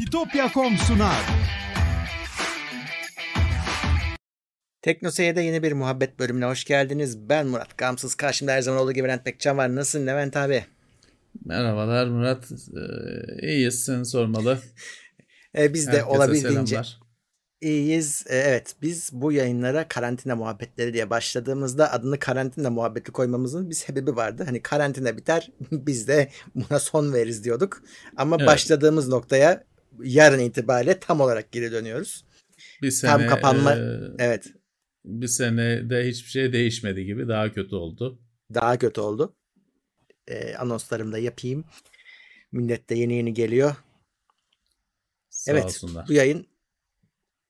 İtopya.com sunar. Teknoseyir'de yeni bir muhabbet bölümüne hoş geldiniz. Ben Murat. Gamsız karşımda her zaman olduğu gibi Levent Bekcan var. Nasılsın Levent abi? Merhabalar Murat. Ee, iyiyiz sen sormalı. Ee, biz de Herkese olabildiğince selamlar. iyiyiz. Ee, evet biz bu yayınlara karantina muhabbetleri diye başladığımızda adını karantina muhabbeti koymamızın bir sebebi vardı. Hani karantina biter biz de buna son veririz diyorduk. Ama Evet. başladığımız noktaya yarın itibariyle tam olarak geri dönüyoruz. Bir sene, Tam kapanma- e, Evet bir senede hiçbir şey değişmedi gibi daha kötü oldu. daha kötü oldu. Ee, anonslarımı da yapayım. Millet de yeni yeni geliyor. Sağ Evet olsunlar. bu yayın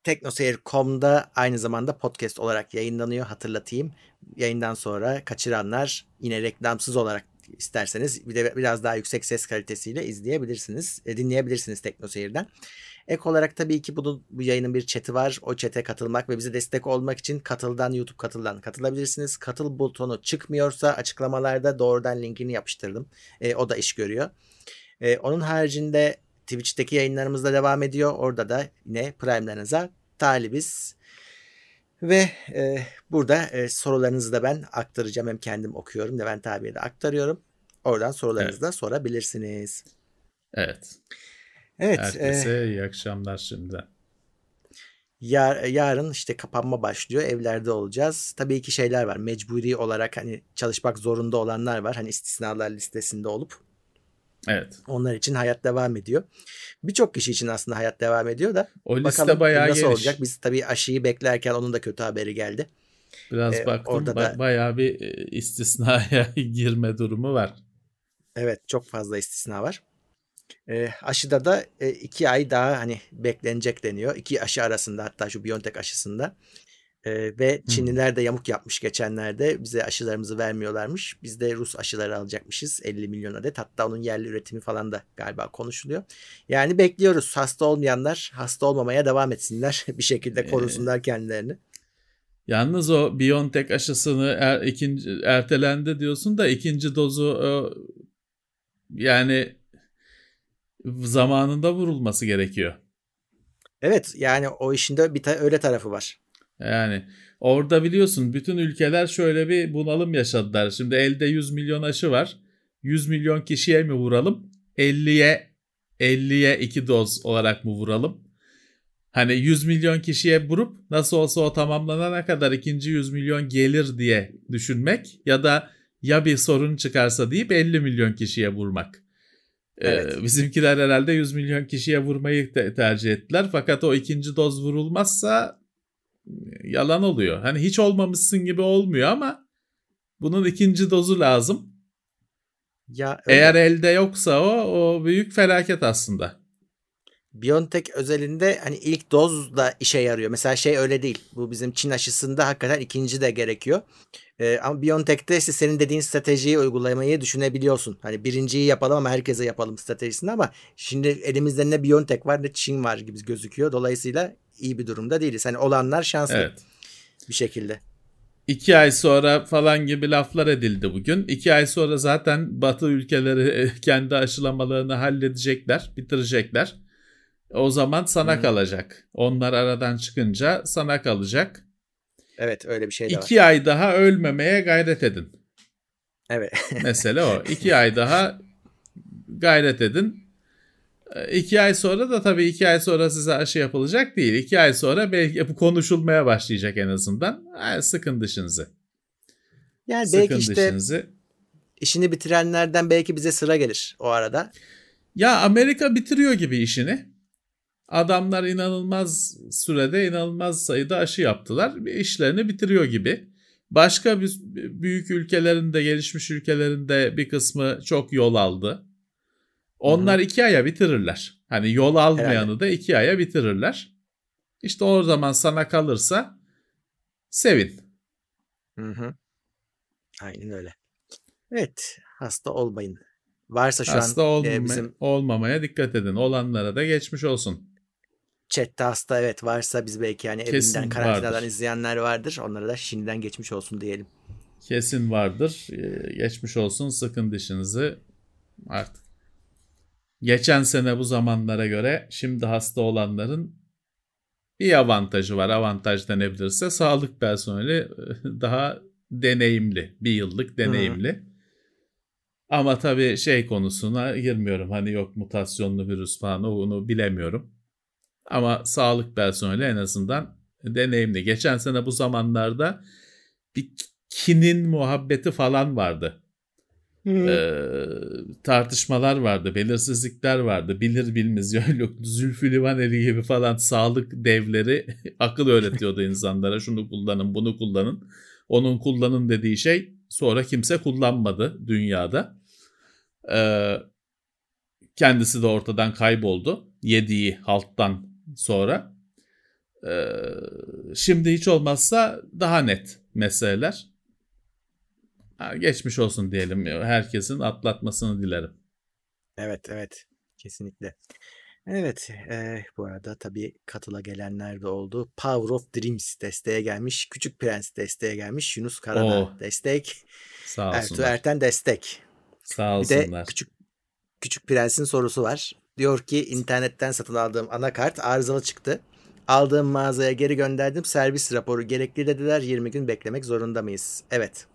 teknoseyir.com'da aynı zamanda podcast olarak yayınlanıyor hatırlatayım. Yayından sonra kaçıranlar yine reklamsız olarak isterseniz bir de biraz daha yüksek ses kalitesiyle izleyebilirsiniz, e, dinleyebilirsiniz Teknoseyir'den. Ek olarak tabii ki bunun, bu yayının bir chat'i var. O chat'e katılmak ve bize destek olmak için katıldan YouTube katıldan katılabilirsiniz. Katıl butonu çıkmıyorsa açıklamalarda doğrudan linkini yapıştırdım. E, o da iş görüyor. E, onun haricinde Twitch'teki yayınlarımız da devam ediyor. Orada da yine Prime'larınıza talibiz. Ve e, burada e, sorularınızı da ben aktaracağım. Hem kendim okuyorum. Levent abiye de aktarıyorum. Oradan sorularınızı da sorabilirsiniz. Evet. Evet. e, Herkese iyi akşamlar şimdi. Yar, yarın işte kapanma başlıyor. Evlerde olacağız. Tabii ki şeyler var. Mecburi olarak hani çalışmak zorunda olanlar var. Hani istisnalar listesinde olup Evet. onlar için hayat devam ediyor. Birçok kişi için aslında hayat devam ediyor da O liste bakalım bayağı nasıl geniş. olacak. Biz tabii aşıyı beklerken onun da kötü haberi geldi. Biraz E, baktım orada ba- da- bayağı bir e, istisnaya girme durumu var. Evet çok fazla istisna var. E, aşıda da e, iki ay daha hani beklenecek deniyor. İki aşı arasında hatta şu BioNTech aşısında. E, ve Çinliler de yamuk yapmış geçenlerde. Bize aşılarımızı vermiyorlarmış. Biz de Rus aşıları alacakmışız. 50 milyon adet. Hatta onun yerli üretimi falan da galiba konuşuluyor. Yani bekliyoruz. Hasta olmayanlar hasta olmamaya devam etsinler. bir şekilde korusunlar kendilerini. Yalnız o BioNTech aşısını er, ikinci, ertelendi diyorsun da ikinci dozu e, yani zamanında vurulması gerekiyor. Evet yani o işin de bir ta- öyle tarafı var. Yani orada biliyorsun bütün ülkeler şöyle bir bunalım yaşadılar. Şimdi elde 100 milyon aşı var. 100 milyon kişiye mi vuralım? 50'ye 50'ye 2 doz olarak mı vuralım? Hani 100 milyon kişiye vurup nasıl olsa o tamamlanana kadar ikinci 100 milyon gelir diye düşünmek ya da ya bir sorun çıkarsa deyip 50 milyon kişiye vurmak. Ee, Evet. bizimkiler herhalde 100 milyon kişiye vurmayı te- tercih ettiler. Fakat o ikinci doz vurulmazsa yalan oluyor. Hani hiç olmamışsın gibi olmuyor ama bunun ikinci dozu lazım. Ya öyle. Eğer elde yoksa o o büyük felaket aslında. BioNTech özelinde hani ilk doz da işe yarıyor. Mesela şey öyle değil. Bu bizim Çin aşısında hakikaten ikinci de gerekiyor. Ee, ama BioNTech'te işte senin dediğin stratejiyi uygulamayı düşünebiliyorsun. Hani birinciyi yapalım ama herkese yapalım stratejisini ama şimdi elimizde ne BioNTech var ne Çin var gibi gözüküyor. Dolayısıyla iyi bir durumda değiliz. Hani olanlar şanslı Evet. bir şekilde. İki ay sonra falan gibi laflar edildi bugün. İki ay sonra zaten Batı ülkeleri e, kendi aşılamalarını halledecekler, bitirecekler. O zaman sana Hı. kalacak. Onlar aradan çıkınca sana kalacak. Evet öyle bir şey de var. İki ay daha ölmemeye gayret edin. Evet. Mesele o. İki ay daha gayret edin. Ee, İki ay sonra da tabii iki ay sonra size aşı yapılacak değil. İki ay sonra belki bu konuşulmaya başlayacak en azından. Sıkın dişinizi. Yani belki Sıkın işte dişinizi. işini bitirenlerden belki bize sıra gelir o arada. Ya Amerika bitiriyor gibi işini. Adamlar inanılmaz sürede inanılmaz sayıda aşı yaptılar. İşlerini bitiriyor gibi. Başka bir, büyük ülkelerin de gelişmiş ülkelerin de bir kısmı çok yol aldı. Onlar iki aya bitirirler. Hani yol almayanı Herhalde. da iki aya bitirirler. İşte o zaman sana kalırsa sevin. Hı hı. Aynen öyle. Evet, hasta olmayın. Varsa şu Hasta an olmama- e, bizim olmamaya dikkat edin. Olanlara da geçmiş olsun. Chatte hasta evet varsa biz belki yani Kesin evinden karantinadan vardır. izleyenler vardır. Onlara da şimdiden geçmiş olsun diyelim. Kesin vardır. Ee, Geçmiş olsun sıkın dişinizi artık. geçen sene bu zamanlara göre şimdi hasta olanların bir avantajı var. Avantaj denebilirse sağlık personeli daha deneyimli. Bir yıllık deneyimli. Hı. Ama tabii şey konusuna girmiyorum. Hani yok mutasyonlu virüs falan onu bilemiyorum. Ama sağlık personeli en azından deneyimli. Geçen sene bu zamanlarda bir kinin muhabbeti falan vardı. Ee, tartışmalar vardı, belirsizlikler vardı. Bilir bilmez yok Zülfü Livaneli gibi falan sağlık devleri akıl öğretiyordu insanlara. Şunu kullanın, bunu kullanın. Onun kullanın dediği şey sonra kimse kullanmadı dünyada. Ee, kendisi de ortadan kayboldu. Yediği halttan sonra. Ee, şimdi hiç olmazsa daha net meseleler. Ha, geçmiş olsun diyelim. Herkesin atlatmasını dilerim. Evet evet kesinlikle. Evet e, bu arada tabii katıla gelenler de oldu. Power of Dreams desteğe gelmiş. Küçük Prens desteğe gelmiş. Yunus Karadağ oh. destek. Sağ olsunlar. Ertuğ Erten destek. Sağ olsunlar. Bir de küçük, küçük Prens'in sorusu var. Diyor ki internetten satın aldığım anakart arızalı çıktı. Aldığım mağazaya geri gönderdim. Servis raporu gerekli dediler. 20 gün beklemek zorunda mıyız? Evet.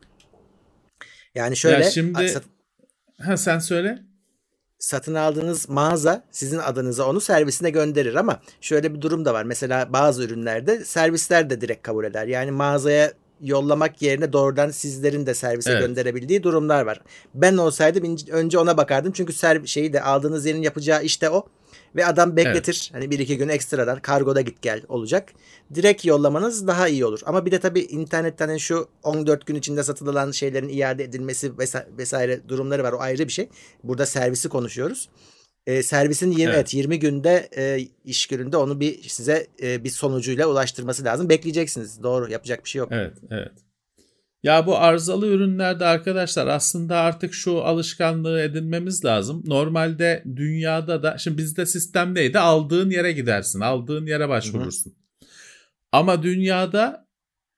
Yani şöyle. Ya şimdi sat, ha sen söyle. Satın aldığınız mağaza sizin adınıza onu servisine gönderir ama şöyle bir durum da var. Mesela bazı ürünlerde servisler de direkt kabul eder. Yani mağazaya yollamak yerine doğrudan sizlerin de servise evet. gönderebildiği durumlar var. Ben olsaydım önce ona bakardım. Çünkü ser şeyi de aldığınız yerin yapacağı işte o. Ve adam bekletir. Evet. Hani bir iki gün ekstradan kargoda git gel olacak. Direkt yollamanız daha iyi olur. Ama bir de tabii internetten hani şu 14 gün içinde satılan şeylerin iade edilmesi vesaire, vesaire durumları var. O ayrı bir şey. Burada servisi konuşuyoruz. E, servisin 20 evet. evet 20 günde e, iş gününde onu bir size e, bir sonucuyla ulaştırması lazım. Bekleyeceksiniz. Doğru yapacak bir şey yok. Evet, evet. Ya bu arızalı ürünlerde arkadaşlar aslında artık şu alışkanlığı edinmemiz lazım. Normalde dünyada da şimdi bizde sistem neydi? Aldığın yere gidersin, aldığın yere başvurursun. Hı hı. Ama dünyada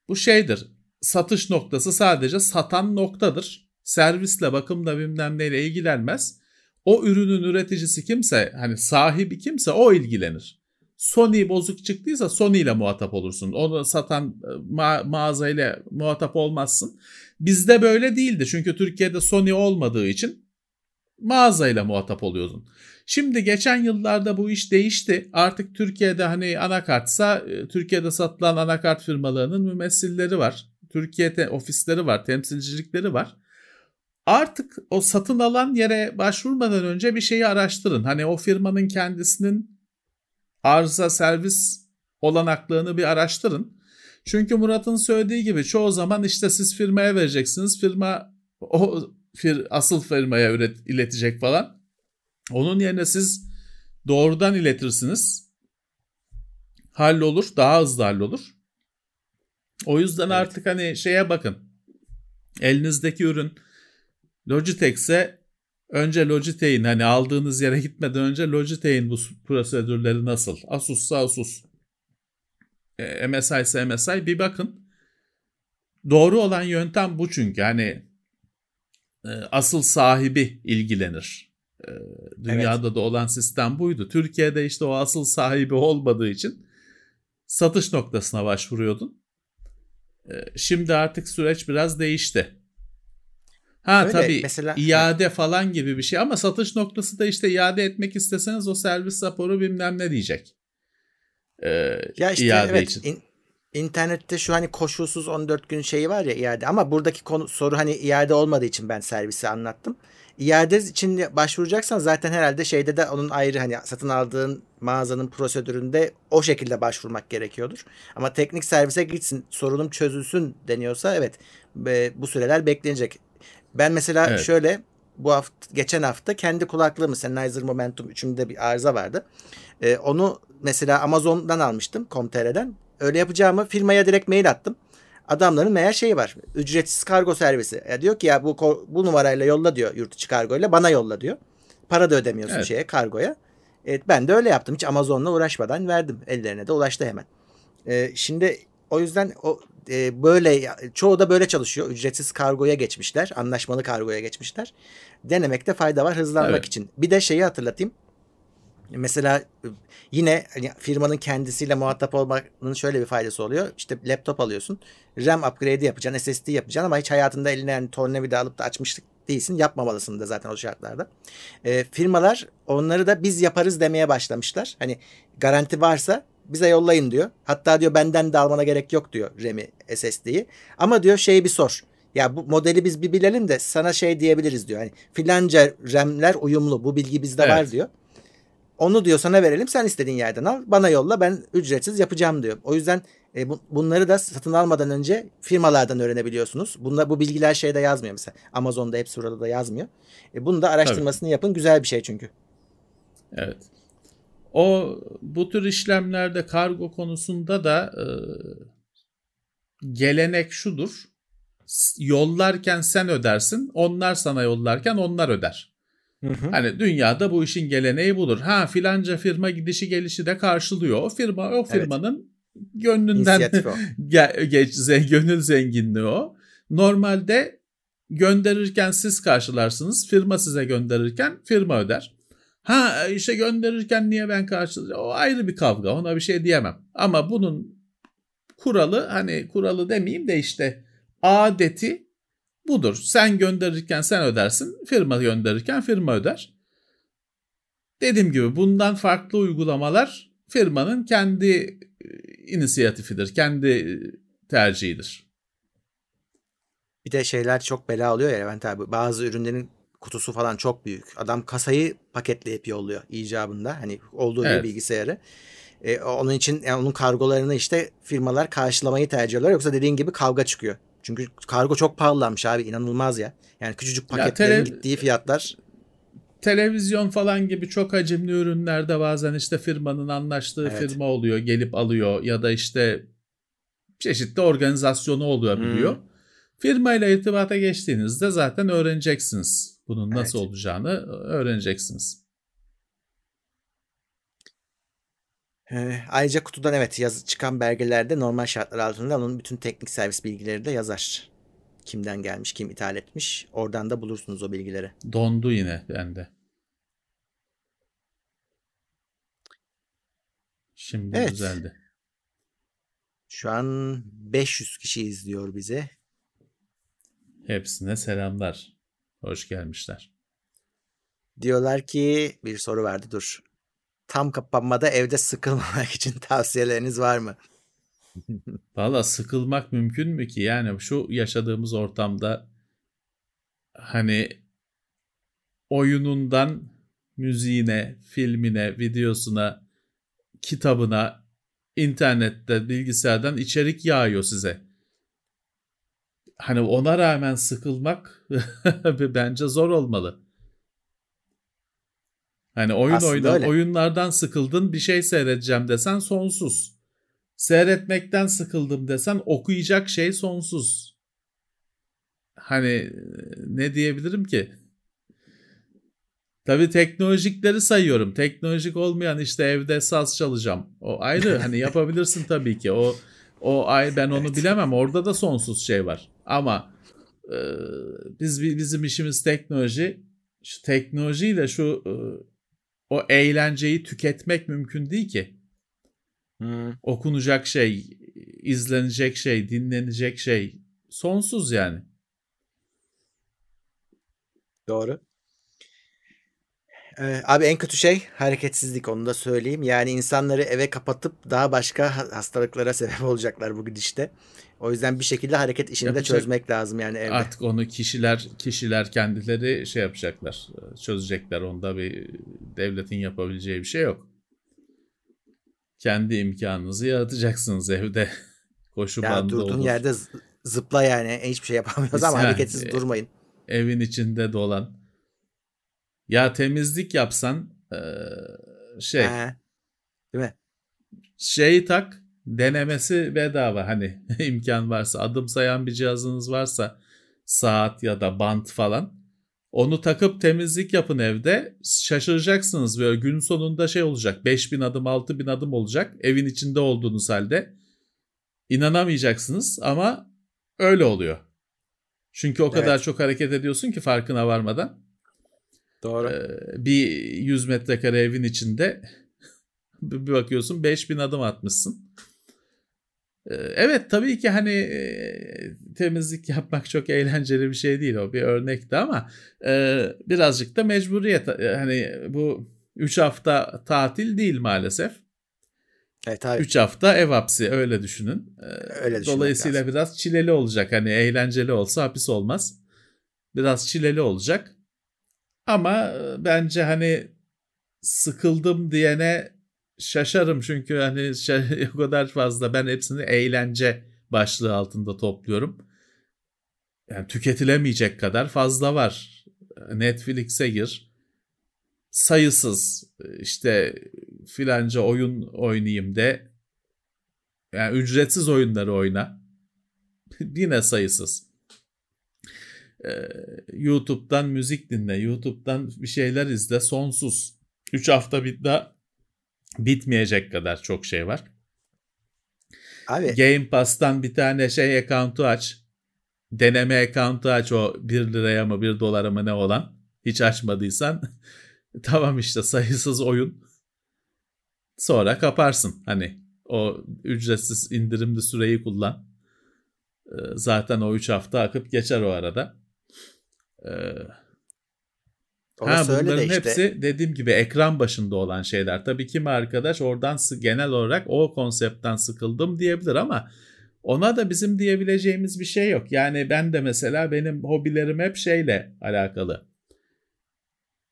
bu şeydir. Satış noktası sadece satan noktadır. Servisle, bakımla bilmem neyle ilgilenmez. O ürünün üreticisi kimse, hani sahibi kimse o ilgilenir. Sony bozuk çıktıysa Sony ile muhatap olursun. Onu satan e, ma- mağazayla muhatap olmazsın. Bizde böyle değildi. Çünkü Türkiye'de Sony olmadığı için mağazayla muhatap oluyorsun. Şimdi geçen yıllarda bu iş değişti. Artık Türkiye'de hani anakartsa e, Türkiye'de satılan anakart firmalarının mümessilleri var. Türkiye'de ofisleri var, temsilcilikleri var. Artık o satın alan yere başvurmadan önce bir şeyi araştırın. Hani o firmanın kendisinin arıza servis olanaklığını bir araştırın. Çünkü Murat'ın söylediği gibi çoğu zaman işte siz firmaya vereceksiniz. Firma o fir, asıl firmaya üret, iletecek falan. Onun yerine siz doğrudan iletirsiniz. Hallolur. Daha hızlı hallolur. O yüzden evet. artık hani şeye bakın. Elinizdeki ürün Logitech'se Önce Logitech'in hani aldığınız yere gitmeden önce Logitech'in bu prosedürleri nasıl? Asus'sa Asus. E, MSI ise MSI bir bakın. Doğru olan yöntem bu çünkü hani e, asıl sahibi ilgilenir. E, dünyada evet. da olan sistem buydu. Türkiye'de işte o asıl sahibi olmadığı için satış noktasına başvuruyordun. E, şimdi artık süreç biraz değişti. Ha Öyle, tabii mesela, iade falan gibi bir şey ama satış noktası da işte iade etmek isteseniz o servis raporu bilmem ne diyecek. Ee, ya işte iade evet için. In, internette şu hani koşulsuz 14 gün şeyi var ya iade ama buradaki konu soru hani iade olmadığı için ben servisi anlattım. İade için başvuracaksan zaten herhalde şeyde de onun ayrı hani satın aldığın mağazanın prosedüründe o şekilde başvurmak gerekiyordur. Ama teknik servise gitsin sorunum çözülsün deniyorsa evet bu süreler beklenecek. Ben mesela evet. şöyle bu hafta geçen hafta kendi kulaklığımı Sennheiser Momentum 3'ümde bir arıza vardı. Ee, onu mesela Amazon'dan almıştım Com.tr'den. Öyle yapacağımı firmaya direkt mail attım. Adamların meğer şeyi var. Ücretsiz kargo servisi. Ya diyor ki ya bu bu numarayla yolla diyor yurt içi kargoyla bana yolla diyor. Para da ödemiyorsun evet. şeye kargoya. Evet, ben de öyle yaptım. Hiç Amazon'la uğraşmadan verdim. Ellerine de ulaştı hemen. Ee, şimdi o yüzden o e, böyle çoğu da böyle çalışıyor. Ücretsiz kargoya geçmişler. Anlaşmalı kargoya geçmişler. Denemekte fayda var hızlanmak evet. için. Bir de şeyi hatırlatayım. Mesela e, yine hani firmanın kendisiyle muhatap olmanın şöyle bir faydası oluyor. İşte laptop alıyorsun. RAM upgrade yapacaksın, SSD yapacaksın ama hiç hayatında eline yani tornavida alıp da açmıştık değilsin. Yapmamalısın da zaten o şartlarda. E, firmalar onları da biz yaparız demeye başlamışlar. Hani garanti varsa bize yollayın diyor. Hatta diyor benden de almana gerek yok diyor RAM'i SSD'yi. Ama diyor şeyi bir sor. Ya bu modeli biz bir bilelim de sana şey diyebiliriz diyor. Hani filanca RAM'ler uyumlu bu bilgi bizde evet. var diyor. Onu diyor sana verelim sen istediğin yerden al. Bana yolla ben ücretsiz yapacağım diyor. O yüzden e, bu, bunları da satın almadan önce firmalardan öğrenebiliyorsunuz. Bunda bu bilgiler şeyde yazmıyor mesela. Amazon'da hepsi burada da yazmıyor. E, bunu da araştırmasını Tabii. yapın. Güzel bir şey çünkü. Evet. O bu tür işlemlerde kargo konusunda da e, gelenek şudur. Yollarken sen ödersin, onlar sana yollarken onlar öder. Hı hı. Hani dünyada bu işin geleneği budur. Ha filanca firma gidişi gelişi de karşılıyor. O firma o firmanın evet. gönlünden geç gönül zenginliği o. Normalde gönderirken siz karşılarsınız. Firma size gönderirken firma öder. Ha işte gönderirken niye ben karşılayacağım? O ayrı bir kavga. Ona bir şey diyemem. Ama bunun kuralı hani kuralı demeyeyim de işte adeti budur. Sen gönderirken sen ödersin. Firma gönderirken firma öder. Dediğim gibi bundan farklı uygulamalar firmanın kendi e, inisiyatifidir. Kendi e, tercihidir. Bir de şeyler çok bela oluyor ya Levent abi. Bazı ürünlerin kutusu falan çok büyük. Adam kasayı paketleyip yolluyor icabında. Hani olduğu evet. bir bilgisayarı. E, onun için yani onun kargolarını işte firmalar karşılamayı tercih ediyorlar. Yoksa dediğin gibi kavga çıkıyor. Çünkü kargo çok pahalanmış abi inanılmaz ya. Yani küçücük paketlerin tele- gittiği fiyatlar televizyon falan gibi çok hacimli ürünlerde bazen işte firmanın anlaştığı evet. firma oluyor gelip alıyor ya da işte çeşitli organizasyonu oluyor biliyor. Hmm. Firma ile irtibata geçtiğinizde zaten öğreneceksiniz. Bunun nasıl evet. olacağını öğreneceksiniz. Ee, ayrıca kutudan evet yaz, çıkan belgelerde normal şartlar altında onun bütün teknik servis bilgileri de yazar. Kimden gelmiş, kim ithal etmiş. Oradan da bulursunuz o bilgileri. Dondu yine bende. Şimdi evet. düzeldi. Şu an 500 kişi izliyor bizi. Hepsine selamlar. Hoş gelmişler. Diyorlar ki bir soru vardı dur. Tam kapanmada evde sıkılmamak için tavsiyeleriniz var mı? Valla sıkılmak mümkün mü ki? Yani şu yaşadığımız ortamda hani oyunundan müziğine, filmine, videosuna, kitabına, internette, bilgisayardan içerik yağıyor size hani ona rağmen sıkılmak bence zor olmalı. Hani oyun oynan, oyunlardan sıkıldın bir şey seyredeceğim desen sonsuz. Seyretmekten sıkıldım desen okuyacak şey sonsuz. Hani ne diyebilirim ki? Tabii teknolojikleri sayıyorum. Teknolojik olmayan işte evde saz çalacağım. O ayrı hani yapabilirsin tabii ki. O o ay ben onu evet. bilemem. Orada da sonsuz şey var. Ama e, biz bizim işimiz teknoloji. Şu teknolojiyle şu e, o eğlenceyi tüketmek mümkün değil ki. Hmm. Okunacak şey, izlenecek şey, dinlenecek şey sonsuz yani. Doğru. Ee, abi en kötü şey hareketsizlik onu da söyleyeyim. Yani insanları eve kapatıp daha başka hastalıklara sebep olacaklar bu gidişte. O yüzden bir şekilde hareket işini Yapacak, de çözmek lazım yani evde. Artık onu kişiler kişiler kendileri şey yapacaklar. Çözecekler. Onda bir devletin yapabileceği bir şey yok. Kendi imkanınızı yaratacaksınız evde. Koşu ya bandı durduğun olur. yerde zıpla yani. Hiçbir şey yapamıyoruz ama hareketsiz durmayın. Evin içinde dolan ya temizlik yapsan şey. He. Değil mi? Şeyi tak denemesi bedava hani imkan varsa adım sayan bir cihazınız varsa saat ya da bant falan onu takıp temizlik yapın evde şaşıracaksınız böyle gün sonunda şey olacak 5000 adım 6000 adım olacak evin içinde olduğunuz halde inanamayacaksınız ama öyle oluyor. Çünkü o kadar evet. çok hareket ediyorsun ki farkına varmadan. Doğru. Ee, bir 100 metrekare evin içinde bir bakıyorsun 5000 adım atmışsın. Ee, evet tabii ki hani e, temizlik yapmak çok eğlenceli bir şey değil o bir örnekti ama e, birazcık da mecburiyet e, hani bu 3 hafta tatil değil maalesef. Evet abi. 3 hafta ev hapsi öyle düşünün. Öyle Dolayısıyla lazım. biraz çileli olacak hani eğlenceli olsa hapis olmaz. Biraz çileli olacak. Ama bence hani sıkıldım diyene şaşarım çünkü hani şey, o kadar fazla ben hepsini eğlence başlığı altında topluyorum. Yani tüketilemeyecek kadar fazla var. Netflix'e gir. Sayısız işte filanca oyun oynayayım de. Yani ücretsiz oyunları oyna. Yine sayısız. YouTube'dan müzik dinle. YouTube'dan bir şeyler izle. Sonsuz. 3 hafta bir daha bitmeyecek kadar çok şey var. Abi. Game Pass'tan bir tane şey account'u aç. Deneme account'u aç o 1 liraya mı 1 dolara mı ne olan. Hiç açmadıysan tamam işte sayısız oyun. Sonra kaparsın. Hani o ücretsiz indirimli süreyi kullan. Zaten o 3 hafta akıp geçer o arada. Ha, bunların işte. hepsi dediğim gibi ekran başında olan şeyler. Tabii kim arkadaş oradan genel olarak o konseptten sıkıldım diyebilir ama ona da bizim diyebileceğimiz bir şey yok. Yani ben de mesela benim hobilerim hep şeyle alakalı.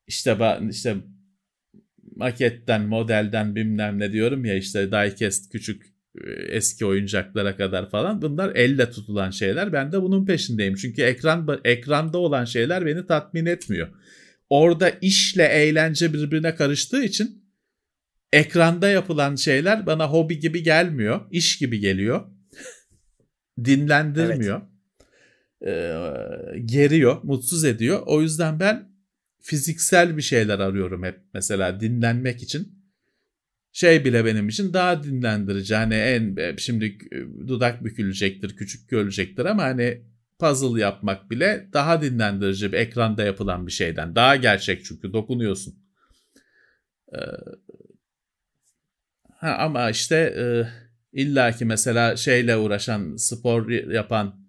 İşte ben işte maketten, modelden bilmem ne diyorum ya işte diecast küçük eski oyuncaklara kadar falan bunlar elle tutulan şeyler. Ben de bunun peşindeyim. Çünkü ekran ekranda olan şeyler beni tatmin etmiyor orada işle eğlence birbirine karıştığı için ekranda yapılan şeyler bana hobi gibi gelmiyor. iş gibi geliyor. Dinlendirmiyor. Evet. Ee, geriyor, mutsuz ediyor. O yüzden ben fiziksel bir şeyler arıyorum hep mesela dinlenmek için. Şey bile benim için daha dinlendirici. Hani en şimdi dudak bükülecektir, küçük görülecektir ama hani puzzle yapmak bile daha dinlendirici bir ekranda yapılan bir şeyden. Daha gerçek çünkü dokunuyorsun. Ee, ha, ama işte e, illaki mesela şeyle uğraşan, spor yapan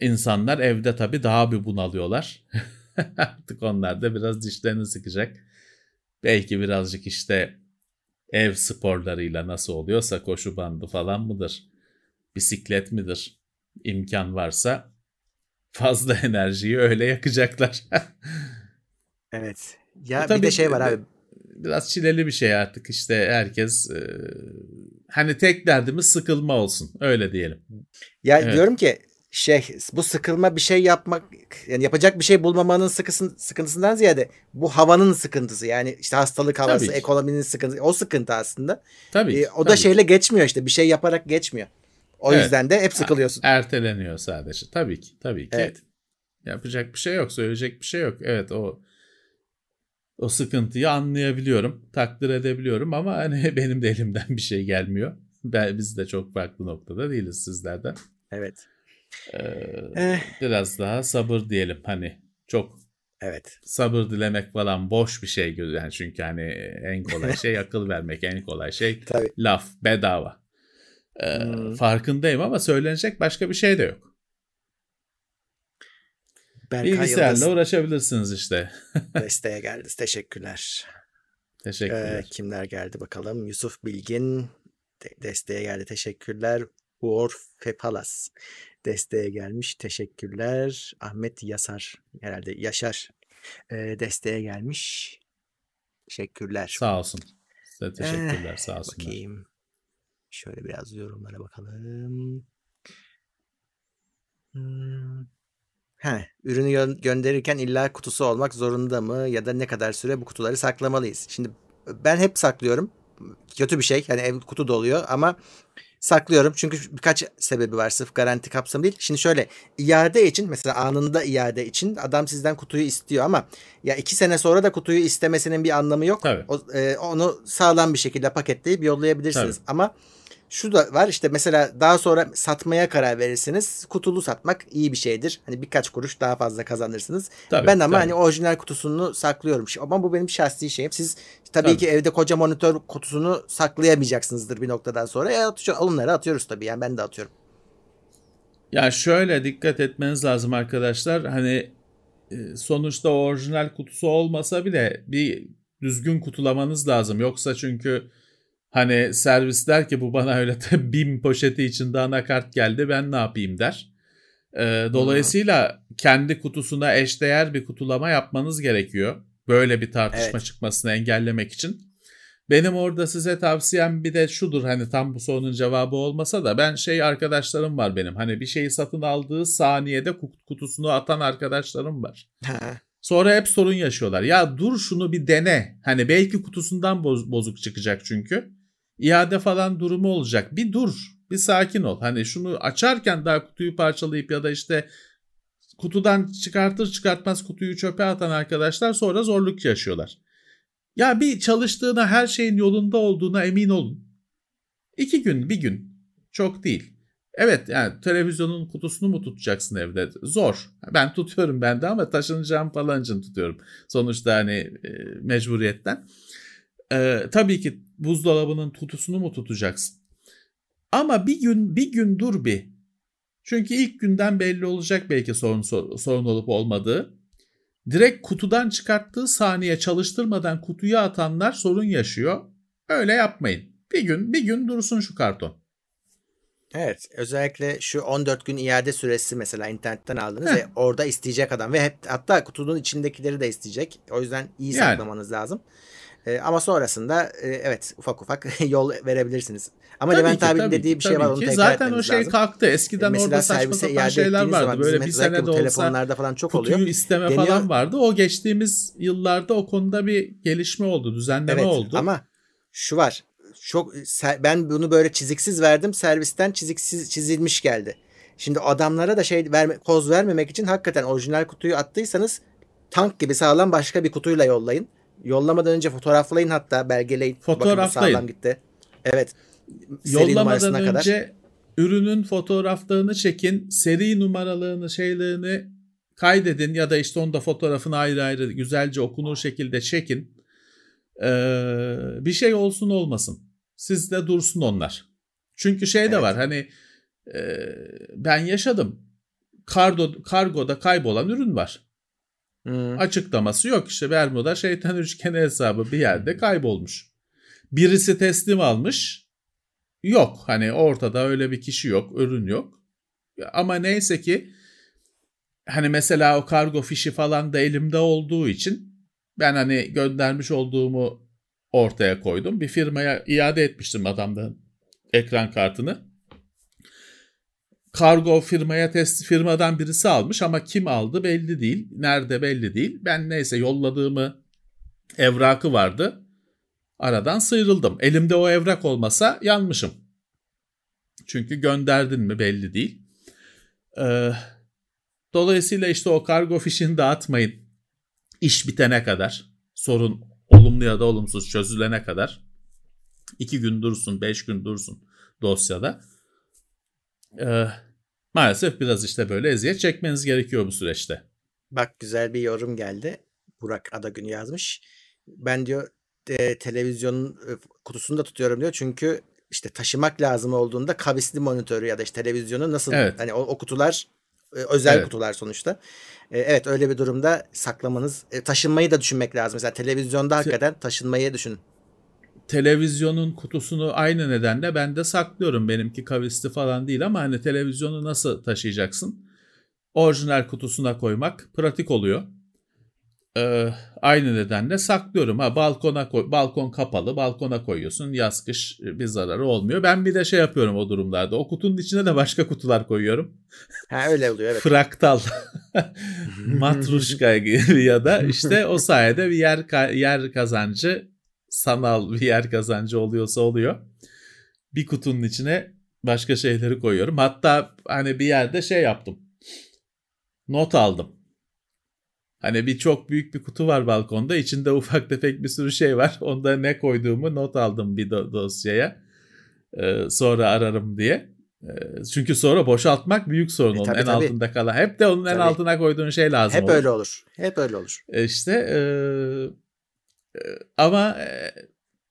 insanlar evde tabii daha bir bunalıyorlar. Artık onlar da biraz dişlerini sıkacak. Belki birazcık işte ev sporlarıyla nasıl oluyorsa koşu bandı falan mıdır? Bisiklet midir? imkan varsa fazla enerjiyi öyle yakacaklar. evet. Ya bir de şey var abi. Biraz çileli bir şey artık işte herkes e, hani tek derdimiz sıkılma olsun öyle diyelim. Ya evet. diyorum ki şey bu sıkılma bir şey yapmak yani yapacak bir şey bulmamanın sıkısın, sıkıntısından ziyade bu havanın sıkıntısı yani işte hastalık havası ekonominin sıkıntısı o sıkıntı aslında. Tabii. Ee, o da şeyle geçmiyor işte bir şey yaparak geçmiyor. O evet. yüzden de hep sıkılıyorsun. Erteleniyor sadece. Tabii ki. Tabii ki. Evet. Yapacak bir şey yok. Söyleyecek bir şey yok. Evet o o sıkıntıyı anlayabiliyorum. Takdir edebiliyorum ama hani benim de elimden bir şey gelmiyor. Ben, biz de çok farklı noktada değiliz sizlerden. Evet. Ee, eh. Biraz daha sabır diyelim. Hani çok Evet. Sabır dilemek falan boş bir şey yani çünkü hani en kolay şey akıl vermek, en kolay şey Tabii. laf, bedava. Ee, hmm. Farkındayım ama söylenecek başka bir şey de yok. Berkay Bilgisayarla Yıldız uğraşabilirsiniz işte. desteğe geldi. Teşekkürler. Teşekkürler. Ee, kimler geldi bakalım. Yusuf Bilgin de- desteğe geldi. Teşekkürler. Uğur Fepalas desteğe gelmiş. Teşekkürler. Ahmet Yasar herhalde Yaşar e, desteğe gelmiş. Teşekkürler. Sağ olsun. Size teşekkürler. Ee, sağ olsunlar. Bakayım. Şöyle biraz yorumlara bakalım. Hmm. He, ürünü gö- gönderirken illa kutusu olmak zorunda mı ya da ne kadar süre bu kutuları saklamalıyız? Şimdi ben hep saklıyorum. Kötü bir şey. Hani ev kutu doluyor ama saklıyorum. Çünkü birkaç sebebi var. Sırf garanti kapsamı değil. Şimdi şöyle iade için mesela anında iade için adam sizden kutuyu istiyor ama ya iki sene sonra da kutuyu istemesinin bir anlamı yok. Tabii. O, e, onu sağlam bir şekilde paketleyip yollayabilirsiniz. Tabii. Ama şu da var işte mesela daha sonra satmaya karar verirsiniz. Kutulu satmak iyi bir şeydir. Hani birkaç kuruş daha fazla kazanırsınız. Tabii, ben ama tabii. hani orijinal kutusunu saklıyorum. Ama bu benim şahsi şeyim. Siz tabii, Tabii. ki evde koca monitör kutusunu saklayamayacaksınızdır bir noktadan sonra. Ya atıyor, onları atıyoruz tabii. Yani ben de atıyorum. Ya şöyle dikkat etmeniz lazım arkadaşlar. Hani e, sonuçta orijinal kutusu olmasa bile bir düzgün kutulamanız lazım. Yoksa çünkü hani servis der ki bu bana öyle de BİM poşeti içinde anakart geldi ben ne yapayım der. Dolayısıyla kendi kutusuna eşdeğer bir kutulama yapmanız gerekiyor. Böyle bir tartışma Evet. çıkmasını engellemek için. Benim orada size tavsiyem bir de şudur hani tam bu sorunun cevabı olmasa da ben şey arkadaşlarım var benim. Hani bir şeyi satın aldığı saniyede kut- kutusunu atan arkadaşlarım var. Sonra hep sorun yaşıyorlar. Ya dur şunu bir dene. Hani belki kutusundan boz- bozuk çıkacak çünkü. İade falan durumu olacak. Bir dur. Bir sakin ol. Hani şunu açarken daha kutuyu parçalayıp ya da işte kutudan çıkartır çıkartmaz kutuyu çöpe atan arkadaşlar sonra zorluk yaşıyorlar. Ya bir çalıştığına her şeyin yolunda olduğuna emin olun. İki gün bir gün çok değil. Evet yani televizyonun kutusunu mu tutacaksın evde? Zor. Ben tutuyorum ben de ama taşınacağım falan için tutuyorum. Sonuçta hani e, mecburiyetten. E, tabii ki buzdolabının kutusunu mu tutacaksın? Ama bir gün bir gün dur bir. Çünkü ilk günden belli olacak belki sorun sorun olup olmadığı. Direkt kutudan çıkarttığı saniye çalıştırmadan kutuya atanlar sorun yaşıyor. Öyle yapmayın. Bir gün bir gün dursun şu karton. Evet özellikle şu 14 gün iade süresi mesela internetten aldınız Heh. ve orada isteyecek adam ve hep hatta kutunun içindekileri de isteyecek. O yüzden iyi Yani. saklamanız lazım. Ee, ama sonrasında e, evet ufak ufak yol verebilirsiniz. Ama Tabii Levent abinin tabii dediği bir şey var onu tekrar Zaten o şey lazım. kalktı. Eskiden Mesela orada saçma sapan şeyler vardı. Böyle bir sene de olsa telefonlarda falan çok kutuyu oluyor. isteme Deniyor- falan vardı. O geçtiğimiz yıllarda o konuda bir gelişme oldu, düzenleme Evet oldu. ama şu var. Çok ben bunu böyle çiziksiz verdim. Servisten çiziksiz çizilmiş geldi. Şimdi adamlara da şey verme, koz vermemek için hakikaten orijinal kutuyu attıysanız tank gibi sağlam başka bir kutuyla yollayın. Yollamadan önce fotoğraflayın hatta belgeleyin. Bakın Fotoğraflayın. sağlam gitti. Evet. Seri Yollamadan numarasına kadar. önce ürünün fotoğraflarını çekin, seri numaralarını, şeylerini kaydedin ya da işte onu da fotoğrafını ayrı ayrı güzelce okunur şekilde çekin. Ee, bir şey olsun olmasın. Sizde dursun onlar. Çünkü şey de Evet. var hani e, ben yaşadım. Kargo, kargoda kaybolan ürün var. Hı. Açıklaması yok işte Bermuda şeytan üçgeni hesabı bir yerde kaybolmuş. Birisi teslim almış. Yok hani ortada öyle bir kişi yok, ürün yok. Ama neyse ki hani mesela o kargo fişi falan da elimde olduğu için ben hani göndermiş olduğumu ortaya koydum. Bir firmaya iade etmiştim adamdan ekran kartını. Kargo firmaya test firmadan birisi almış ama kim aldı belli değil. Nerede belli değil. Ben neyse yolladığımı evrakı vardı. Aradan sıyrıldım. Elimde o evrak olmasa yanmışım. Çünkü gönderdin mi belli değil. Ee, dolayısıyla işte o kargo fişini dağıtmayın. İş bitene kadar. Sorun olumlu ya da olumsuz çözülene kadar. iki gün dursun, beş gün dursun dosyada. Ee, maalesef biraz işte böyle eziyet çekmeniz gerekiyor bu süreçte. Bak güzel bir yorum geldi. Burak Adagün yazmış. Ben diyor e, televizyonun e, kutusunu da tutuyorum diyor. Çünkü işte taşımak lazım olduğunda kavisli monitörü ya da işte televizyonu nasıl Evet. hani o, o kutular e, özel Evet. kutular sonuçta. E, evet öyle bir durumda saklamanız e, taşınmayı da düşünmek lazım. Mesela televizyonda hakikaten taşınmayı düşünün. Televizyonun kutusunu aynı nedenle ben de saklıyorum. Benimki kavisli falan değil ama hani televizyonu nasıl taşıyacaksın? Orijinal kutusuna koymak pratik oluyor. Ee, aynı nedenle saklıyorum. Ha balkona koy, balkon kapalı, balkona koyuyorsun. Yaz kış bir zararı olmuyor. Ben bir de şey yapıyorum o durumlarda. O kutunun içine de başka kutular koyuyorum. Ha öyle oluyor evet. Fraktal, matruşka gibi ya da işte o sayede bir yer yer kazancı sanal bir yer kazancı oluyorsa oluyor. Bir kutunun içine başka şeyleri koyuyorum. Hatta hani bir yerde şey yaptım. Not aldım. Hani bir çok büyük bir kutu var balkonda. İçinde ufak tefek bir sürü şey var. Onda ne koyduğumu not aldım bir do- dosyaya. e, sonra ararım diye. E, çünkü sonra boşaltmak büyük sorun E, onun tabii, en tabii. altında kalan. Hep de onun en Tabii. altına koyduğun şey lazım Hep olur. öyle olur. Hep öyle olur. E, İşte e, e, ama e,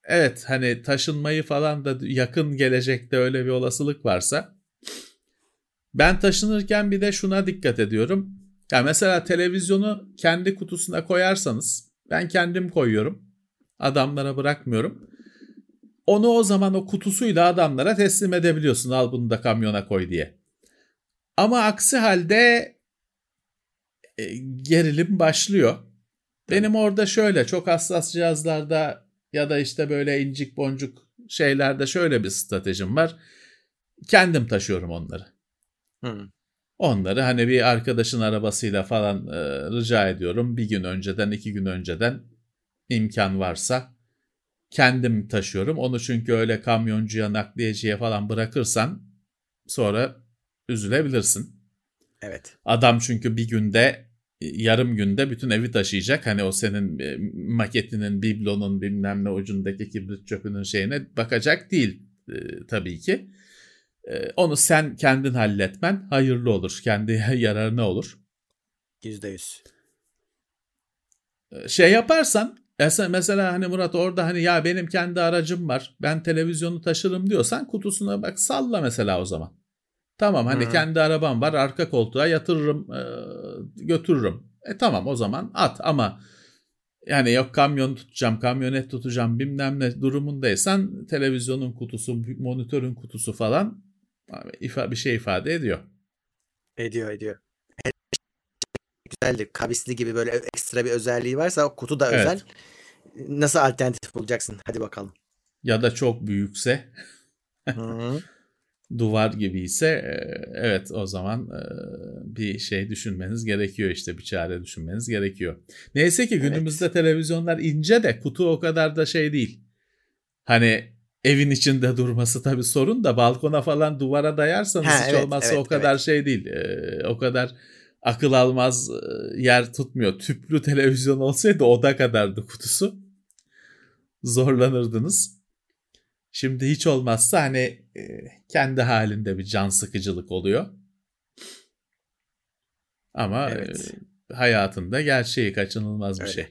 evet hani taşınmayı falan da yakın gelecekte öyle bir olasılık varsa ben taşınırken bir de şuna dikkat ediyorum. Ya mesela televizyonu kendi kutusuna koyarsanız ben kendim koyuyorum. Adamlara bırakmıyorum. Onu o zaman o kutusuyla adamlara teslim edebiliyorsun. Al bunu da kamyona koy diye. Ama aksi halde e, gerilim başlıyor. Benim orada şöyle çok hassas cihazlarda ya da işte böyle incik boncuk şeylerde şöyle bir stratejim var. Kendim taşıyorum onları. Hı. Onları hani bir arkadaşın arabasıyla falan e, rica ediyorum. Bir gün önceden, iki gün önceden imkan varsa kendim taşıyorum. Onu çünkü öyle kamyoncuya, nakliyeciye falan bırakırsan sonra üzülebilirsin. Evet. Adam çünkü bir günde yarım günde bütün evi taşıyacak. Hani o senin e, maketinin, biblonun bilmem ne ucundaki kibrit çöpünün şeyine bakacak değil e, tabii ki. E, onu sen kendin halletmen hayırlı olur. Kendi yararına olur. Yüzde yüz. E, şey yaparsan mesela, mesela hani Murat orada hani ya benim kendi aracım var. Ben televizyonu taşırım diyorsan kutusuna bak salla mesela o zaman. Tamam hani Hı. kendi arabam var arka koltuğa yatırırım e, götürürüm. E tamam o zaman at ama yani yok kamyon tutacağım kamyonet tutacağım bilmem ne durumundaysan televizyonun kutusu monitörün kutusu falan ifa, bir şey ifade ediyor. Ediyor ediyor. Güzeldir. Kavisli gibi böyle ekstra bir özelliği varsa o kutu da Evet. özel. Nasıl alternatif bulacaksın? Hadi bakalım. Ya da çok büyükse Hı. Duvar gibi ise e, evet o zaman e, bir şey düşünmeniz gerekiyor işte bir çare düşünmeniz gerekiyor. Neyse ki Evet. günümüzde televizyonlar ince de kutu o kadar da şey değil. Hani evin içinde durması tabii sorun da balkona falan duvara dayarsanız Ha, hiç evet, olmazsa evet, o kadar evet. şey değil. E, o kadar akıl almaz yer tutmuyor. Tüplü televizyon olsaydı oda kadardı kutusu. Zorlanırdınız. Şimdi hiç olmazsa hani e, kendi halinde bir can sıkıcılık oluyor. Ama Evet. e, hayatında gerçeği kaçınılmaz bir Öyle. şey.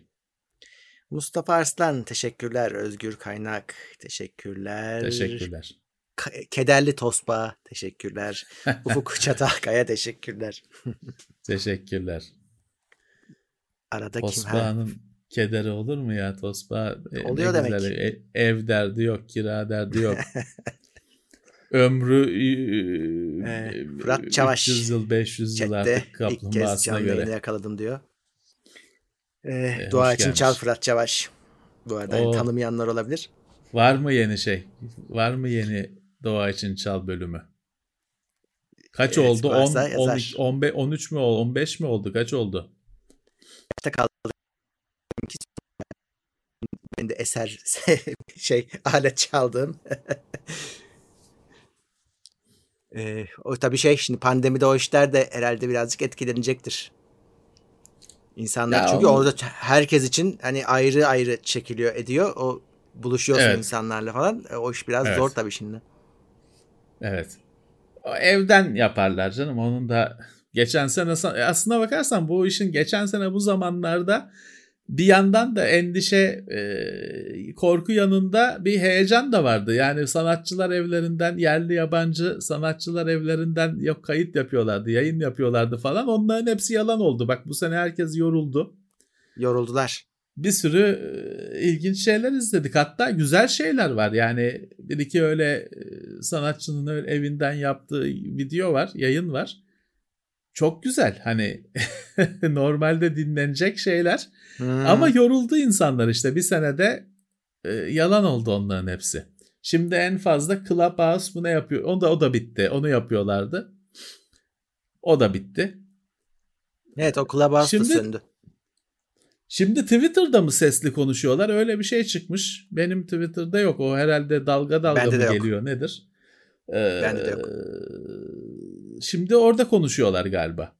Mustafa Arslan teşekkürler. Özgür Kaynak teşekkürler. Teşekkürler. Ka- Kederli Tosba teşekkürler. Ufuk Çatalkaya teşekkürler. Teşekkürler. Arada kim? Kederi olur mu ya? Tosbağa e, Oluyor demek. güzel. E- ev derdi yok, kira derdi yok. Ömrü e, e, Fırat Çavaş 300 yıl, 500 yıl artık ilk kaplumbağasına göre. yayını yakaladım diyor. Ee, Ee, dua için gelmiş. çal Fırat Çavaş. Bu arada hani Oo. tanımayanlar olabilir. Var mı yeni şey? Var mı yeni Doğa için Çal bölümü? Kaç Evet, oldu? 10, varsa yazar. 13, 15, 13 mü oldu? 15 mi oldu? Kaç oldu? Kaçta kaldı? Ben de eser şey alet çaldığım. Ee, o tabii şey şimdi pandemide o işler de herhalde birazcık etkilenecektir. İnsanlar Ya çünkü onu- orada herkes için hani ayrı ayrı çekiliyor ediyor. O buluşuyorsun Evet. insanlarla falan. E, O iş biraz Evet. zor tabii şimdi. Evet. O evden yaparlar canım. Onun da geçen sene e, aslına bakarsan bu işin geçen sene bu zamanlarda bir yandan da endişe, e, korku yanında bir heyecan da vardı. Yani sanatçılar evlerinden, yerli yabancı sanatçılar evlerinden yok kayıt yapıyorlardı, yayın yapıyorlardı falan. Onların hepsi yalan oldu. Bak bu sene herkes yoruldu. Yoruldular. Bir sürü e, ilginç şeyler izledik. Hatta güzel şeyler var. Yani bir iki öyle e, sanatçının öyle evinden yaptığı video var, yayın var. Çok güzel. Hani normalde dinlenecek şeyler. Hmm. Ama yoruldu insanlar işte. Bir senede e, yalan oldu onların hepsi. Şimdi en fazla Clubhouse bu ne yapıyor? O da o da bitti. Onu yapıyorlardı. O da bitti. evet o Clubhouse da Şimdi- söndü. Şimdi Twitter'da mı sesli konuşuyorlar? Öyle bir şey çıkmış. Benim Twitter'da yok. O herhalde dalga dalga Bende mı de yok. geliyor nedir? Ee, Bende de yok. Şimdi orada konuşuyorlar galiba.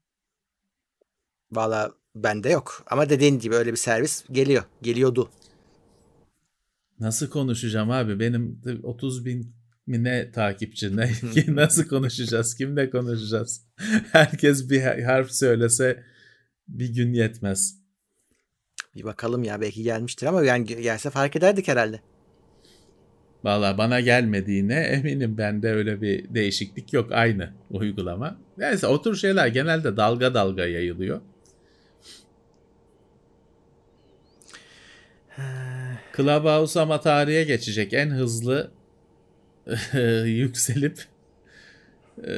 Valla bende yok. Ama dediğin gibi öyle bir servis geliyor. Geliyordu. Nasıl konuşacağım abi? Benim 30 bin mi ne takipçi ne nasıl konuşacağız kimle konuşacağız herkes bir harf söylese bir gün yetmez. Bir bakalım ya belki gelmiştir ama yani gelse fark ederdik herhalde. Valla bana gelmediğine eminim bende öyle bir değişiklik yok aynı uygulama. Neyse o tür şeyler genelde dalga dalga yayılıyor. Clubhouse ama tarihe geçecek en hızlı yükselip e,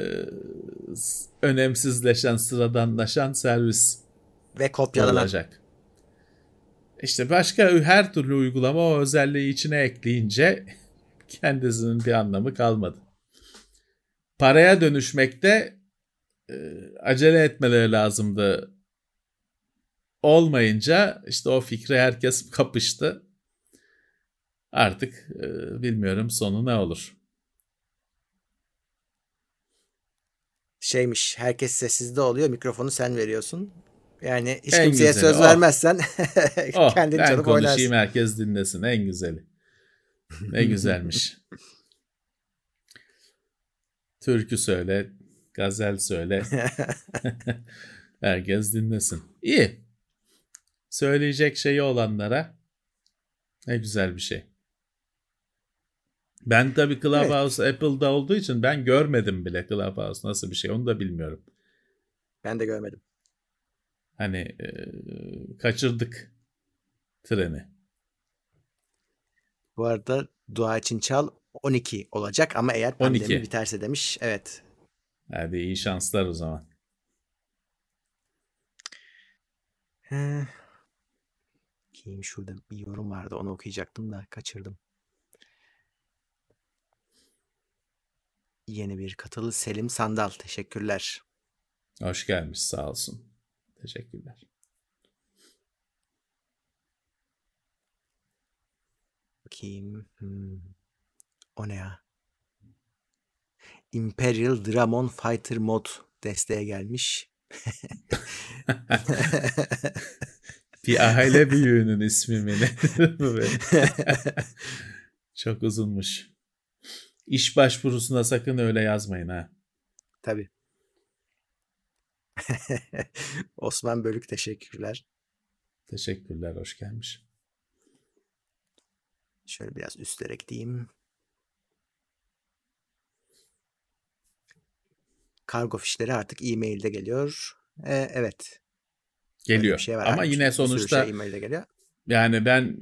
önemsizleşen, sıradanlaşan servis ve kopyalanan. olacak. İşte başka her türlü uygulama o özelliği içine ekleyince kendisinin bir anlamı kalmadı. Paraya dönüşmekte e, acele etmeleri lazımdı. Olmayınca işte o fikre herkes kapıştı. Artık e, bilmiyorum sonu ne olur. Şeymiş herkes sessizde oluyor mikrofonu sen veriyorsun. Yani hiç en kimseye güzeli, söz oh. vermezsen oh, kendin ben çalıp konuşayım oynarsın. herkes dinlesin en güzeli. Ne güzelmiş. Türkü söyle, gazel söyle. herkes dinlesin. İyi. Söyleyecek şeyi olanlara ne güzel bir şey. Ben tabii Clubhouse evet. Apple'da olduğu için ben görmedim bile Clubhouse nasıl bir şey onu da bilmiyorum. Ben de görmedim. Hani e, kaçırdık treni. Bu arada dua için çal 12 olacak ama eğer pandemi 12. biterse demiş. Evet. Hadi iyi şanslar o zaman. Kim şurada bir yorum vardı onu okuyacaktım da kaçırdım. Yeni bir katılı Selim Sandal. Teşekkürler. Hoş gelmiş sağ olsun. Teşekkürler. Bakayım. Hmm. O ne ya? Imperial Dramon Fighter Mod desteğe gelmiş. bir aile büyüğünün ismi mi ne? Çok uzunmuş. İş başvurusuna sakın öyle yazmayın ha. Tabii. Osman Bölük teşekkürler. Teşekkürler, hoş gelmiş. Şöyle biraz üstlerek diyeyim. Kargo fişleri artık e-mail'de geliyor. Ee, evet. Geliyor. Şey var Ama yine sonuçta şey e-mail'de geliyor. Yani ben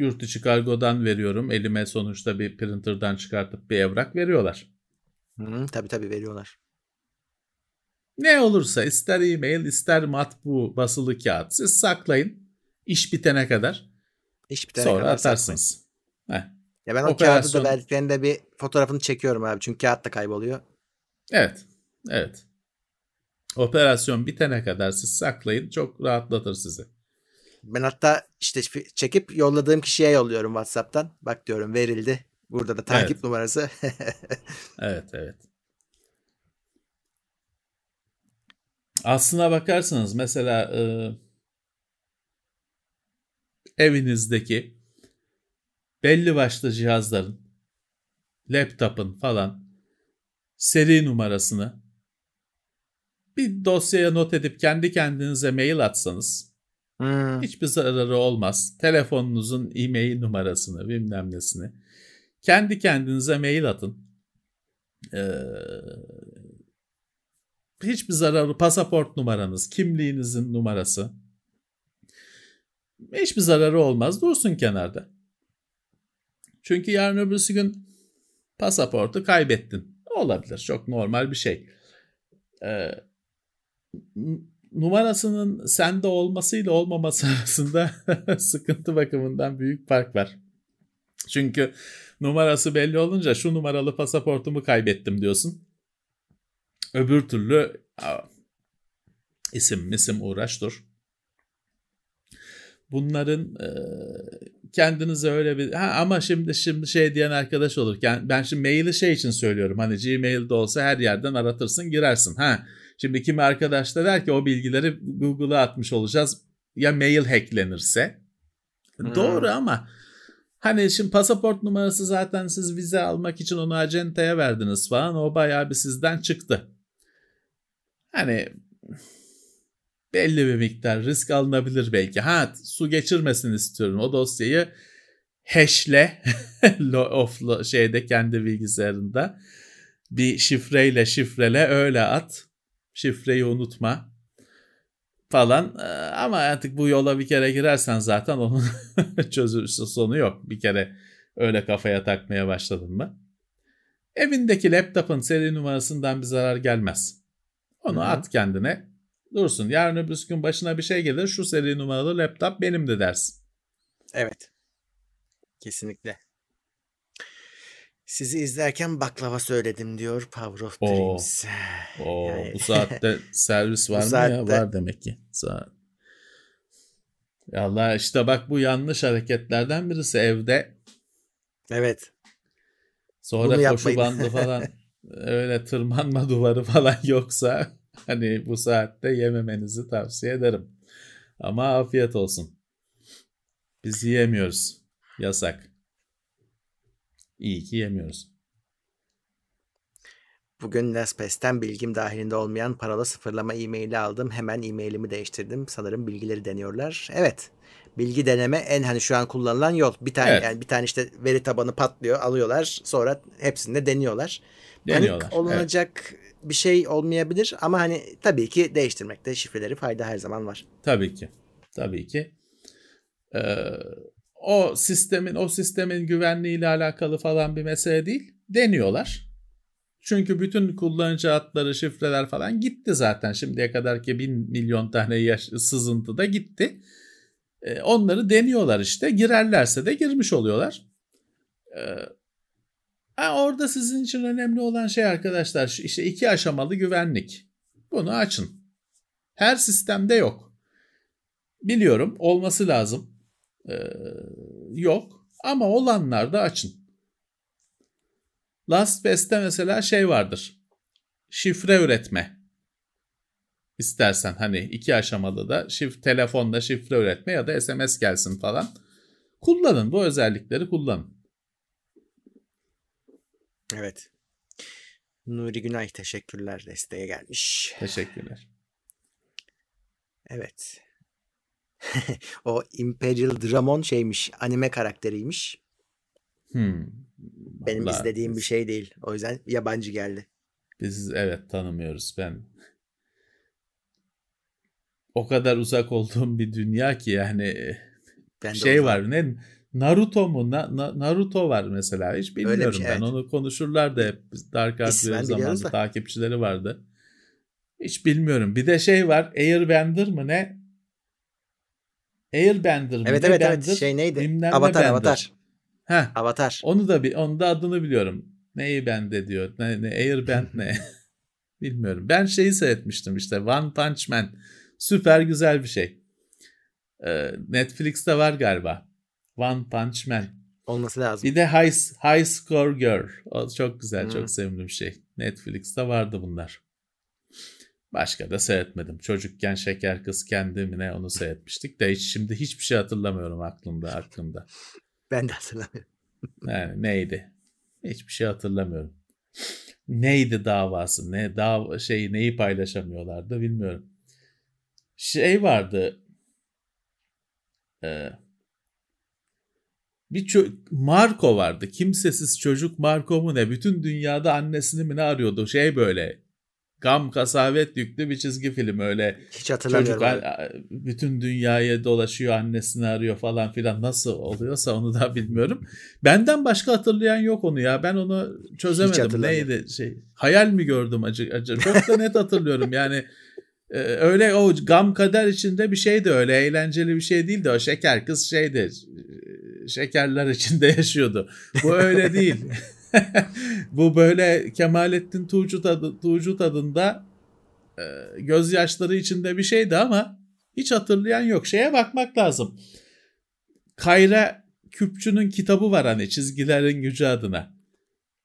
yurt içi kargodan veriyorum. Elime sonuçta bir printer'dan çıkartıp bir evrak veriyorlar. Hı, tabii tabii veriyorlar. Ne olursa ister e-mail ister matbu basılı kağıt siz saklayın. İş bitene kadar. İş bitene sonra kadar atarsınız. Heh. Ya ben o Operasyon... kağıdı da verdiklerinde bir fotoğrafını çekiyorum abi. Çünkü kağıt da kayboluyor. Evet. Evet. Operasyon bitene kadar siz saklayın. Çok rahatlatır sizi. Ben hatta işte çekip yolladığım kişiye yolluyorum WhatsApp'tan. Bak diyorum verildi. Burada da takip evet. numarası. evet evet. Aslına bakarsanız mesela e, evinizdeki belli başlı cihazların laptopun falan seri numarasını bir dosyaya not edip kendi kendinize mail atsanız hmm. hiçbir zararı olmaz. Telefonunuzun e-mail numarasını bilmem nesini kendi kendinize mail atın. Ee, hiçbir zararı pasaport numaranız, kimliğinizin numarası hiçbir zararı olmaz. Dursun kenarda. Çünkü yarın öbürsü gün pasaportu kaybettin. Olabilir. Çok normal bir şey. Ee, numarasının sende olmasıyla olmaması arasında sıkıntı bakımından büyük fark var. Çünkü numarası belli olunca şu numaralı pasaportumu kaybettim diyorsun. Öbür türlü isim misim uğraş dur. Bunların e, kendinize öyle bir ha, ama şimdi şimdi şey diyen arkadaş olur. Yani ben şimdi maili şey için söylüyorum. Hani Gmail'de olsa her yerden aratırsın girersin. Ha şimdi kimi arkadaş da der ki o bilgileri Google'a atmış olacağız. Ya mail hacklenirse. Hmm. Doğru ama Hani şimdi pasaport numarası zaten siz vize almak için onu acentaya verdiniz falan. O bayağı bir sizden çıktı. Hani belli bir miktar risk alınabilir belki. Ha su geçirmesin istiyorum. O dosyayı hashle of şeyde kendi bilgisayarında bir şifreyle şifrele öyle at. Şifreyi unutma falan. Ee, ama artık bu yola bir kere girersen zaten onun çözülüşü sonu yok. Bir kere öyle kafaya takmaya başladın mı? Evindeki laptopun seri numarasından bir zarar gelmez. Onu Hı-hı. at kendine. Dursun. Yarın öbür gün başına bir şey gelir. Şu seri numaralı laptop benim de dersin. Evet. Kesinlikle. Sizi izlerken baklava söyledim diyor Power of Dreams. Oo, oo, yani... Bu saatte servis var mı saatte... ya? Var demek ki. Saat. Allah işte bak bu yanlış hareketlerden birisi evde. Evet. Sonra Bunu koşu bandı falan öyle tırmanma duvarı falan yoksa hani bu saatte yememenizi tavsiye ederim. Ama afiyet olsun. Biz yiyemiyoruz. Yasak. İyi ki yemiyoruz. Bugün Lespes'ten bilgim dahilinde olmayan paralı sıfırlama e-maili aldım. Hemen e-mailimi değiştirdim. Sanırım bilgileri deniyorlar. Evet. Bilgi deneme en hani şu an kullanılan yol. Bir tane evet. yani bir tane işte veri tabanı patlıyor, alıyorlar. Sonra hepsini de deniyorlar. Deniyorlar. Panik olunacak evet. bir şey olmayabilir ama hani tabii ki değiştirmekte şifreleri fayda her zaman var. Tabii ki. Tabii ki. Ee, o sistemin o sistemin güvenliğiyle alakalı falan bir mesele değil. Deniyorlar. Çünkü bütün kullanıcı adları, şifreler falan gitti zaten. Şimdiye kadar ki bin milyon tane yaş, sızıntı da gitti. E, onları deniyorlar işte. Girerlerse de girmiş oluyorlar. E, orada sizin için önemli olan şey arkadaşlar işte iki aşamalı güvenlik. Bunu açın. Her sistemde yok. Biliyorum olması lazım. Ee, yok ama olanlar da açın. LastPass'te mesela şey vardır. Şifre üretme. İstersen hani iki aşamada da şif telefonda şifre üretme ya da SMS gelsin falan. Kullanın bu özellikleri kullanın. Evet. Nuri Günay teşekkürler desteğe gelmiş. Teşekkürler. Evet. o Imperial Dramon şeymiş. Anime karakteriymiş. Hmm. Benim Vallahi izlediğim biz... bir şey değil. O yüzden yabancı geldi. Biz evet tanımıyoruz. Ben o kadar uzak olduğum bir dünya ki yani ben şey var ne Naruto mu Na, Na, Naruto var mesela hiç bilmiyorum şey, ben evet. onu konuşurlar da hep Dark Art zamanında takipçileri vardı. Hiç bilmiyorum. Bir de şey var Airbender mı ne? Airbender mi? Evet evet Bender, evet. Şey neydi? Bilmem Avatar Bender. Avatar. Heh. Avatar. Onu da bir onu da adını biliyorum. Neyi bende diyor. Ne, ne Airband ne? Bilmiyorum. Ben şeyi seyretmiştim işte One Punch Man. Süper güzel bir şey. Ee, Netflix'te var galiba. One Punch Man. Olması lazım. Bir de High, High Score Girl. O çok güzel, hmm. çok sevimli bir şey. Netflix'te vardı bunlar. Başka da seyretmedim. Çocukken Şeker Kız kendimine onu seyretmiştik de hiç şimdi hiçbir şey hatırlamıyorum aklımda aklımda. Ben de hatırlamıyorum. Yani neydi? Hiçbir şey hatırlamıyorum. Neydi davası? Ne dav şey neyi paylaşamıyorlardı bilmiyorum. Şey vardı. Ee, bir ço- Marco vardı. Kimsesiz çocuk Marco mu ne? Bütün dünyada annesini mi ne arıyordu? Şey böyle gam kasavet yüklü bir çizgi film öyle. Hiç hatırlamıyorum. Çocuk bütün dünyaya dolaşıyor annesini arıyor falan filan nasıl oluyorsa onu da bilmiyorum. Benden başka hatırlayan yok onu ya. Ben onu çözemedim. Neydi şey? Hayal mi gördüm acı acı. Çok da net hatırlıyorum. Yani e, öyle o gam kader içinde bir şeydi öyle eğlenceli bir şey değildi. O şeker kız şeydi. Şekerler içinde yaşıyordu. Bu öyle değil. Bu böyle Kemalettin Tuğcu, tadı, Tuğcu tadında e, gözyaşları içinde bir şeydi ama hiç hatırlayan yok. Şeye bakmak lazım. Kayra Küpçü'nün kitabı var hani çizgilerin gücü adına.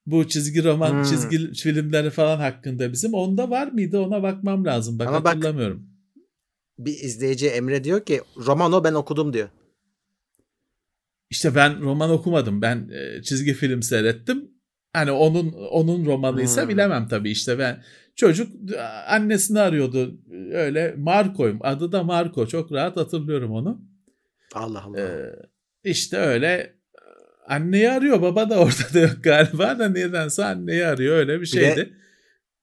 Bu çizgi roman, hmm. çizgi filmleri falan hakkında bizim. Onda var mıydı ona bakmam lazım. Bak Ama hatırlamıyorum. Bak, bir izleyici Emre diyor ki Romano ben okudum diyor. işte ben roman okumadım. Ben e, çizgi film seyrettim. Hani onun onun romanıysa hmm. bilemem tabii işte ben çocuk annesini arıyordu öyle Marco'yum adı da Marco çok rahat hatırlıyorum onu. Allah Allah. Ee, işte öyle anneyi arıyor baba da ortada yok galiba da nedense anneyi arıyor öyle bir şeydi.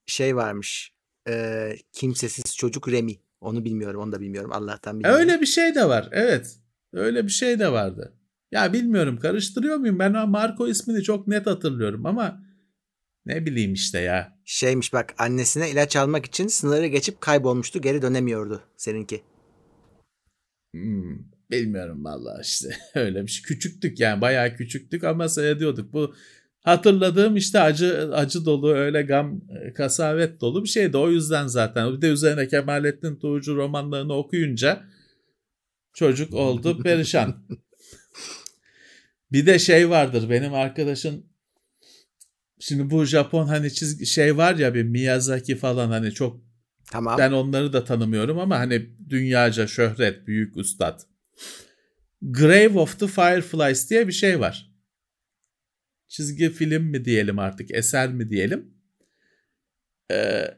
Bir şey varmış e, kimsesiz çocuk Remi onu bilmiyorum onu da bilmiyorum Allah'tan bilmiyorum. Öyle bir şey de var evet öyle bir şey de vardı. Ya bilmiyorum karıştırıyor muyum? Ben Marco ismini çok net hatırlıyorum ama ne bileyim işte ya. Şeymiş bak annesine ilaç almak için sınırı geçip kaybolmuştu geri dönemiyordu seninki. Hmm, bilmiyorum vallahi işte öyle bir şey. Küçüktük yani bayağı küçüktük ama seyrediyorduk. Bu hatırladığım işte acı acı dolu öyle gam e, kasavet dolu bir şeydi. O yüzden zaten bir de üzerine Kemalettin Tuğcu romanlarını okuyunca çocuk oldu perişan. Bir de şey vardır benim arkadaşın şimdi bu Japon hani çizgi şey var ya bir Miyazaki falan hani çok tamam. ben onları da tanımıyorum ama hani dünyaca şöhret büyük ustad. Grave of the Fireflies diye bir şey var. Çizgi film mi diyelim artık eser mi diyelim. Ee,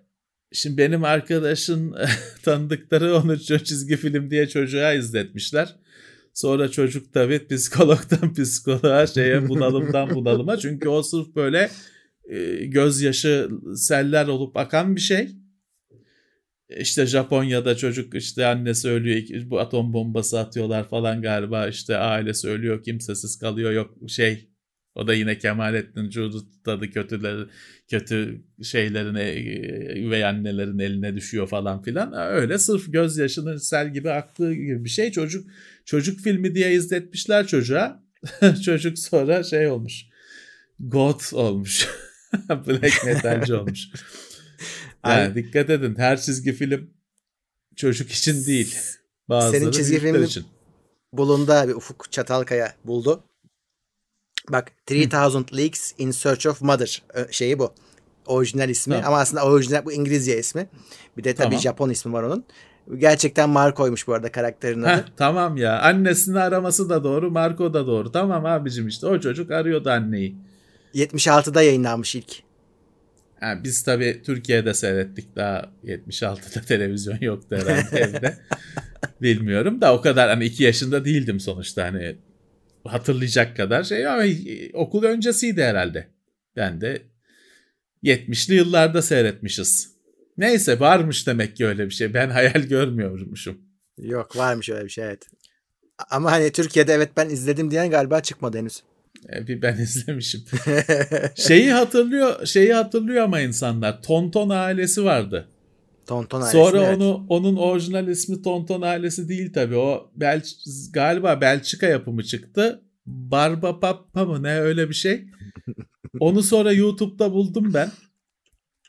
şimdi benim arkadaşın tanıdıkları onu çizgi film diye çocuğa izletmişler. Sonra çocuk tabii psikologdan psikoloğa şeye bunalımdan bunalıma. Çünkü o sırf böyle e, gözyaşı seller olup akan bir şey. İşte Japonya'da çocuk işte annesi ölüyor bu atom bombası atıyorlar falan galiba işte ailesi ölüyor kimsesiz kalıyor yok şey o da yine Kemalettin Cudu tadı kötüleri, kötü şeylerin e, üvey annelerin eline düşüyor falan filan. Öyle sırf gözyaşının sel gibi aktığı gibi bir şey. Çocuk çocuk filmi diye izletmişler çocuğa. Çocuk sonra şey olmuş. God olmuş. Black metalci olmuş. Yani dikkat edin her çizgi film çocuk için değil. Bazıları Senin çizgi filmin için. bulundu abi Ufuk Çatalkaya buldu. Bak 3000 Leagues in Search of Mother şeyi bu. Orijinal ismi tamam. ama aslında orijinal bu İngilizce ismi. Bir de tabii tamam. Japon ismi var onun. Gerçekten Marco'ymuş bu arada karakterin adı. Heh, tamam ya. Annesini araması da doğru, Marco da doğru. Tamam abicim işte o çocuk arıyordu anneyi. 76'da yayınlanmış ilk. Ha, biz tabii Türkiye'de seyrettik daha 76'da televizyon yoktu herhalde evde. Bilmiyorum da o kadar hani 2 yaşında değildim sonuçta hani hatırlayacak kadar şey ama okul öncesiydi herhalde. Ben de 70'li yıllarda seyretmişiz. Neyse varmış demek ki öyle bir şey. Ben hayal görmüyormuşum. Yok varmış öyle bir şey evet. Ama hani Türkiye'de evet ben izledim diyen galiba çıkmadı henüz. E, bir ben izlemişim. şeyi hatırlıyor, şeyi hatırlıyor ama insanlar. Tonton ailesi vardı. Tonton ailesi. Sonra evet. onu onun orijinal ismi Tonton ailesi değil tabii. O Bel galiba Belçika yapımı çıktı. Barba Papa mı ne öyle bir şey. Onu sonra YouTube'da buldum ben.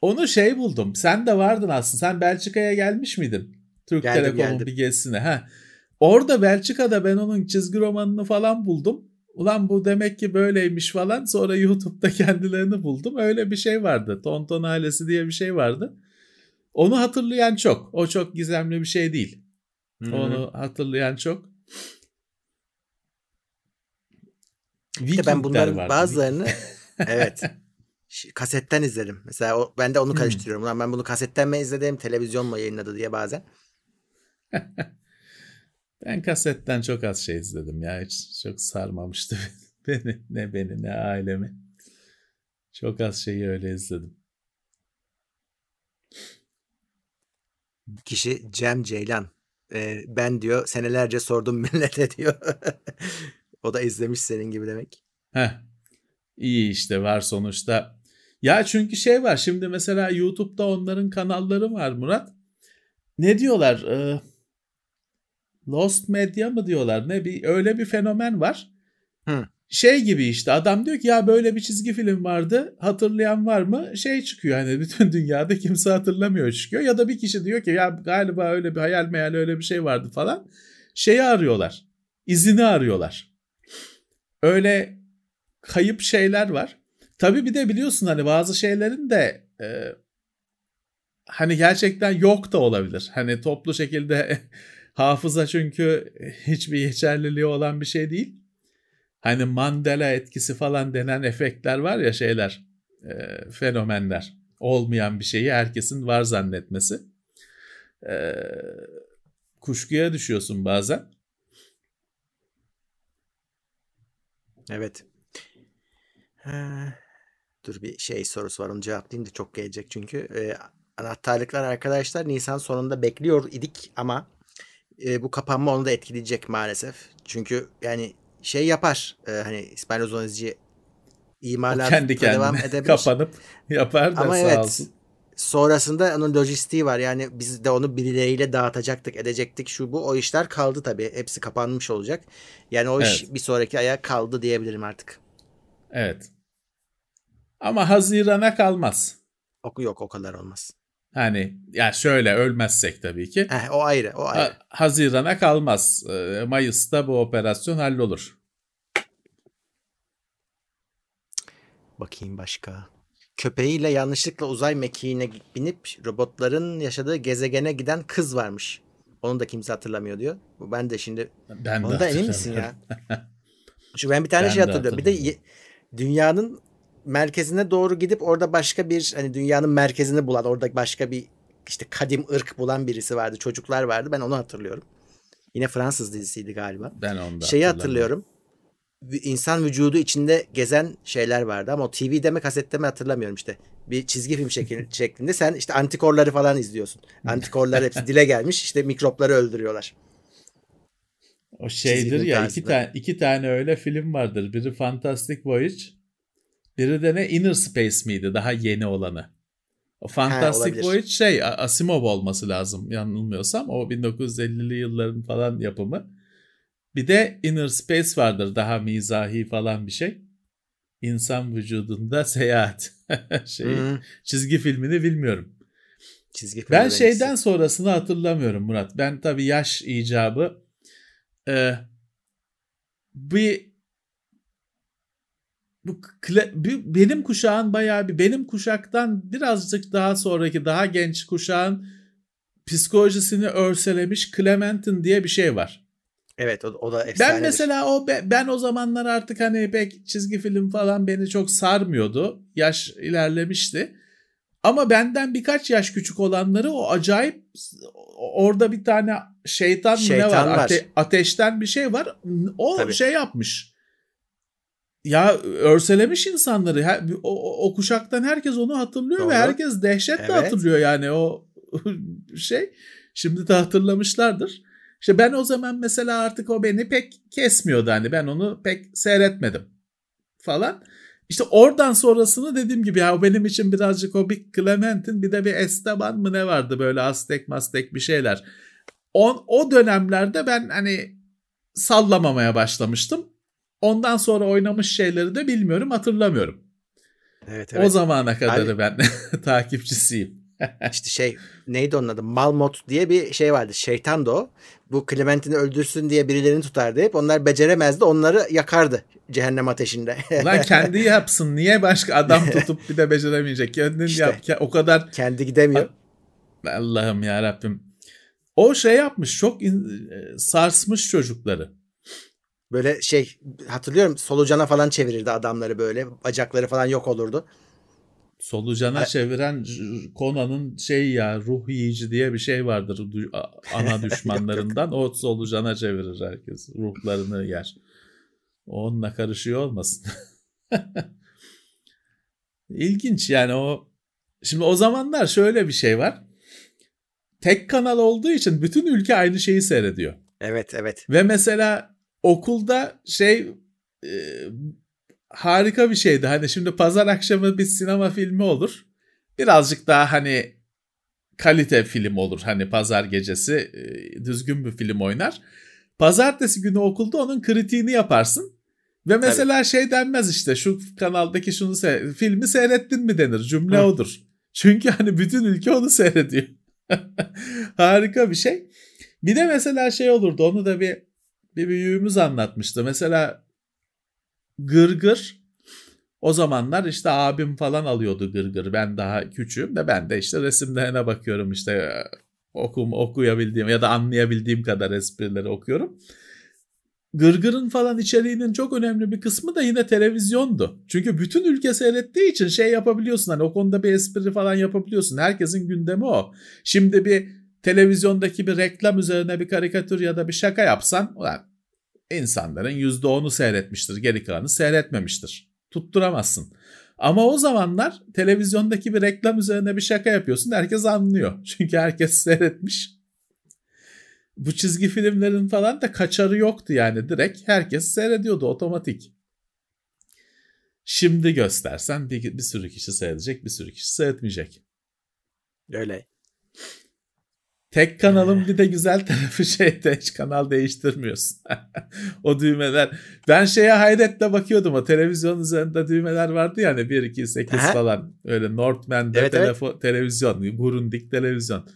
Onu şey buldum. Sen de vardın aslında. Sen Belçika'ya gelmiş miydin? Türk geldim, Telekom'un bir gezisine. Ha. Orada Belçika'da ben onun çizgi romanını falan buldum. Ulan bu demek ki böyleymiş falan. Sonra YouTube'da kendilerini buldum. Öyle bir şey vardı. Tonton ailesi diye bir şey vardı. Onu hatırlayan çok. O çok gizemli bir şey değil. Hı-hı. Onu hatırlayan çok. İşte ben bunların vardı. bazılarını evet kasetten izledim. Mesela o, ben de onu karıştırıyorum. Ulan ben bunu kasetten mi izledim, televizyon mu yayınladı diye bazen. ben kasetten çok az şey izledim ya. Hiç çok sarmamıştı beni. Ne beni ne ailemi. Çok az şeyi öyle izledim. Kişi Cem Ceylan. Ee, ben diyor senelerce sordum millete diyor. o da izlemiş senin gibi demek. Heh. İyi işte var sonuçta. Ya çünkü şey var şimdi mesela YouTube'da onların kanalları var Murat. Ne diyorlar? Ee, Lost Media mı diyorlar? Ne bir öyle bir fenomen var. Hı şey gibi işte adam diyor ki ya böyle bir çizgi film vardı hatırlayan var mı? Şey çıkıyor hani bütün dünyada kimse hatırlamıyor çıkıyor. Ya da bir kişi diyor ki ya galiba öyle bir hayal meyal öyle bir şey vardı falan. Şeyi arıyorlar izini arıyorlar. Öyle kayıp şeyler var. Tabi bir de biliyorsun hani bazı şeylerin de e, hani gerçekten yok da olabilir. Hani toplu şekilde hafıza çünkü hiçbir geçerliliği olan bir şey değil hani Mandela etkisi falan denen efektler var ya şeyler e, fenomenler olmayan bir şeyi herkesin var zannetmesi e, kuşkuya düşüyorsun bazen. Evet. Ha, dur bir şey sorusu var onu cevaplayayım da çok gelecek çünkü. Ee, anahtarlıklar arkadaşlar Nisan sonunda bekliyor idik ama e, bu kapanma onu da etkileyecek maalesef. Çünkü yani şey yapar e, hani İspanyol imalat kendi kendine devam edebilir. kapanıp yapar da Ama sağ evet, olsun. Sonrasında onun lojistiği var. Yani biz de onu birileriyle dağıtacaktık, edecektik. Şu bu o işler kaldı tabii. Hepsi kapanmış olacak. Yani o evet. iş bir sonraki aya kaldı diyebilirim artık. Evet. Ama Haziran'a kalmaz. Oku yok o kadar olmaz. Hani ya şöyle ölmezsek tabii ki. Heh, o ayrı, o ayrı. Ha, Haziran'a kalmaz. Ee, Mayıs'ta bu operasyon hallolur. Bakayım başka. Köpeğiyle yanlışlıkla uzay mekiğine binip robotların yaşadığı gezegene giden kız varmış. Onu da kimse hatırlamıyor diyor. Ben de şimdi ben de Ondan emin misin ya? Şu ben bir tane ben şey hatırlıyorum. Bir de dünyanın merkezine doğru gidip orada başka bir hani dünyanın merkezini bulan orada başka bir işte kadim ırk bulan birisi vardı. Çocuklar vardı. Ben onu hatırlıyorum. Yine Fransız dizisiydi galiba. Ben onu da Şeyi hatırlıyorum. İnsan vücudu içinde gezen şeyler vardı ama o TV'de mi kasette mi hatırlamıyorum işte. Bir çizgi film şekil, şeklinde sen işte antikorları falan izliyorsun. Antikorlar hepsi dile gelmiş işte mikropları öldürüyorlar. O şeydir ya iki tane iki tane öyle film vardır. Biri Fantastic Voyage, biri de ne Inner Space miydi? Daha yeni olanı. O Fantastic ha, Voyage şey Asimov olması lazım yanılmıyorsam. O 1950'li yılların falan yapımı. Bir de Inner Space vardır daha mizahi falan bir şey. İnsan vücudunda seyahat şey hmm. çizgi filmini bilmiyorum. Çizgi film ben şeyden sonrasını hatırlamıyorum Murat. Ben tabii yaş icabı e, bir bu benim kuşağın bayağı bir benim kuşaktan birazcık daha sonraki daha genç kuşağın psikolojisini örselemiş Clementine diye bir şey var. Evet o, o da efsanedir. Ben mesela o ben o zamanlar artık hani pek çizgi film falan beni çok sarmıyordu. Yaş ilerlemişti. Ama benden birkaç yaş küçük olanları o acayip orada bir tane şeytan, şeytan ne var? var. Ate, ateşten bir şey var. O Tabii. şey yapmış. Ya örselemiş insanları. O, o kuşaktan herkes onu hatırlıyor Doğru. ve herkes dehşetle evet. hatırlıyor yani o şey. Şimdi de hatırlamışlardır. İşte ben o zaman mesela artık o beni pek kesmiyordu hani ben onu pek seyretmedim falan. İşte oradan sonrasını dediğim gibi ya benim için birazcık o bir Clementine bir de bir Esteban mı ne vardı böyle Aztek Mastek bir şeyler. O, o dönemlerde ben hani sallamamaya başlamıştım. Ondan sonra oynamış şeyleri de bilmiyorum hatırlamıyorum. Evet, evet. O zamana kadar Abi, ben takipçisiyim. İşte şey neydi onun adı? Malmot diye bir şey vardı. Şeytan da o. Bu Clementine'i öldürsün diye birilerini tutardı hep. Onlar beceremezdi. Onları yakardı cehennem ateşinde. Lan kendi yapsın. Niye başka adam tutup bir de beceremeyecek? Kendin işte, yap. O kadar kendi gidemiyor. Allah'ım ya Rabbim. O şey yapmış. Çok in... E, sarsmış çocukları. Böyle şey hatırlıyorum solucana falan çevirirdi adamları böyle. Bacakları falan yok olurdu. Solucana ha. çeviren Conan'ın şey ya ruh yiyici diye bir şey vardır ana düşmanlarından. o solucana çevirir herkes. Ruhlarını yer. Onunla karışıyor olmasın. İlginç yani o. Şimdi o zamanlar şöyle bir şey var. Tek kanal olduğu için bütün ülke aynı şeyi seyrediyor. Evet evet. Ve mesela okulda şey e, harika bir şeydi. Hani şimdi pazar akşamı bir sinema filmi olur. Birazcık daha hani kalite film olur. Hani pazar gecesi e, düzgün bir film oynar. Pazartesi günü okulda onun kritiğini yaparsın. Ve mesela Tabii. şey denmez işte şu kanaldaki şunu se filmi seyrettin mi denir. Cümle Hı. odur. Çünkü hani bütün ülke onu seyrediyor. Harika bir şey. Bir de mesela şey olurdu onu da bir bir büyüğümüz anlatmıştı. Mesela gırgır o zamanlar işte abim falan alıyordu gırgır. Ben daha küçüğüm de ben de işte resimlerine bakıyorum işte e, okum okuyabildiğim ya da anlayabildiğim kadar esprileri okuyorum. Gırgır'ın falan içeriğinin çok önemli bir kısmı da yine televizyondu. Çünkü bütün ülke seyrettiği için şey yapabiliyorsun hani o konuda bir espri falan yapabiliyorsun. Herkesin gündemi o. Şimdi bir televizyondaki bir reklam üzerine bir karikatür ya da bir şaka yapsan ulan insanların %10'u seyretmiştir. Geri kalanı seyretmemiştir. Tutturamazsın. Ama o zamanlar televizyondaki bir reklam üzerine bir şaka yapıyorsun. Herkes anlıyor. Çünkü herkes seyretmiş. Bu çizgi filmlerin falan da kaçarı yoktu yani. Direkt herkes seyrediyordu otomatik. Şimdi göstersen bir, bir sürü kişi seyredecek, bir sürü kişi seyretmeyecek. Öyle. Tek kanalın bir de güzel tarafı şeyde hiç kanal değiştirmiyorsun. o düğmeler. Ben şeye hayretle bakıyordum o televizyon üzerinde düğmeler vardı ya hani 1, 2, 8 Aha. falan. Öyle Northman'de evet, telefo- evet. televizyon, Grundig televizyon.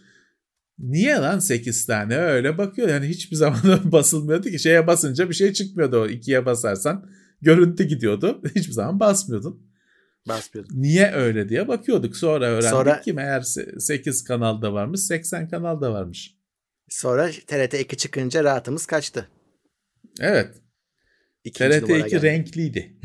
Niye lan 8 tane öyle bakıyor yani hiçbir zaman basılmıyordu ki şeye basınca bir şey çıkmıyordu o ikiye basarsan görüntü gidiyordu hiçbir zaman basmıyordun. Basmıyordun. Niye öyle diye bakıyorduk sonra öğrendik sonra, ki meğer 8 kanalda varmış 80 kanalda varmış. Sonra TRT 2 çıkınca rahatımız kaçtı. Evet. İkinci TRT 2 renkliydi.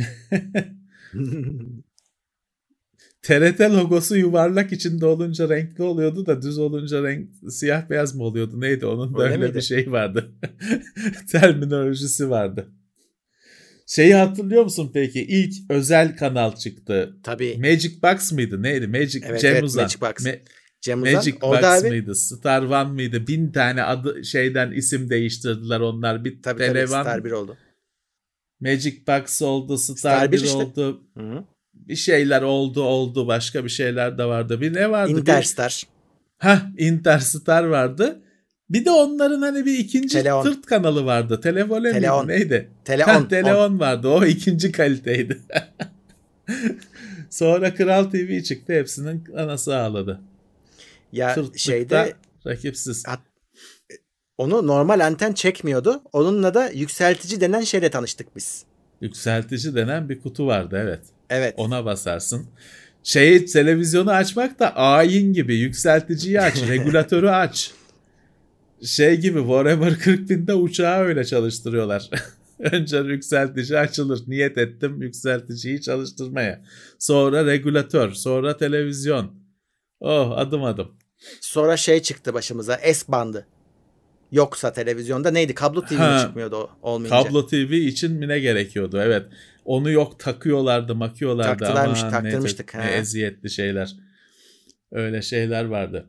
TRT logosu yuvarlak içinde olunca renkli oluyordu da düz olunca renk siyah beyaz mı oluyordu neydi onun da öyle, öyle bir şey vardı. Terminolojisi vardı. Şeyi hatırlıyor musun peki? İlk özel kanal çıktı. Tabii. Magic Box mıydı? Neydi? Magic evet, Cem evet, Uzan. Magic Box. Me- Cem Uzan. Magic Box abi... mıydı? Star One mıydı? Bin tane adı şeyden isim değiştirdiler onlar. Bir tabii, Televan. Tabii Star 1 oldu. Magic Box oldu, Star, Star 1 işte. oldu. Hı-hı bir şeyler oldu oldu başka bir şeyler de vardı. Bir ne vardı? Interstar. Ha Interstar vardı. Bir de onların hani bir ikinci Teleon. tırt kanalı vardı. Televole Teleon. miydi neydi? Teleon. Ha, Teleon vardı. O ikinci kaliteydi. Sonra Kral TV çıktı. Hepsinin anası ağladı. Ya Tırtlıkta şeyde rakipsiz. At, onu normal anten çekmiyordu. Onunla da yükseltici denen şeyle tanıştık biz. Yükseltici denen bir kutu vardı evet. Evet. Ona basarsın. Şey televizyonu açmak da ayin gibi yükselticiyi aç, regülatörü aç. Şey gibi Warhammer 40 binde uçağı öyle çalıştırıyorlar. Önce yükseltici açılır. Niyet ettim yükselticiyi çalıştırmaya. Sonra regülatör, sonra televizyon. Oh adım adım. Sonra şey çıktı başımıza S bandı. Yoksa televizyonda neydi? Kablo TV ha, çıkmıyordu olmayınca? Kablo TV için mi ne gerekiyordu? Evet. Onu yok takıyorlardı, makıyorlardı. Taktılarmış, Aman, taktırmıştık. Ne, ne eziyetli şeyler. Öyle şeyler vardı.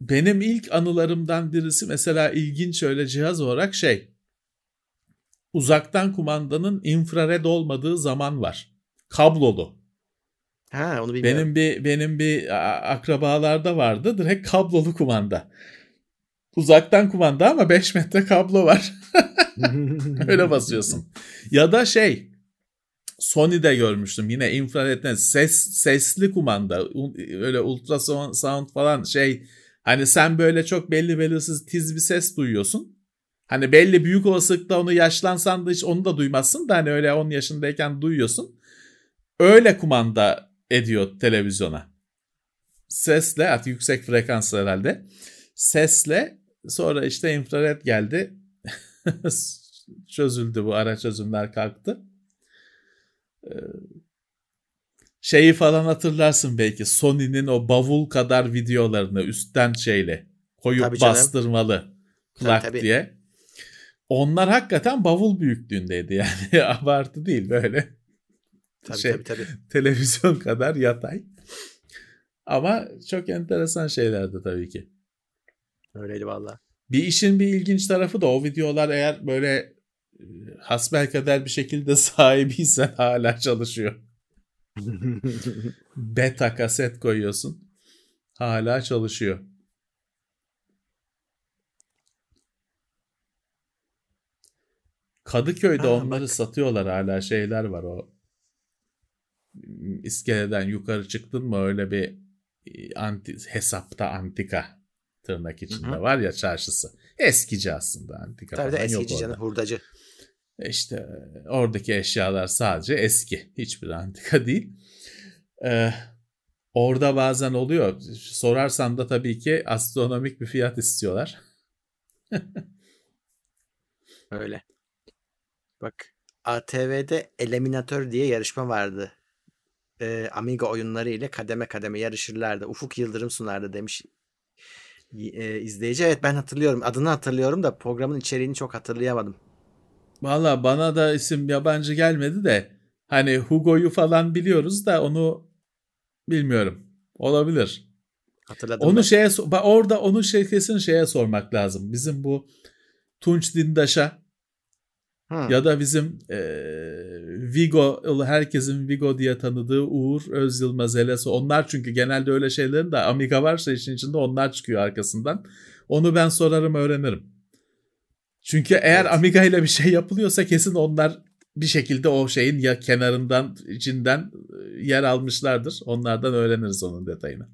Benim ilk anılarımdan birisi mesela ilginç öyle cihaz olarak şey. Uzaktan kumandanın infrared olmadığı zaman var. Kablolu. Ha onu bilmiyorum. Benim bir benim bir akrabalarda vardı direkt kablolu kumanda. Uzaktan kumanda ama 5 metre kablo var. Öyle basıyorsun. Ya da şey Sony'de görmüştüm yine infraredden ses sesli kumanda öyle ultrasound falan şey hani sen böyle çok belli belirsiz tiz bir ses duyuyorsun. Hani belli büyük olasılıkla onu yaşlansan da hiç onu da duymazsın da hani öyle 10 yaşındayken duyuyorsun. Öyle kumanda ediyor televizyona. Sesle artık yüksek frekans herhalde. Sesle sonra işte infrared geldi. çözüldü bu ara çözümler kalktı. Şeyi falan hatırlarsın belki Sony'nin o bavul kadar videolarını üstten şeyle koyup tabii bastırmalı plak tabii, tabii. diye. Onlar hakikaten bavul büyüklüğündeydi yani abartı değil böyle. Tabii, şey, tabii, tabii. Televizyon kadar yatay. Ama çok enteresan şeylerdi tabii ki. Öyleydi valla. Bir işin bir ilginç tarafı da o videolar eğer böyle e, hasbelkader bir şekilde sahibiysen hala çalışıyor. Beta kaset koyuyorsun. Hala çalışıyor. Kadıköy'de ha, onları bak. satıyorlar hala şeyler var o iskeleden yukarı çıktın mı öyle bir e, anti, hesapta antika tırnak içinde Hı-hı. var ya çarşısı. Eskici aslında antika Tabii falan eskici canım hurdacı. E işte oradaki eşyalar sadece eski. Hiçbir antika değil. Ee, orada bazen oluyor. Sorarsan da tabii ki astronomik bir fiyat istiyorlar. Öyle. Bak ATV'de Eliminator diye yarışma vardı. Ee, Amiga oyunları ile kademe kademe yarışırlardı. Ufuk Yıldırım sunardı demiş e, izleyici. Evet ben hatırlıyorum. Adını hatırlıyorum da programın içeriğini çok hatırlayamadım. Valla bana da isim yabancı gelmedi de hani Hugo'yu falan biliyoruz da onu bilmiyorum. Olabilir. Hatırladım onu ben. şeye orada onun şey kesin şeye sormak lazım. Bizim bu Tunç Dindaş'a ya da bizim e, Vigo herkesin Vigo diye tanıdığı Uğur Öz Yılmaz Elesi onlar çünkü genelde öyle şeylerin de Amiga varsa işin içinde onlar çıkıyor arkasından. Onu ben sorarım öğrenirim. Çünkü eğer evet. Amiga ile bir şey yapılıyorsa kesin onlar bir şekilde o şeyin ya kenarından içinden yer almışlardır. Onlardan öğreniriz onun detayını.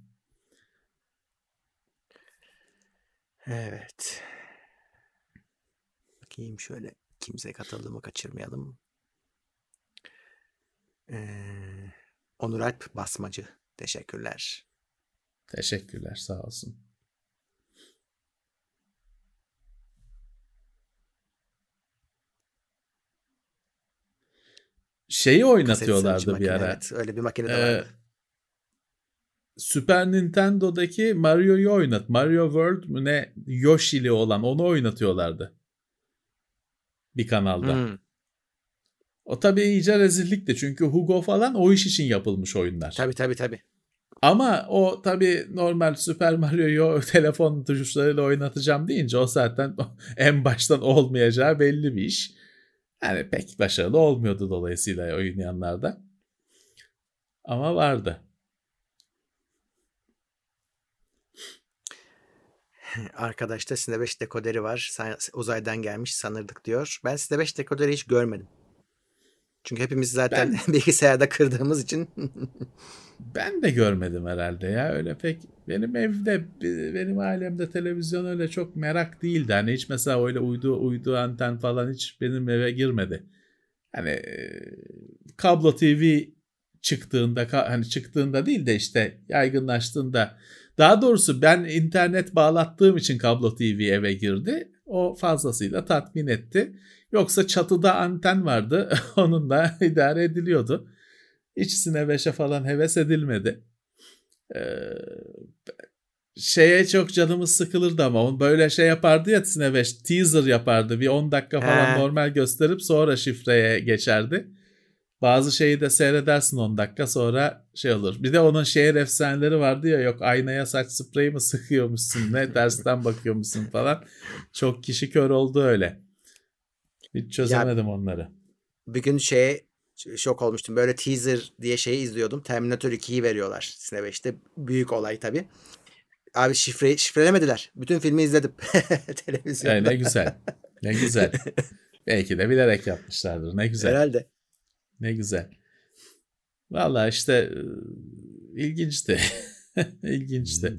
Evet. Bakayım şöyle kimse katıldığımı kaçırmayalım. Ee, Onur Alp Basmacı. Teşekkürler. Teşekkürler sağ olsun. Şeyi oynatıyorlardı bir ara. Evet, öyle bir makine de ee, vardı. Super Nintendo'daki Mario'yu oynat. Mario World mü ne Yoshi'li olan onu oynatıyorlardı. Bir kanalda. Hmm. O tabii iyice rezillikti çünkü Hugo falan o iş için yapılmış oyunlar. Tabii tabii tabii. Ama o tabii normal Super Mario'yu telefon tuşlarıyla oynatacağım deyince o zaten en baştan olmayacağı belli bir iş. Yani pek başarılı olmuyordu dolayısıyla oynayanlarda. Ama vardı. Arkadaşta Sine 5 dekoderi var. Uzaydan gelmiş sanırdık diyor. Ben Sine 5 dekoderi hiç görmedim. Çünkü hepimiz zaten ben, bilgisayarda kırdığımız için. ben de görmedim herhalde ya. Öyle pek benim evde benim ailemde televizyon öyle çok merak değildi. Hani hiç mesela öyle uydu uydu anten falan hiç benim eve girmedi. Hani kablo TV çıktığında hani çıktığında değil de işte yaygınlaştığında daha doğrusu ben internet bağlattığım için kablo TV eve girdi. O fazlasıyla tatmin etti. Yoksa çatıda anten vardı. Onunla idare ediliyordu. Hiç Sinebeş'e falan heves edilmedi. Ee, şeye çok canımız sıkılırdı ama böyle şey yapardı ya Sinebeş teaser yapardı. Bir 10 dakika falan He. normal gösterip sonra şifreye geçerdi. Bazı şeyi de seyredersin 10 dakika sonra şey olur. Bir de onun şehir efsaneleri vardı ya yok aynaya saç spreyi mi sıkıyormuşsun ne dersten bakıyormuşsun falan. Çok kişi kör oldu öyle. Hiç çözemedim ya, onları. Bir gün şeye şok olmuştum. Böyle teaser diye şeyi izliyordum. Terminator 2'yi veriyorlar Sine 5'te. Büyük olay tabii. Abi şifre, şifrelemediler. Bütün filmi izledim. Televizyonda. Yani ne güzel. Ne güzel. Belki de bilerek yapmışlardır. Ne güzel. Herhalde. Ne güzel. Valla işte ilginçti. ilginçti.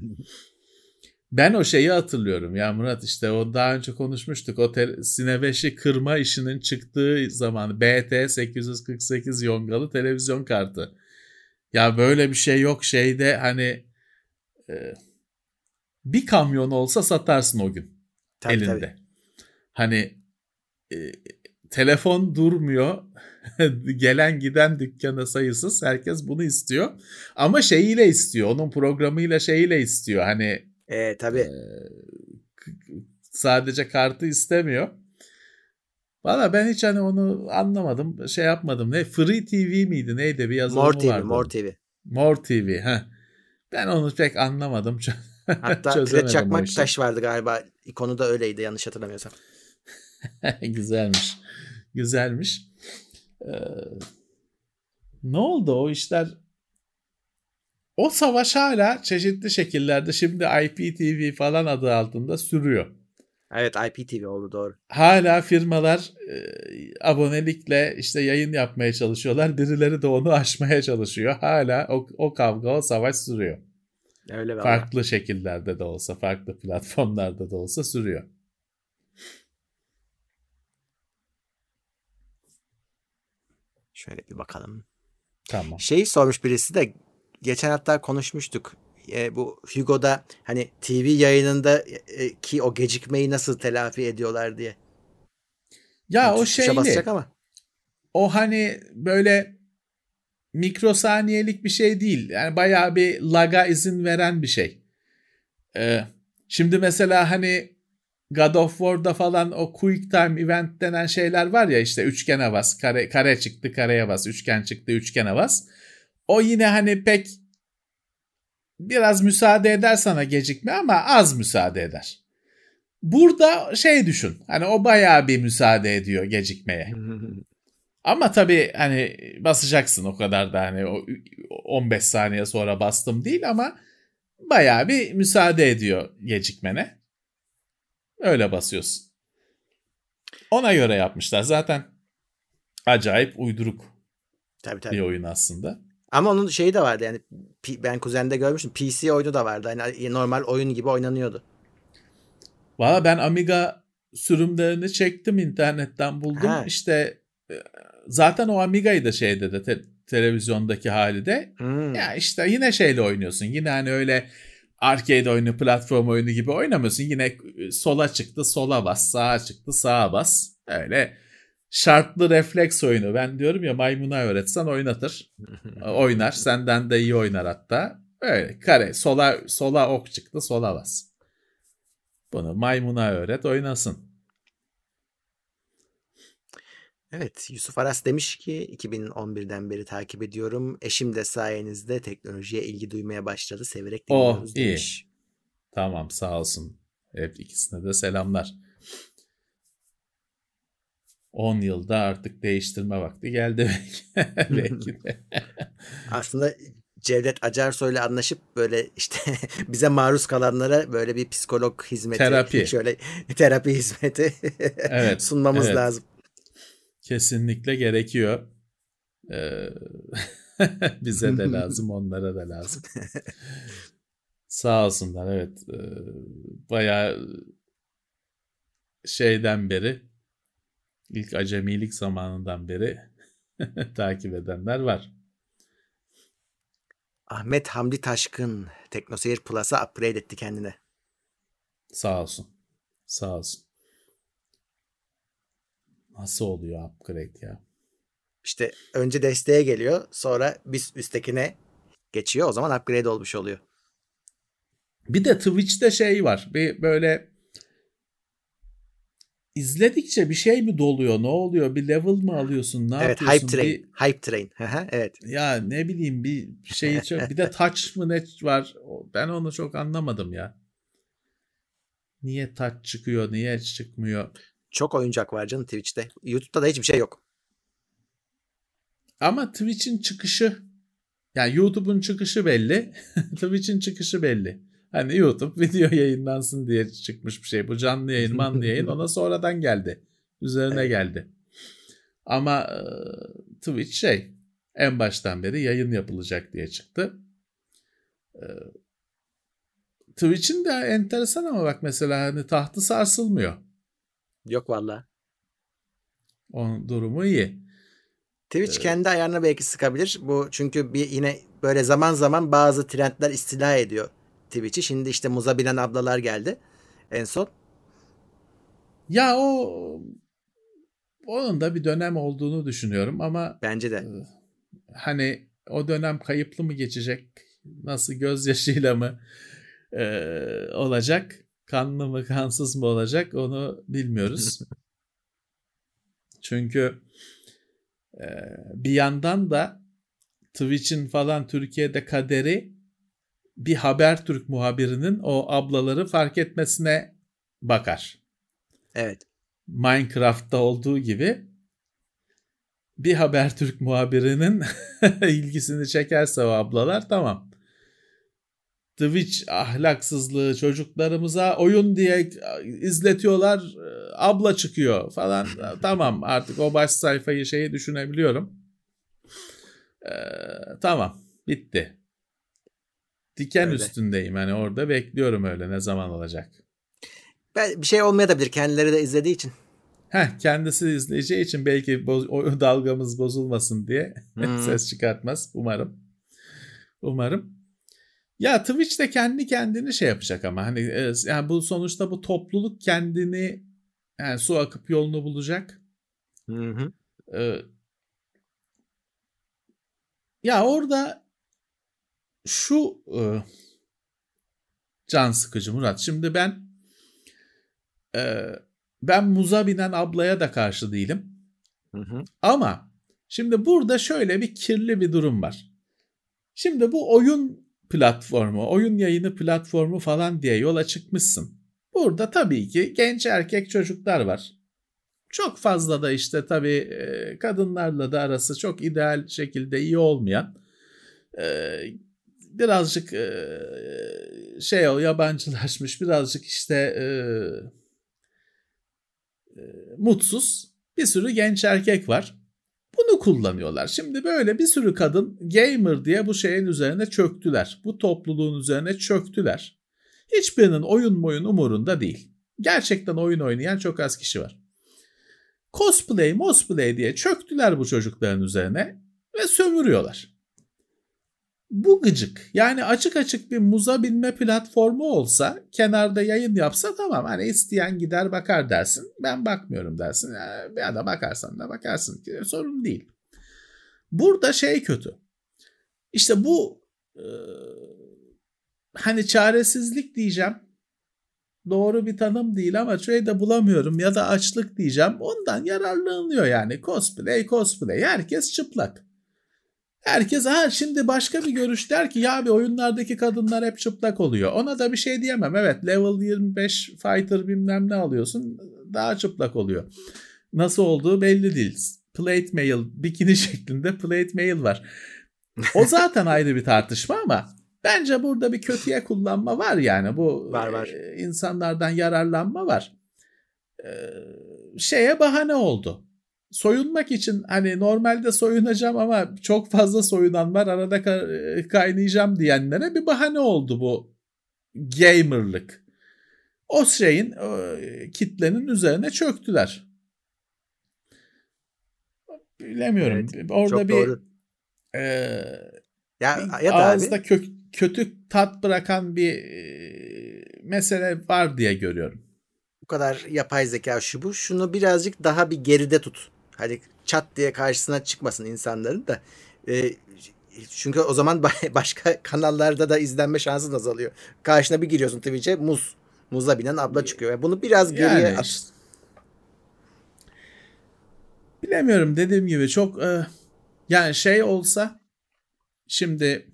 Ben o şeyi hatırlıyorum ya Murat işte o daha önce konuşmuştuk. O te- Sine kırma işinin çıktığı zaman BT 848 yongalı televizyon kartı. Ya böyle bir şey yok şeyde hani e, bir kamyon olsa satarsın o gün tabii, elinde. Tabii. Hani e, telefon durmuyor. Gelen giden dükkana sayısız. Herkes bunu istiyor. Ama şeyiyle istiyor. Onun programıyla şeyiyle istiyor. Hani e, tabii. E, sadece kartı istemiyor. Valla ben hiç hani onu anlamadım. Şey yapmadım. Ne Free TV miydi? Neydi? Bir yazılımı More TV, vardı. More TV. More TV. Heh. Ben onu pek anlamadım. Hatta Kret Çakmak Taş vardı galiba. İkonu da öyleydi yanlış hatırlamıyorsam. Güzelmiş. Güzelmiş. Ee, ne oldu o işler? O savaş hala çeşitli şekillerde şimdi IPTV falan adı altında sürüyor. Evet IPTV oldu doğru. Hala firmalar e, abonelikle işte yayın yapmaya çalışıyorlar. Birileri de onu aşmaya çalışıyor. Hala o, o kavga o savaş sürüyor. Öyle farklı şekillerde de olsa, farklı platformlarda da olsa sürüyor. Şöyle bir bakalım. Tamam. Şeyi sormuş birisi de geçen hatta konuşmuştuk. E, bu Hugo'da hani TV yayınında e, ki o gecikmeyi nasıl telafi ediyorlar diye. Ya o şeyli. basacak ama. O hani böyle mikrosaniyelik bir şey değil. Yani bayağı bir laga izin veren bir şey. Ee, şimdi mesela hani God of War'da falan o quick time event denen şeyler var ya işte üçgene bas, kare, kare çıktı kareye bas, üçgen çıktı üçgene bas. O yine hani pek biraz müsaade eder sana gecikme ama az müsaade eder. Burada şey düşün. Hani o bayağı bir müsaade ediyor gecikmeye. Ama tabii hani basacaksın o kadar da hani 15 saniye sonra bastım değil ama bayağı bir müsaade ediyor gecikmene. Öyle basıyorsun. Ona göre yapmışlar. Zaten acayip uyduruk tabii, tabii. bir oyun aslında. Ama onun şeyi de vardı yani ben kuzende görmüştüm. PC oyunu da vardı. Hani normal oyun gibi oynanıyordu. Valla ben Amiga sürümlerini çektim internetten buldum. Ha. İşte e, zaten o Amiga'yı da şeyde de te- televizyondaki hali de hmm. ya işte yine şeyle oynuyorsun. Yine hani öyle arcade oyunu, platform oyunu gibi oynamıyorsun. Yine e, sola çıktı, sola bas, sağa çıktı, sağa bas. Öyle şartlı refleks oyunu. Ben diyorum ya maymuna öğretsen oynatır. oynar. Senden de iyi oynar hatta. Öyle kare sola sola ok çıktı, sola bas. Bunu maymuna öğret oynasın. Evet Yusuf Aras demiş ki 2011'den beri takip ediyorum. Eşim de sayenizde teknolojiye ilgi duymaya başladı. Severek oh, dinliyoruz oh, demiş. Iyi. Tamam sağ olsun. Hep ikisine de selamlar. 10 yılda artık değiştirme vakti geldi belki de. Aslında Cevdet Acarsoy ile anlaşıp böyle işte bize maruz kalanlara böyle bir psikolog hizmeti, terapi. şöyle terapi hizmeti evet, sunmamız evet. lazım. Kesinlikle gerekiyor. Ee, bize de lazım, onlara da lazım. Sağ olsunlar evet. Ee, bayağı şeyden beri ilk acemilik zamanından beri takip edenler var. Ahmet Hamdi Taşkın TeknoSeyir Plus'a upgrade etti kendine. Sağ olsun. Sağ olsun. Nasıl oluyor upgrade ya? İşte önce desteğe geliyor sonra bir üsttekine geçiyor o zaman upgrade olmuş oluyor. Bir de Twitch'te şey var. Bir böyle izledikçe bir şey mi doluyor? Ne oluyor? Bir level mı alıyorsun? Ne evet, yapıyorsun? Hype train. Bir... Hype train. evet. Ya ne bileyim bir şey çok... bir de touch mı ne var? Ben onu çok anlamadım ya. Niye touch çıkıyor? Niye çıkmıyor? Çok oyuncak var canım Twitch'te. YouTube'da da hiçbir şey yok. Ama Twitch'in çıkışı yani YouTube'un çıkışı belli. Twitch'in çıkışı belli. Hani YouTube video yayınlansın diye çıkmış bir şey. Bu canlı yayın, manlı yayın ona sonradan geldi. Üzerine evet. geldi. Ama e, Twitch şey en baştan beri yayın yapılacak diye çıktı. E, Twitch'in de enteresan ama bak mesela hani tahtı sarsılmıyor. Yok valla. Onun durumu iyi. Twitch ee, kendi ayarına belki sıkabilir. Bu çünkü bir yine böyle zaman zaman bazı trendler istila ediyor Twitch'i. Şimdi işte muza bilen ablalar geldi en son. Ya o onun da bir dönem olduğunu düşünüyorum ama bence de. E, hani o dönem kayıplı mı geçecek? Nasıl gözyaşıyla mı e, olacak? Kanlı mı kansız mı olacak onu bilmiyoruz. Çünkü e, bir yandan da Twitch'in falan Türkiye'de kaderi bir Habertürk muhabirinin o ablaları fark etmesine bakar. Evet. Minecraft'ta olduğu gibi bir Habertürk muhabirinin ilgisini çekerse o ablalar tamam. Twitch ahlaksızlığı çocuklarımıza oyun diye izletiyorlar abla çıkıyor falan tamam artık o baş sayfayı şeyi düşünebiliyorum. Ee, tamam bitti. Diken öyle. üstündeyim hani orada bekliyorum öyle ne zaman olacak. Ben, bir şey olmayabilir kendileri de izlediği için. Heh, kendisi izleyeceği için belki boz, o dalgamız bozulmasın diye hmm. ses çıkartmaz umarım. Umarım. Ya Twitch de kendi kendini şey yapacak ama hani e, yani bu sonuçta bu topluluk kendini yani su akıp yolunu bulacak. Hı hı. Ee, ya orada şu e, can sıkıcı Murat. Şimdi ben e, ben muza binen ablaya da karşı değilim. Hı hı. Ama şimdi burada şöyle bir kirli bir durum var. Şimdi bu oyun platformu, oyun yayını platformu falan diye yola çıkmışsın. Burada tabii ki genç erkek çocuklar var. Çok fazla da işte tabii e, kadınlarla da arası çok ideal şekilde iyi olmayan e, birazcık şey o yabancılaşmış birazcık işte mutsuz bir sürü genç erkek var. Bunu kullanıyorlar. Şimdi böyle bir sürü kadın gamer diye bu şeyin üzerine çöktüler. Bu topluluğun üzerine çöktüler. Hiçbirinin oyun boyun umurunda değil. Gerçekten oyun oynayan çok az kişi var. Cosplay, cosplay diye çöktüler bu çocukların üzerine ve sömürüyorlar. Bu gıcık. Yani açık açık bir muza binme platformu olsa kenarda yayın yapsa tamam hani isteyen gider bakar dersin. Ben bakmıyorum dersin. Ya da bakarsan da bakarsın. Sorun değil. Burada şey kötü. İşte bu e, hani çaresizlik diyeceğim. Doğru bir tanım değil ama şey de bulamıyorum ya da açlık diyeceğim. Ondan yararlanıyor yani. Cosplay cosplay. Herkes çıplak. Herkes ha şimdi başka bir görüş der ki ya bir oyunlardaki kadınlar hep çıplak oluyor. Ona da bir şey diyemem. Evet level 25 fighter bilmem ne alıyorsun daha çıplak oluyor. Nasıl olduğu belli değil. Plate mail bikini şeklinde plate mail var. O zaten ayrı bir tartışma ama bence burada bir kötüye kullanma var yani bu var, var. E, insanlardan yararlanma var. E, şeye bahane oldu soyunmak için hani normalde soyunacağım ama çok fazla soyunan var arada kaynayacağım diyenlere bir bahane oldu bu gamerlık. O şeyin o kitlenin üzerine çöktüler. Bilemiyorum. Evet, Orada bir doğru. E, ya, ya ağızda abi, kök, kötü tat bırakan bir e, mesele var diye görüyorum. Bu kadar yapay zeka şu bu. Şunu birazcık daha bir geride tut. Hadi çat diye karşısına çıkmasın insanların da. E, çünkü o zaman başka kanallarda da izlenme şansın azalıyor. Karşına bir giriyorsun Twitch'e muz. Muza binen abla çıkıyor. Yani bunu biraz geriye yani, at. Bilemiyorum dediğim gibi çok e, yani şey olsa şimdi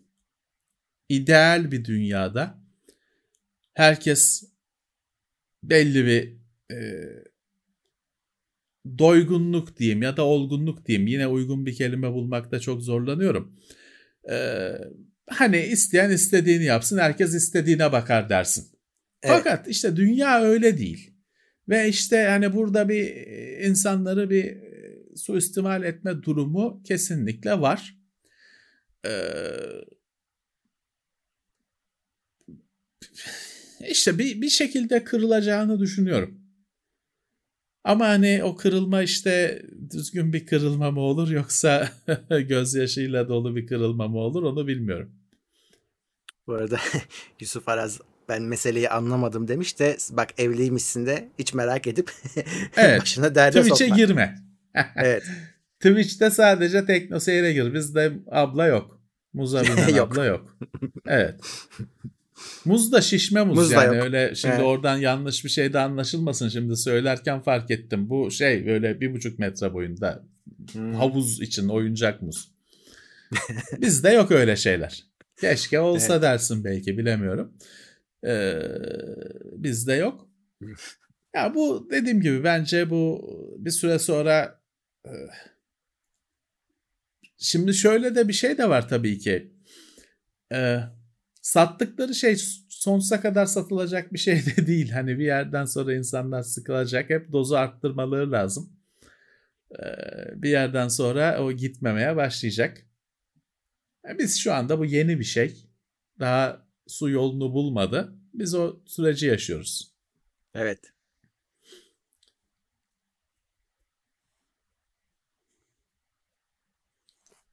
ideal bir dünyada herkes belli bir e, doygunluk diyeyim ya da olgunluk diyeyim. Yine uygun bir kelime bulmakta çok zorlanıyorum. Ee, hani isteyen istediğini yapsın, herkes istediğine bakar dersin. Evet. Fakat işte dünya öyle değil. Ve işte hani burada bir insanları bir suistimal etme durumu kesinlikle var. Ee, işte bir, bir şekilde kırılacağını düşünüyorum. Ama hani o kırılma işte düzgün bir kırılma mı olur yoksa gözyaşıyla dolu bir kırılma mı olur onu bilmiyorum. Bu arada Yusuf Araz ben meseleyi anlamadım demiş de bak evliymişsin de hiç merak edip evet, başına derde Twitch'e sokma. girme. evet. Twitch'te sadece Tekno Seyir'e gir. Bizde abla yok. Muza abla yok. Evet. Muz da şişme muz, muz yani yok. öyle şimdi evet. oradan yanlış bir şey de anlaşılmasın şimdi söylerken fark ettim. Bu şey böyle bir buçuk metre boyunda hmm. havuz için oyuncak muz. Bizde yok öyle şeyler. Keşke olsa evet. dersin belki bilemiyorum. Ee, bizde yok. ya bu dediğim gibi bence bu bir süre sonra e, şimdi şöyle de bir şey de var tabii ki. Ee, sattıkları şey sonsuza kadar satılacak bir şey de değil. Hani bir yerden sonra insanlar sıkılacak. Hep dozu arttırmaları lazım. Ee, bir yerden sonra o gitmemeye başlayacak. Biz şu anda bu yeni bir şey. Daha su yolunu bulmadı. Biz o süreci yaşıyoruz. Evet.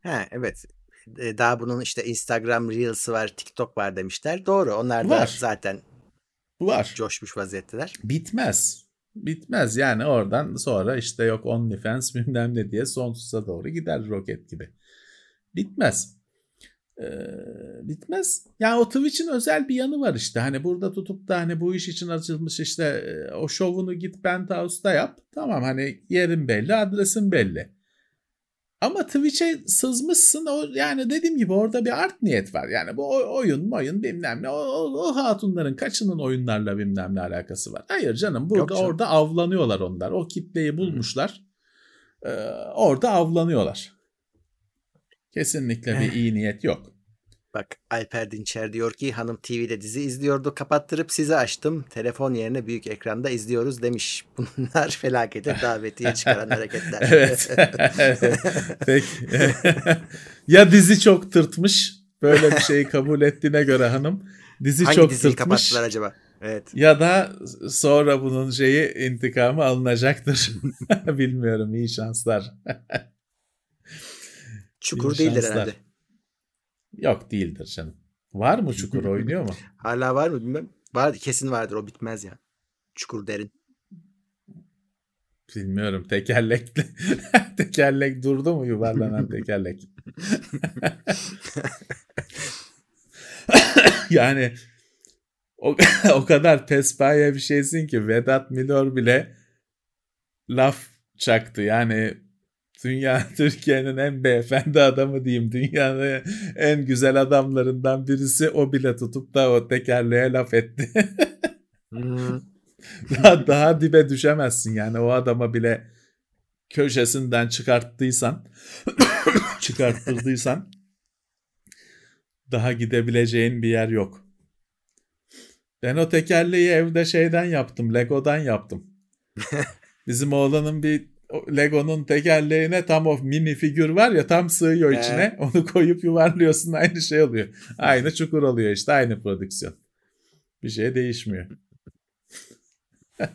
Ha evet daha bunun işte Instagram Reels'ı var, TikTok var demişler. Doğru. Onlar da var. zaten var. Coşmuş vaziyetteler. Bitmez. Bitmez yani oradan sonra işte yok OnlyFans bilmem ne diye sonsuza doğru gider roket gibi. Bitmez. Ee, bitmez. Yani o Twitch'in özel bir yanı var işte. Hani burada tutup da hani bu iş için açılmış işte o şovunu git Penthouse'da yap. Tamam hani yerin belli, adresin belli. Ama Twitch'e sızmışsın o yani dediğim gibi orada bir art niyet var. Yani bu oyun oyun bilmem ne o, o, o hatunların kaçının oyunlarla bilmem ne alakası var. Hayır canım burada canım. orada avlanıyorlar onlar. O kitleyi bulmuşlar. Ee, orada avlanıyorlar. Kesinlikle bir iyi niyet yok. Bak Alper Dinçer diyor ki hanım TV'de dizi izliyordu kapattırıp sizi açtım. Telefon yerine büyük ekranda izliyoruz demiş. Bunlar felakete davetiye çıkaran hareketler. evet. Peki. ya dizi çok tırtmış. Böyle bir şeyi kabul ettiğine göre hanım. Dizi Hangi çok diziyi tırtmış. kapattılar acaba? Evet. Ya da sonra bunun şeyi intikamı alınacaktır. Bilmiyorum. iyi şanslar. Çukur değildir herhalde. Yok değildir canım. Var mı Çukur oynuyor mu? Hala var mı bilmem. Var kesin vardır o bitmez ya. Çukur derin. Bilmiyorum tekerlekli. tekerlek durdu mu yuvarlanan tekerlek? yani o, o kadar pespaye bir şeysin ki Vedat Milor bile laf çaktı. Yani Dünya Türkiye'nin en beyefendi adamı diyeyim. Dünyanın en güzel adamlarından birisi o bile tutup da o tekerleğe laf etti. daha, daha dibe düşemezsin yani o adama bile köşesinden çıkarttıysan çıkarttırdıysan daha gidebileceğin bir yer yok. Ben o tekerleği evde şeyden yaptım. Lego'dan yaptım. Bizim oğlanın bir Lego'nun tekerleğine tam o mini figür var ya tam sığıyor içine. Ee. Onu koyup yuvarlıyorsun aynı şey oluyor. Aynı çukur oluyor işte aynı prodüksiyon. Bir şey değişmiyor.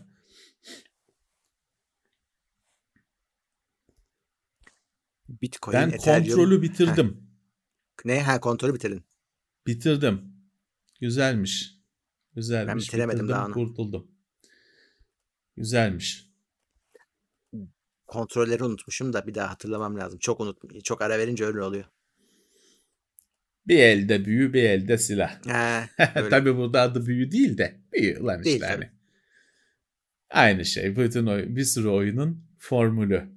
Bitcoin, ben Ethereum. kontrolü bitirdim. Ha. Ne? Ha kontrolü bitirdin. Bitirdim. Güzelmiş. Güzelmiş. Ben bitiremedim bitirdim, daha onu. Kurtuldum. Güzelmiş kontrolleri unutmuşum da bir daha hatırlamam lazım. Çok unut çok ara verince öyle oluyor. Bir elde büyü bir elde silah. He, Tabi burada adı büyü değil de büyü lan değil, işte hani. Aynı şey. Bütün oyun, bir sürü oyunun formülü.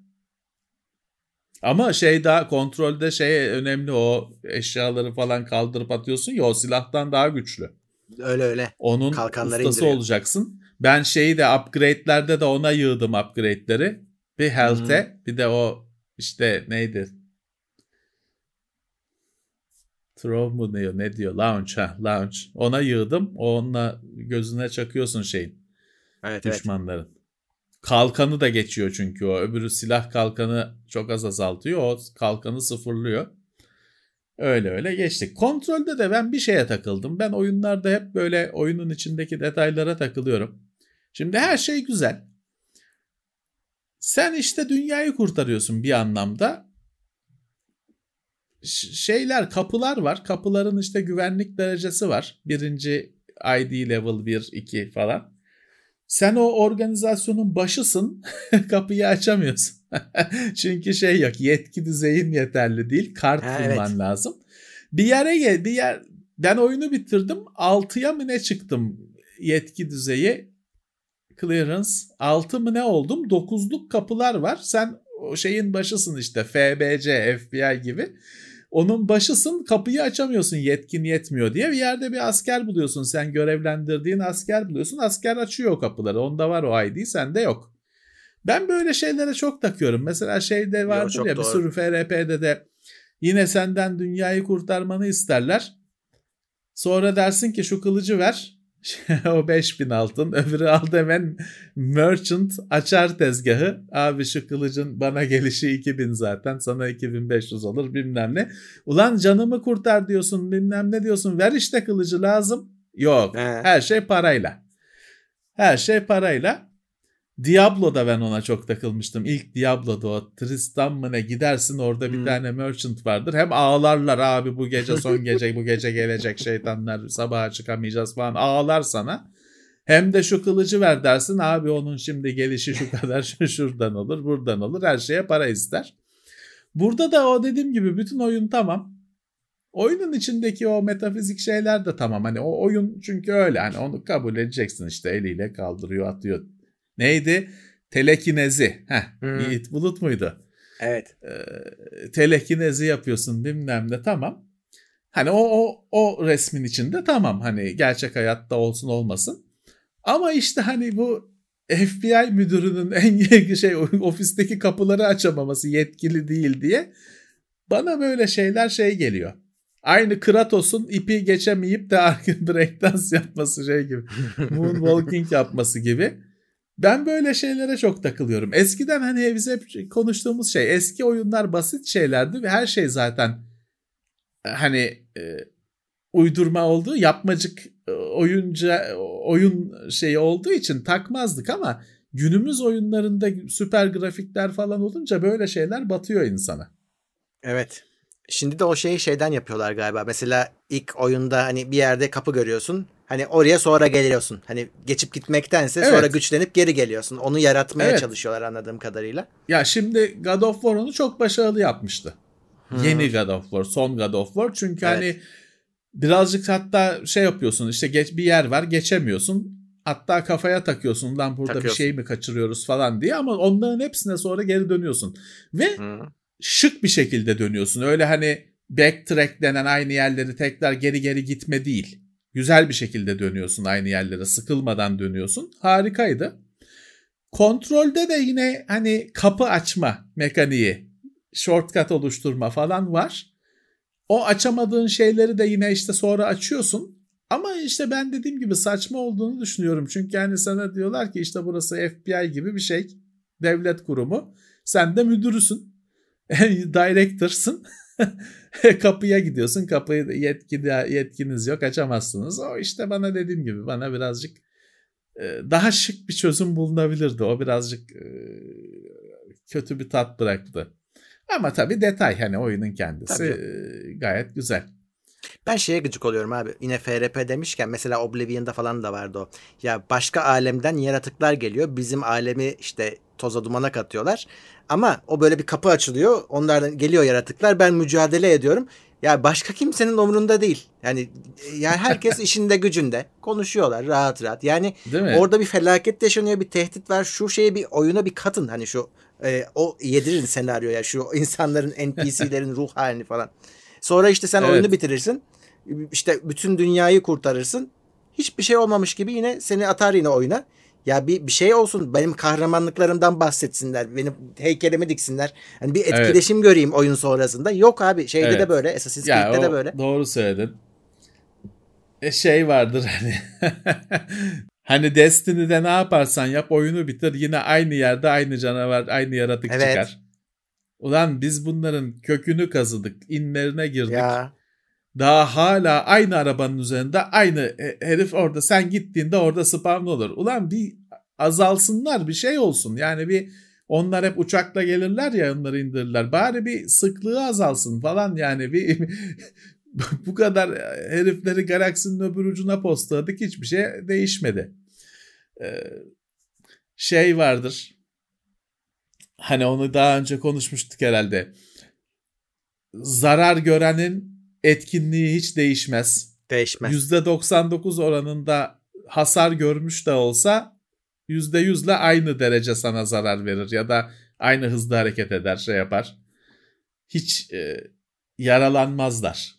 Ama şey daha kontrolde şey önemli o eşyaları falan kaldırıp atıyorsun ya o silahtan daha güçlü. Öyle öyle. Onun Kalkanları ustası indiriyor. olacaksın. Ben şeyi de upgrade'lerde de ona yığdım upgrade'leri. Bir health'e hmm. bir de o işte neydi? Throw mu diyor ne diyor? Launch ha launch. Ona yığdım. Onunla gözüne çakıyorsun şeyin. Evet, düşmanların. Evet. Kalkanı da geçiyor çünkü o. Öbürü silah kalkanı çok az azaltıyor. O kalkanı sıfırlıyor. Öyle öyle geçtik. Kontrolde de ben bir şeye takıldım. Ben oyunlarda hep böyle oyunun içindeki detaylara takılıyorum. Şimdi her şey güzel. Sen işte dünyayı kurtarıyorsun bir anlamda. Şeyler kapılar var. Kapıların işte güvenlik derecesi var. Birinci ID level 1, 2 falan. Sen o organizasyonun başısın. kapıyı açamıyorsun. Çünkü şey yok. Yetki düzeyin yeterli değil. Kart ha, bulman evet. lazım. Bir yere gel, bir yer ben oyunu bitirdim. 6'ya mı ne çıktım yetki düzeyi clearance 6 mı ne oldum? 9'luk kapılar var. Sen o şeyin başısın işte FBC, FBI gibi. Onun başısın kapıyı açamıyorsun yetkin yetmiyor diye bir yerde bir asker buluyorsun. Sen görevlendirdiğin asker buluyorsun. Asker açıyor o kapıları. Onda var o ID sende yok. Ben böyle şeylere çok takıyorum. Mesela şeyde vardır ya doğru. bir sürü FRP'de de yine senden dünyayı kurtarmanı isterler. Sonra dersin ki şu kılıcı ver. o 5000 altın. Öbürü aldı hemen merchant açar tezgahı. Abi şu kılıcın bana gelişi 2000 zaten. Sana 2500 olur bilmem ne. Ulan canımı kurtar diyorsun bilmem ne diyorsun. Ver işte kılıcı lazım. Yok. He. Her şey parayla. Her şey parayla. Diablo'da ben ona çok takılmıştım. İlk Diablo'da o Tristan mı ne gidersin orada bir hmm. tane merchant vardır. Hem ağlarlar abi bu gece son gece bu gece gelecek şeytanlar sabaha çıkamayacağız falan ağlar sana. Hem de şu kılıcı ver dersin abi onun şimdi gelişi şu kadar şu şuradan olur buradan olur her şeye para ister. Burada da o dediğim gibi bütün oyun tamam. Oyunun içindeki o metafizik şeyler de tamam. Hani o oyun çünkü öyle. Hani onu kabul edeceksin işte eliyle kaldırıyor atıyor. Neydi? Telekinezi. Heh, hmm. Yiğit Bulut muydu? Evet. Ee, telekinezi yapıyorsun bilmem ne tamam. Hani o, o, o resmin içinde tamam hani gerçek hayatta olsun olmasın. Ama işte hani bu FBI müdürünün en şey ofisteki kapıları açamaması yetkili değil diye bana böyle şeyler şey geliyor. Aynı Kratos'un ipi geçemeyip de breakdance yapması şey gibi. Moonwalking yapması gibi. Ben böyle şeylere çok takılıyorum. Eskiden hani biz hep konuştuğumuz şey eski oyunlar basit şeylerdi ve her şey zaten e, hani e, uydurma olduğu yapmacık e, oyunca oyun şeyi olduğu için takmazdık ama günümüz oyunlarında süper grafikler falan olunca böyle şeyler batıyor insana. Evet. Şimdi de o şeyi şeyden yapıyorlar galiba. Mesela ilk oyunda hani bir yerde kapı görüyorsun. Hani oraya sonra geliyorsun. Hani geçip gitmektense evet. sonra güçlenip geri geliyorsun. Onu yaratmaya evet. çalışıyorlar anladığım kadarıyla. Ya şimdi God of War onu çok başarılı yapmıştı. Hmm. Yeni God of War, son God of War. Çünkü evet. hani birazcık hatta şey yapıyorsun işte geç bir yer var geçemiyorsun. Hatta kafaya takıyorsun lan burada takıyorsun. bir şey mi kaçırıyoruz falan diye ama onların hepsine sonra geri dönüyorsun. Ve hmm. şık bir şekilde dönüyorsun. Öyle hani backtrack denen aynı yerleri tekrar geri geri gitme değil. Güzel bir şekilde dönüyorsun aynı yerlere sıkılmadan dönüyorsun. Harikaydı. Kontrolde de yine hani kapı açma mekaniği, shortcut oluşturma falan var. O açamadığın şeyleri de yine işte sonra açıyorsun. Ama işte ben dediğim gibi saçma olduğunu düşünüyorum. Çünkü yani sana diyorlar ki işte burası FBI gibi bir şey. Devlet kurumu. Sen de müdürüsün. Director'sın. Kapıya gidiyorsun. Kapıyı yetkili, yetkiniz yok açamazsınız. O işte bana dediğim gibi bana birazcık e, daha şık bir çözüm bulunabilirdi. O birazcık e, kötü bir tat bıraktı. Ama tabii detay hani oyunun kendisi tabii. gayet güzel. Ben şeye gıcık oluyorum abi. Yine FRP demişken mesela Oblivion'da falan da vardı o. Ya başka alemden yaratıklar geliyor. Bizim alemi işte toza dumana katıyorlar. Ama o böyle bir kapı açılıyor. Onlardan geliyor yaratıklar. Ben mücadele ediyorum. Ya başka kimsenin umurunda değil. Yani yani herkes işinde gücünde konuşuyorlar rahat rahat. Yani orada bir felaket yaşanıyor, bir tehdit var. Şu şeye bir oyuna bir katın hani şu e, o yedirin senaryoya şu insanların NPC'lerin ruh halini falan. Sonra işte sen evet. oyunu bitirirsin. İşte bütün dünyayı kurtarırsın. Hiçbir şey olmamış gibi yine seni atar yine oyuna. Ya bir, bir şey olsun benim kahramanlıklarımdan bahsetsinler. Benim heykelimi diksinler. Hani bir etkileşim evet. göreyim oyun sonrasında. Yok abi şeyde evet. de böyle. Assassin's Creed'de de böyle. Doğru söyledin. E şey vardır hani. hani Destiny'de ne yaparsan yap oyunu bitir yine aynı yerde aynı canavar aynı yaratık evet. çıkar. Ulan biz bunların kökünü kazıdık. inlerine girdik. Ya. Daha hala aynı arabanın üzerinde aynı e, herif orada sen gittiğinde orada spam olur. Ulan bir azalsınlar bir şey olsun. Yani bir onlar hep uçakla gelirler ya onları indirirler. Bari bir sıklığı azalsın falan yani bir bu kadar herifleri galaksinin öbür ucuna postaladık hiçbir şey değişmedi. Ee, şey vardır. Hani onu daha önce konuşmuştuk herhalde. Zarar görenin etkinliği hiç değişmez. Değişmez. %99 oranında hasar görmüş de olsa %100 ile aynı derece sana zarar verir ya da aynı hızda hareket eder şey yapar. Hiç e, yaralanmazlar.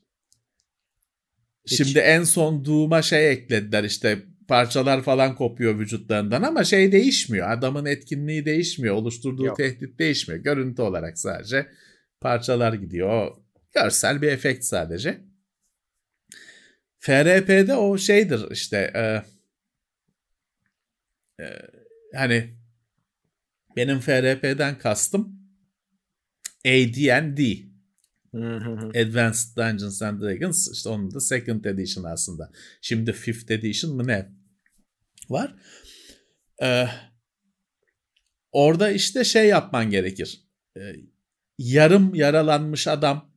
Hiç. Şimdi en son Doom'a şey eklediler işte parçalar falan kopuyor vücutlarından ama şey değişmiyor. Adamın etkinliği değişmiyor. Oluşturduğu Yok. tehdit değişmiyor. Görüntü olarak sadece parçalar gidiyor. Görsel bir efekt sadece. FRP'de o şeydir işte e, e, hani benim FRP'den kastım AD&D Advanced Dungeons and Dragons işte onun da second edition aslında. Şimdi fifth edition mı ne var. Ee, orada işte şey yapman gerekir. Ee, yarım yaralanmış adam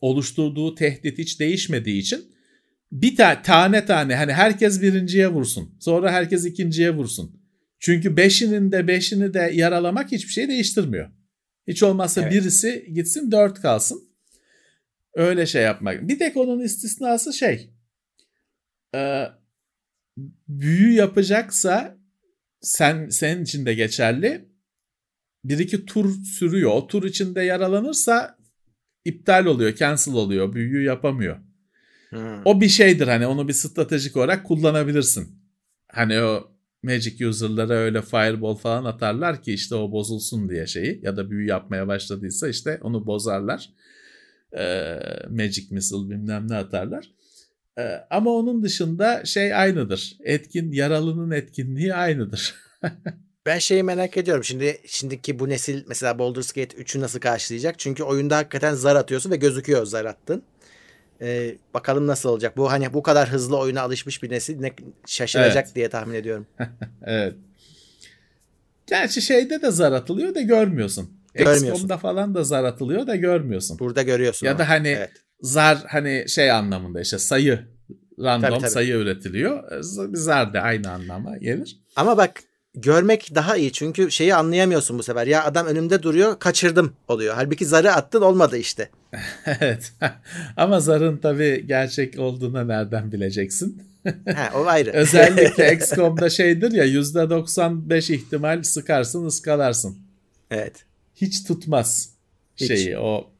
oluşturduğu tehdit hiç değişmediği için bir ta- tane tane hani herkes birinciye vursun. Sonra herkes ikinciye vursun. Çünkü beşinin de beşini de yaralamak hiçbir şey değiştirmiyor. Hiç olmazsa evet. birisi gitsin dört kalsın. Öyle şey yapmak. Bir tek onun istisnası şey. E, büyü yapacaksa sen senin için de geçerli. Bir iki tur sürüyor. O tur içinde yaralanırsa iptal oluyor, cancel oluyor. Büyüyü yapamıyor. Hmm. O bir şeydir hani onu bir stratejik olarak kullanabilirsin. Hani o Magic user'lara öyle fireball falan atarlar ki işte o bozulsun diye şeyi ya da büyü yapmaya başladıysa işte onu bozarlar. Ee, Magic missile bilmem ne atarlar. Ee, ama onun dışında şey aynıdır. Etkin yaralının etkinliği aynıdır. ben şeyi merak ediyorum. Şimdi şimdiki bu nesil mesela Baldur's Gate 3'ü nasıl karşılayacak? Çünkü oyunda hakikaten zar atıyorsun ve gözüküyor zar attın. Ee, bakalım nasıl olacak. Bu hani bu kadar hızlı oyuna alışmış bir nesil ne şaşıracak evet. diye tahmin ediyorum. evet. Gerçi şeyde de zar atılıyor da görmüyorsun. Görmüyorsun. XCOM'da falan da zar atılıyor da görmüyorsun. Burada görüyorsun. Ya ama. da hani evet. zar hani şey anlamında işte sayı random tabii, tabii. sayı üretiliyor. Bir zar da aynı anlama gelir. Ama bak görmek daha iyi çünkü şeyi anlayamıyorsun bu sefer. Ya adam önümde duruyor kaçırdım oluyor. Halbuki zarı attın olmadı işte. evet ama zarın tabii gerçek olduğunu nereden bileceksin? ha, o ayrı. Özellikle XCOM'da şeydir ya %95 ihtimal sıkarsın ıskalarsın. Evet. Hiç tutmaz Hiç. şeyi o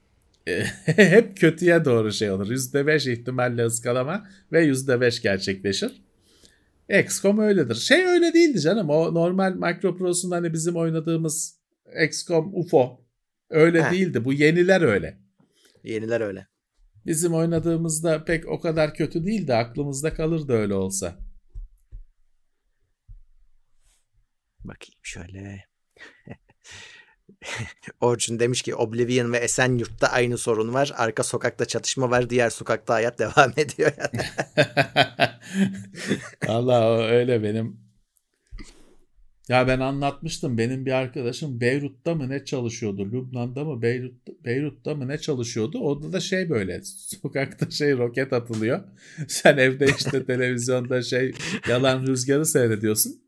hep kötüye doğru şey olur. %5 ihtimalle ıskalama ve %5 gerçekleşir. XCOM öyledir. Şey öyle değildi canım. O normal Micropros'un hani bizim oynadığımız XCOM UFO öyle He. değildi. Bu yeniler öyle. Yeniler öyle. Bizim oynadığımızda pek o kadar kötü değildi. Aklımızda kalırdı öyle olsa. Bakayım şöyle. Orçun demiş ki Oblivion ve Esenyurt'ta aynı sorun var. Arka sokakta çatışma var. Diğer sokakta hayat devam ediyor. Allah öyle benim. Ya ben anlatmıştım. Benim bir arkadaşım Beyrut'ta mı ne çalışıyordu? Lübnan'da mı Beyrut, Beyrut'ta mı ne çalışıyordu? Orada da şey böyle sokakta şey roket atılıyor. Sen evde işte televizyonda şey yalan rüzgarı seyrediyorsun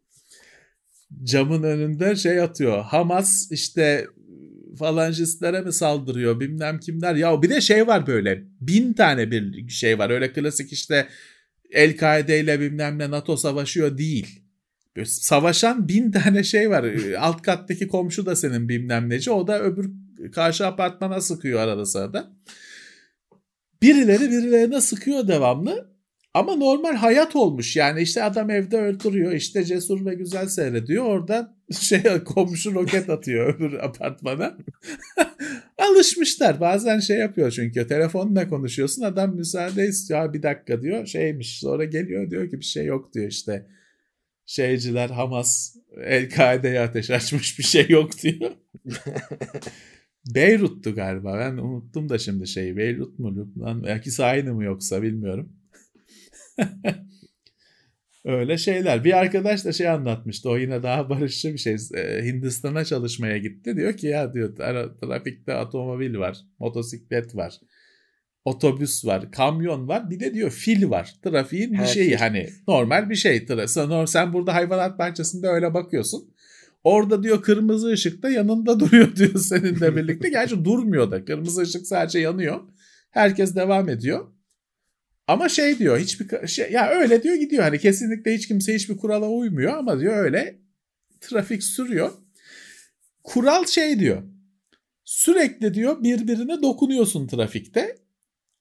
camın önünde şey atıyor. Hamas işte falancıstlere mi saldırıyor bilmem kimler. Ya bir de şey var böyle bin tane bir şey var. Öyle klasik işte El-Kaide ile bilmem ne NATO savaşıyor değil. Böyle savaşan bin tane şey var. Alt kattaki komşu da senin bilmem neci. O da öbür karşı apartmana sıkıyor arada sırada. Birileri birilerine sıkıyor devamlı. Ama normal hayat olmuş. Yani işte adam evde öldürüyor işte cesur ve güzel seyrediyor. Oradan şey komşu roket atıyor öbür apartmana. Alışmışlar. Bazen şey yapıyor çünkü telefonla konuşuyorsun adam müsaade istiyor. Bir dakika diyor. Şeymiş sonra geliyor diyor ki bir şey yok diyor işte. Şeyciler Hamas El-Kaide'ye ateş açmış bir şey yok diyor. Beyrut'tu galiba. Ben unuttum da şimdi şeyi. Beyrut mu Lübnan ikisi aynı mı yoksa bilmiyorum. Öyle şeyler. Bir arkadaş da şey anlatmıştı. O yine daha barışçı bir şey. Ee, Hindistan'a çalışmaya gitti. Diyor ki ya diyor trafikte otomobil var, motosiklet var, otobüs var, kamyon var. Bir de diyor fil var. Trafiğin bir şeyi hani normal bir şey. Sen, sen burada hayvanat bahçesinde öyle bakıyorsun. Orada diyor kırmızı ışıkta yanında duruyor diyor seninle birlikte. Gerçi durmuyor da. Kırmızı ışık sadece yanıyor. Herkes devam ediyor. Ama şey diyor hiçbir şey ya öyle diyor gidiyor hani kesinlikle hiç kimse hiçbir kurala uymuyor ama diyor öyle trafik sürüyor. Kural şey diyor. Sürekli diyor birbirine dokunuyorsun trafikte.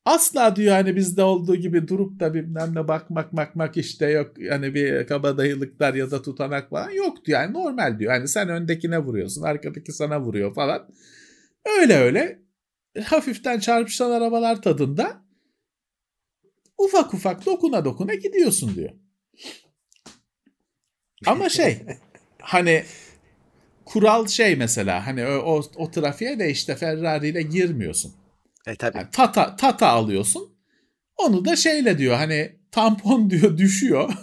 Asla diyor hani bizde olduğu gibi durup da bilmem ne bakmak bakmak işte yok hani bir kabadayılıklar ya da tutanak falan yok diyor. Yani normal diyor. Hani sen öndekine vuruyorsun arkadaki sana vuruyor falan. Öyle öyle hafiften çarpışan arabalar tadında ufak ufak dokuna dokuna gidiyorsun diyor. Ama şey hani kural şey mesela hani o, o, o trafiğe de işte Ferrari ile girmiyorsun. E tabii. Yani tata, tata alıyorsun. Onu da şeyle diyor hani tampon diyor düşüyor.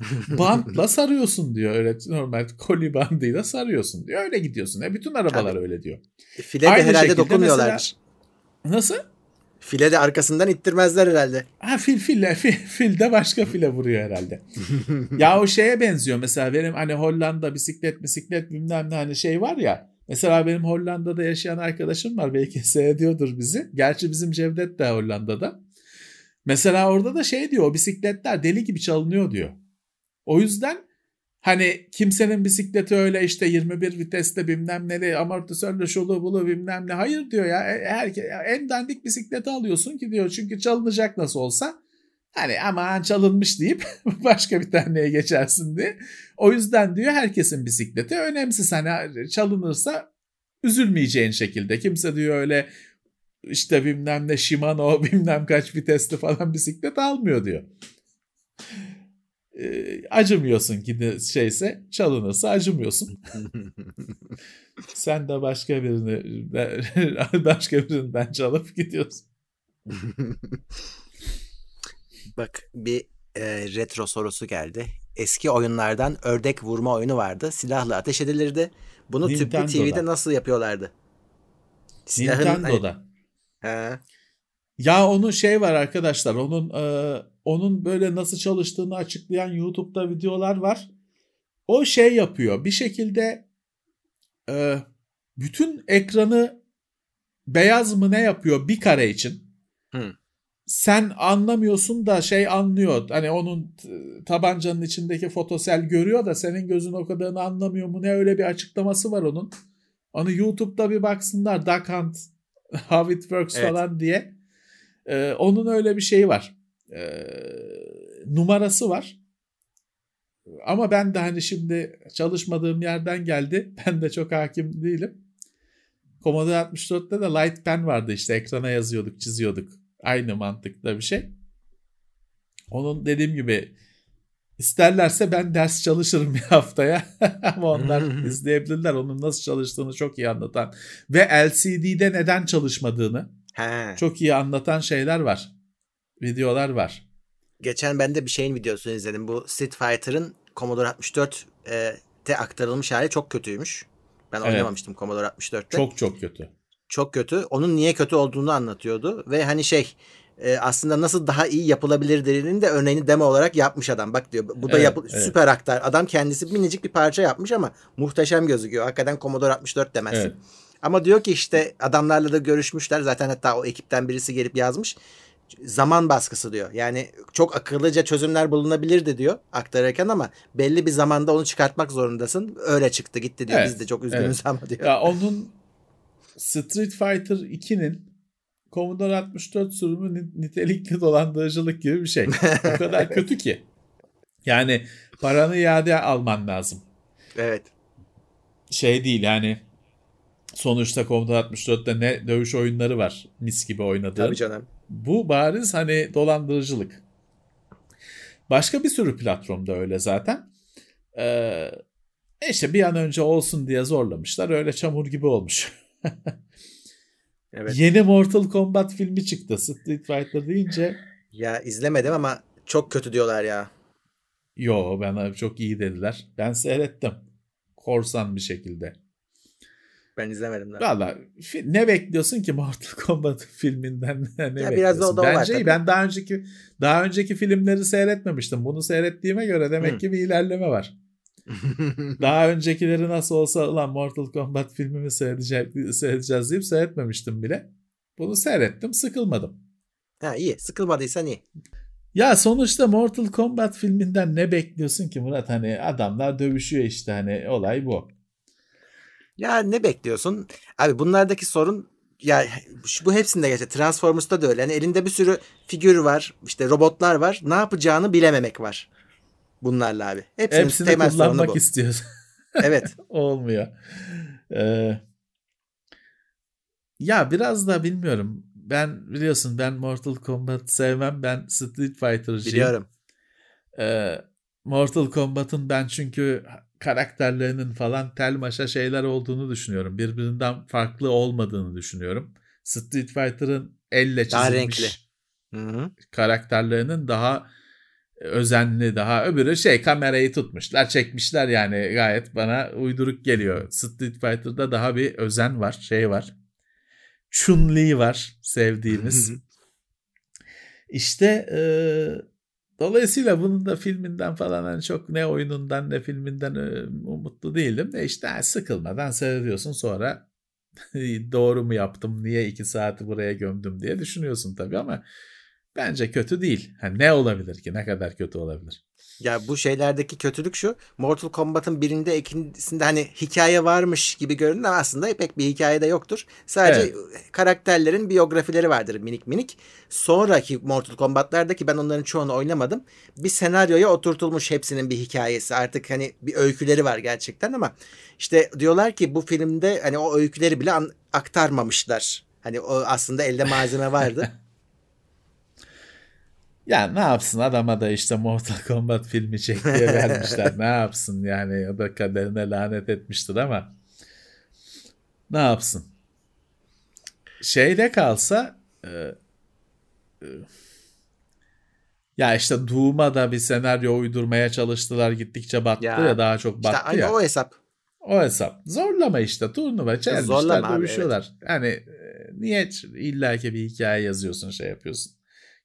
Bantla sarıyorsun diyor. Öyle normal koli bandıyla sarıyorsun diyor. Öyle gidiyorsun. E bütün arabalar Tabii. öyle diyor. E, file de herhalde dokunmuyorlar. Mesela, nasıl? File de arkasından ittirmezler herhalde. Ha fil fil fil, fil de başka file vuruyor herhalde. ya o şeye benziyor mesela benim hani Hollanda bisiklet bisiklet bilmem ne hani şey var ya. Mesela benim Hollanda'da yaşayan arkadaşım var belki seyrediyordur bizi. Gerçi bizim Cevdet de Hollanda'da. Mesela orada da şey diyor o bisikletler deli gibi çalınıyor diyor. O yüzden Hani kimsenin bisikleti öyle işte 21 viteste bilmem neli amortisörle şulu bulu bilmem ne. Hayır diyor ya. E, Herke, en dandik bisikleti alıyorsun ki diyor. Çünkü çalınacak nasıl olsa. Hani aman çalınmış deyip başka bir taneye geçersin diye. O yüzden diyor herkesin bisikleti önemsiz. Hani çalınırsa üzülmeyeceğin şekilde. Kimse diyor öyle işte bilmem ne Shimano bilmem kaç vitesli falan bisiklet almıyor diyor e, acımıyorsun ki de şeyse çalınırsa acımıyorsun. Sen de başka birini başka birinden çalıp gidiyorsun. Bak bir e, retro sorusu geldi. Eski oyunlardan ördek vurma oyunu vardı. Silahla ateş edilirdi. Bunu tüplü TV'de nasıl yapıyorlardı? Silahın, Nintendo'da. Hani, he. Ya onun şey var arkadaşlar. Onun e, onun böyle nasıl çalıştığını açıklayan YouTube'da videolar var. O şey yapıyor. Bir şekilde e, bütün ekranı beyaz mı ne yapıyor bir kare için. Hı. Sen anlamıyorsun da şey anlıyor. Hani onun tabancanın içindeki fotosel görüyor da senin gözün o kadarını anlamıyor mu ne öyle bir açıklaması var onun. Onu YouTube'da bir baksınlar Duck Hunt How It Works evet. falan diye. Ee, onun öyle bir şeyi var e, numarası var. Ama ben de hani şimdi çalışmadığım yerden geldi. Ben de çok hakim değilim. Commodore 64'te de Light Pen vardı işte ekrana yazıyorduk, çiziyorduk. Aynı mantıkta bir şey. Onun dediğim gibi isterlerse ben ders çalışırım bir haftaya. Ama onlar izleyebilirler. Onun nasıl çalıştığını çok iyi anlatan ve LCD'de neden çalışmadığını He. çok iyi anlatan şeyler var videolar var. Geçen ben de bir şeyin videosunu izledim. Bu Street Fighter'ın Commodore 64 e, te aktarılmış hali çok kötüymüş. Ben evet. oynamamıştım Commodore 64'te. Çok çok kötü. Çok kötü. Onun niye kötü olduğunu anlatıyordu ve hani şey e, aslında nasıl daha iyi yapılabilir dediğinin de örneğini demo olarak yapmış adam. Bak diyor bu da evet, yapı- evet. süper aktar. Adam kendisi minicik bir parça yapmış ama muhteşem gözüküyor. Hakikaten Commodore 64 demezsin. Evet. Ama diyor ki işte adamlarla da görüşmüşler. Zaten hatta o ekipten birisi gelip yazmış zaman baskısı diyor. Yani çok akıllıca çözümler bulunabilirdi diyor aktarırken ama belli bir zamanda onu çıkartmak zorundasın. Öyle çıktı gitti diyor. Evet, Biz de çok üzgünüz evet. ama diyor. Ya onun Street Fighter 2'nin Commodore 64 sürümü nitelikli dolandırıcılık gibi bir şey. O kadar kötü ki. Yani paranı iade alman lazım. Evet. Şey değil yani sonuçta Commodore 64'te ne dövüş oyunları var mis gibi oynadığın. Tabii canım. Bu bariz hani dolandırıcılık. Başka bir sürü platformda öyle zaten. Ee, işte bir an önce olsun diye zorlamışlar. Öyle çamur gibi olmuş. evet. Yeni Mortal Kombat filmi çıktı. Street Fighter deyince. Ya izlemedim ama çok kötü diyorlar ya. Yo ben çok iyi dediler. Ben seyrettim. Korsan bir şekilde. Ben izlemedim daha. Valla ne bekliyorsun ki Mortal Kombat filminden ne ya bekliyorsun? Biraz o da Bence var, ben daha önceki daha önceki filmleri seyretmemiştim. Bunu seyrettiğime göre demek Hı. ki bir ilerleme var. daha öncekileri nasıl olsa ulan Mortal Kombat filmimi seyredeceğiz, seyredeceğiz deyip seyretmemiştim bile. Bunu seyrettim sıkılmadım. Ha iyi sıkılmadıysan iyi. Ya sonuçta Mortal Kombat filminden ne bekliyorsun ki Murat? Hani adamlar dövüşüyor işte hani olay bu. Ya ne bekliyorsun? Abi bunlardaki sorun ya bu hepsinde geçer. Transformers'ta da öyle. Yani elinde bir sürü figür var. işte robotlar var. Ne yapacağını bilememek var. Bunlarla abi. Hepsinin Hepsini temel kullanmak bu. istiyorsun. evet. Olmuyor. Ee, ya biraz da bilmiyorum. Ben biliyorsun ben Mortal Kombat sevmem. Ben Street Fighter'cıyım. Biliyorum. Ee, Mortal Kombat'ın ben çünkü karakterlerinin falan tel maşa şeyler olduğunu düşünüyorum. Birbirinden farklı olmadığını düşünüyorum. Street Fighter'ın elle çizilmiş daha. Hı-hı. karakterlerinin daha özenli daha öbürü şey kamerayı tutmuşlar çekmişler yani gayet bana uyduruk geliyor. Street Fighter'da daha bir özen var şey var. Chun-Li var sevdiğimiz. İşte e, dolayısıyla bunun da filminden falan hani çok ne oyunundan ne filminden e, umutlu değildim. De işte sıkılmadan seyrediyorsun sonra doğru mu yaptım niye iki saati buraya gömdüm diye düşünüyorsun tabii ama bence kötü değil. Yani ne olabilir ki ne kadar kötü olabilir? Ya bu şeylerdeki kötülük şu. Mortal Kombat'ın birinde ikincisinde hani hikaye varmış gibi görünür ama aslında pek bir hikaye de yoktur. Sadece evet. karakterlerin biyografileri vardır minik minik. Sonraki Mortal Kombat'lardaki ben onların çoğunu oynamadım. Bir senaryoya oturtulmuş hepsinin bir hikayesi. Artık hani bir öyküleri var gerçekten ama işte diyorlar ki bu filmde hani o öyküleri bile aktarmamışlar. Hani o aslında elde malzeme vardı. Ya ne yapsın adama da işte Mortal Kombat filmi çek diye vermişler. ne yapsın yani ya da kaderine lanet etmiştir ama ne yapsın? Şeyde kalsa e, e, ya işte Doom'a da bir senaryo uydurmaya çalıştılar gittikçe battı ya, ya daha çok battı işte ya. O hesap. O hesap. Zorlama işte turnuva çelmişler dövüşüyorlar. Evet. Yani e, niye illaki bir hikaye yazıyorsun şey yapıyorsun.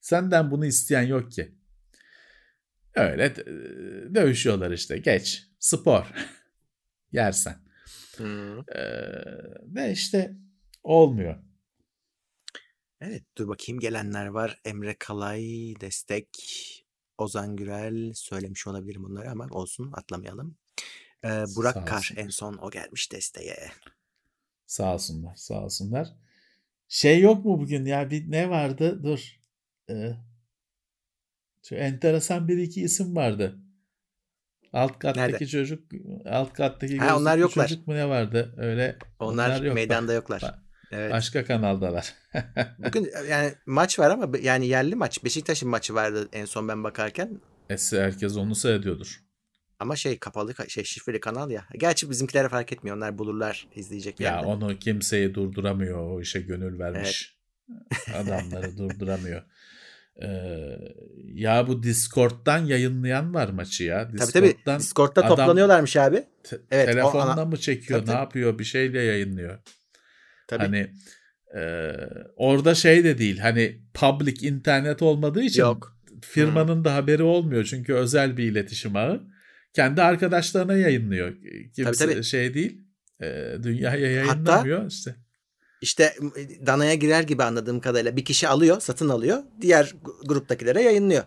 Senden bunu isteyen yok ki. Öyle dövüşüyorlar işte. Geç. Spor. Yersen. Hmm. Ee, ve işte olmuyor. Evet dur bakayım gelenler var. Emre Kalay, Destek, Ozan Gürel söylemiş olabilirim bunları ama olsun atlamayalım. Ee, Burak Kar en son o gelmiş desteğe. Sağ olsunlar sağ olsunlar. Şey yok mu bugün ya bir ne vardı dur e, şu enteresan bir iki isim vardı. Alt kattaki Nerede? çocuk, alt kattaki ha, onlar yoklar. çocuk mu ne vardı? Öyle. Onlar, onlar yok. meydanda yoklar. Evet. Başka kanaldalar. Bugün yani maç var ama yani yerli maç. Beşiktaş'ın maçı vardı en son ben bakarken. Esi herkes onu seyrediyordur. Ama şey kapalı şey şifreli kanal ya. Gerçi bizimkilere fark etmiyor. Onlar bulurlar izleyecek Ya onu kimseyi durduramıyor. O işe gönül vermiş. Evet. Adamları durduramıyor. Ee, ya bu Discord'dan yayınlayan var maçı ya. Discord'dan tabii tabii. Discord'da adam toplanıyorlarmış abi. Te- evet, telefonla ana... mı çekiyor? Tabii, ne tabii. yapıyor? Bir şeyle yayınlıyor. Tabii. Hani e, orada şey de değil. Hani public internet olmadığı için Yok. firmanın hmm. da haberi olmuyor. Çünkü özel bir iletişim ağı. Kendi arkadaşlarına yayınlıyor. Kimse tabii, tabii. şey değil. E, dünyaya yayınlamıyor Hatta, işte işte danaya girer gibi anladığım kadarıyla bir kişi alıyor, satın alıyor, diğer gruptakilere yayınlıyor.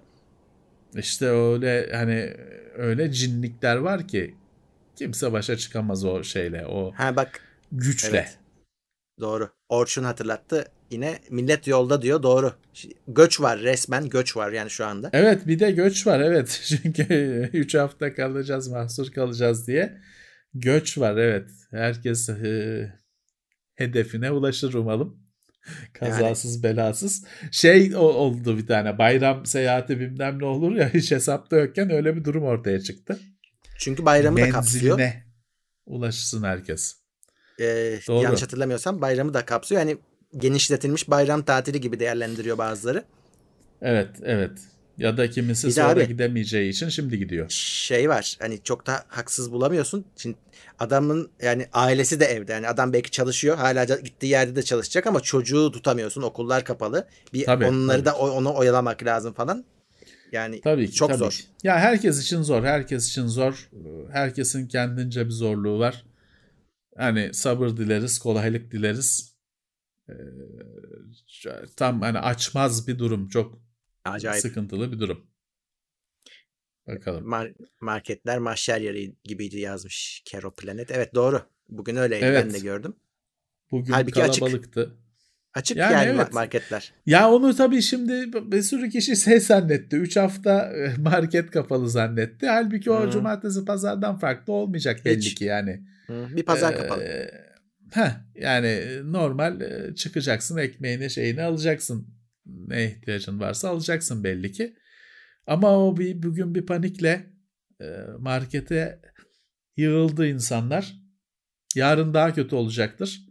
İşte öyle hani öyle cinlikler var ki kimse başa çıkamaz o şeyle, o ha bak güçle. Evet. Doğru. Orçun hatırlattı. Yine millet yolda diyor doğru. Göç var resmen göç var yani şu anda. Evet bir de göç var evet. Çünkü 3 hafta kalacağız mahsur kalacağız diye. Göç var evet. Herkes hedefine ulaşır umalım. Kazasız yani. belasız. Şey oldu bir tane bayram seyahati bilmem ne olur ya hiç hesapta yokken öyle bir durum ortaya çıktı. Çünkü bayramı Menziline da kapsıyor. ulaşsın herkes. Ee, Doğru. Yanlış hatırlamıyorsam bayramı da kapsıyor. Yani genişletilmiş bayram tatili gibi değerlendiriyor bazıları. Evet evet. Ya da kimisi sonra abi, gidemeyeceği için şimdi gidiyor. Şey var hani çok da haksız bulamıyorsun. Şimdi adamın yani ailesi de evde. Yani adam belki çalışıyor. Hala gittiği yerde de çalışacak ama çocuğu tutamıyorsun. Okullar kapalı. Bir tabii, onları tabii. da onu oyalamak lazım falan. Yani tabii ki, çok tabii zor. Ya herkes için zor. Herkes için zor. Herkesin kendince bir zorluğu var. Hani sabır dileriz, kolaylık dileriz. Ee, tam hani açmaz bir durum. Çok Acayip. Sıkıntılı bir durum. Bakalım. Mar- marketler mahşer yeri gibiydi yazmış Kero Planet. Evet doğru. Bugün öyleydi evet. ben de gördüm. Bugün Halbuki kalabalıktı. Açık. Açık yani, yani evet. marketler. Ya onu tabii şimdi bir sürü kişi şey zannetti. 3 hafta e, market kapalı zannetti. Halbuki o hmm. cumartesi pazardan farklı olmayacak belli Hiç. ki yani. Hmm. Bir pazar ee, kapalı. Heh, yani normal e, çıkacaksın ekmeğini şeyini alacaksın ne ihtiyacın varsa alacaksın belli ki. Ama o bir bugün bir panikle e, markete yığıldı insanlar. Yarın daha kötü olacaktır.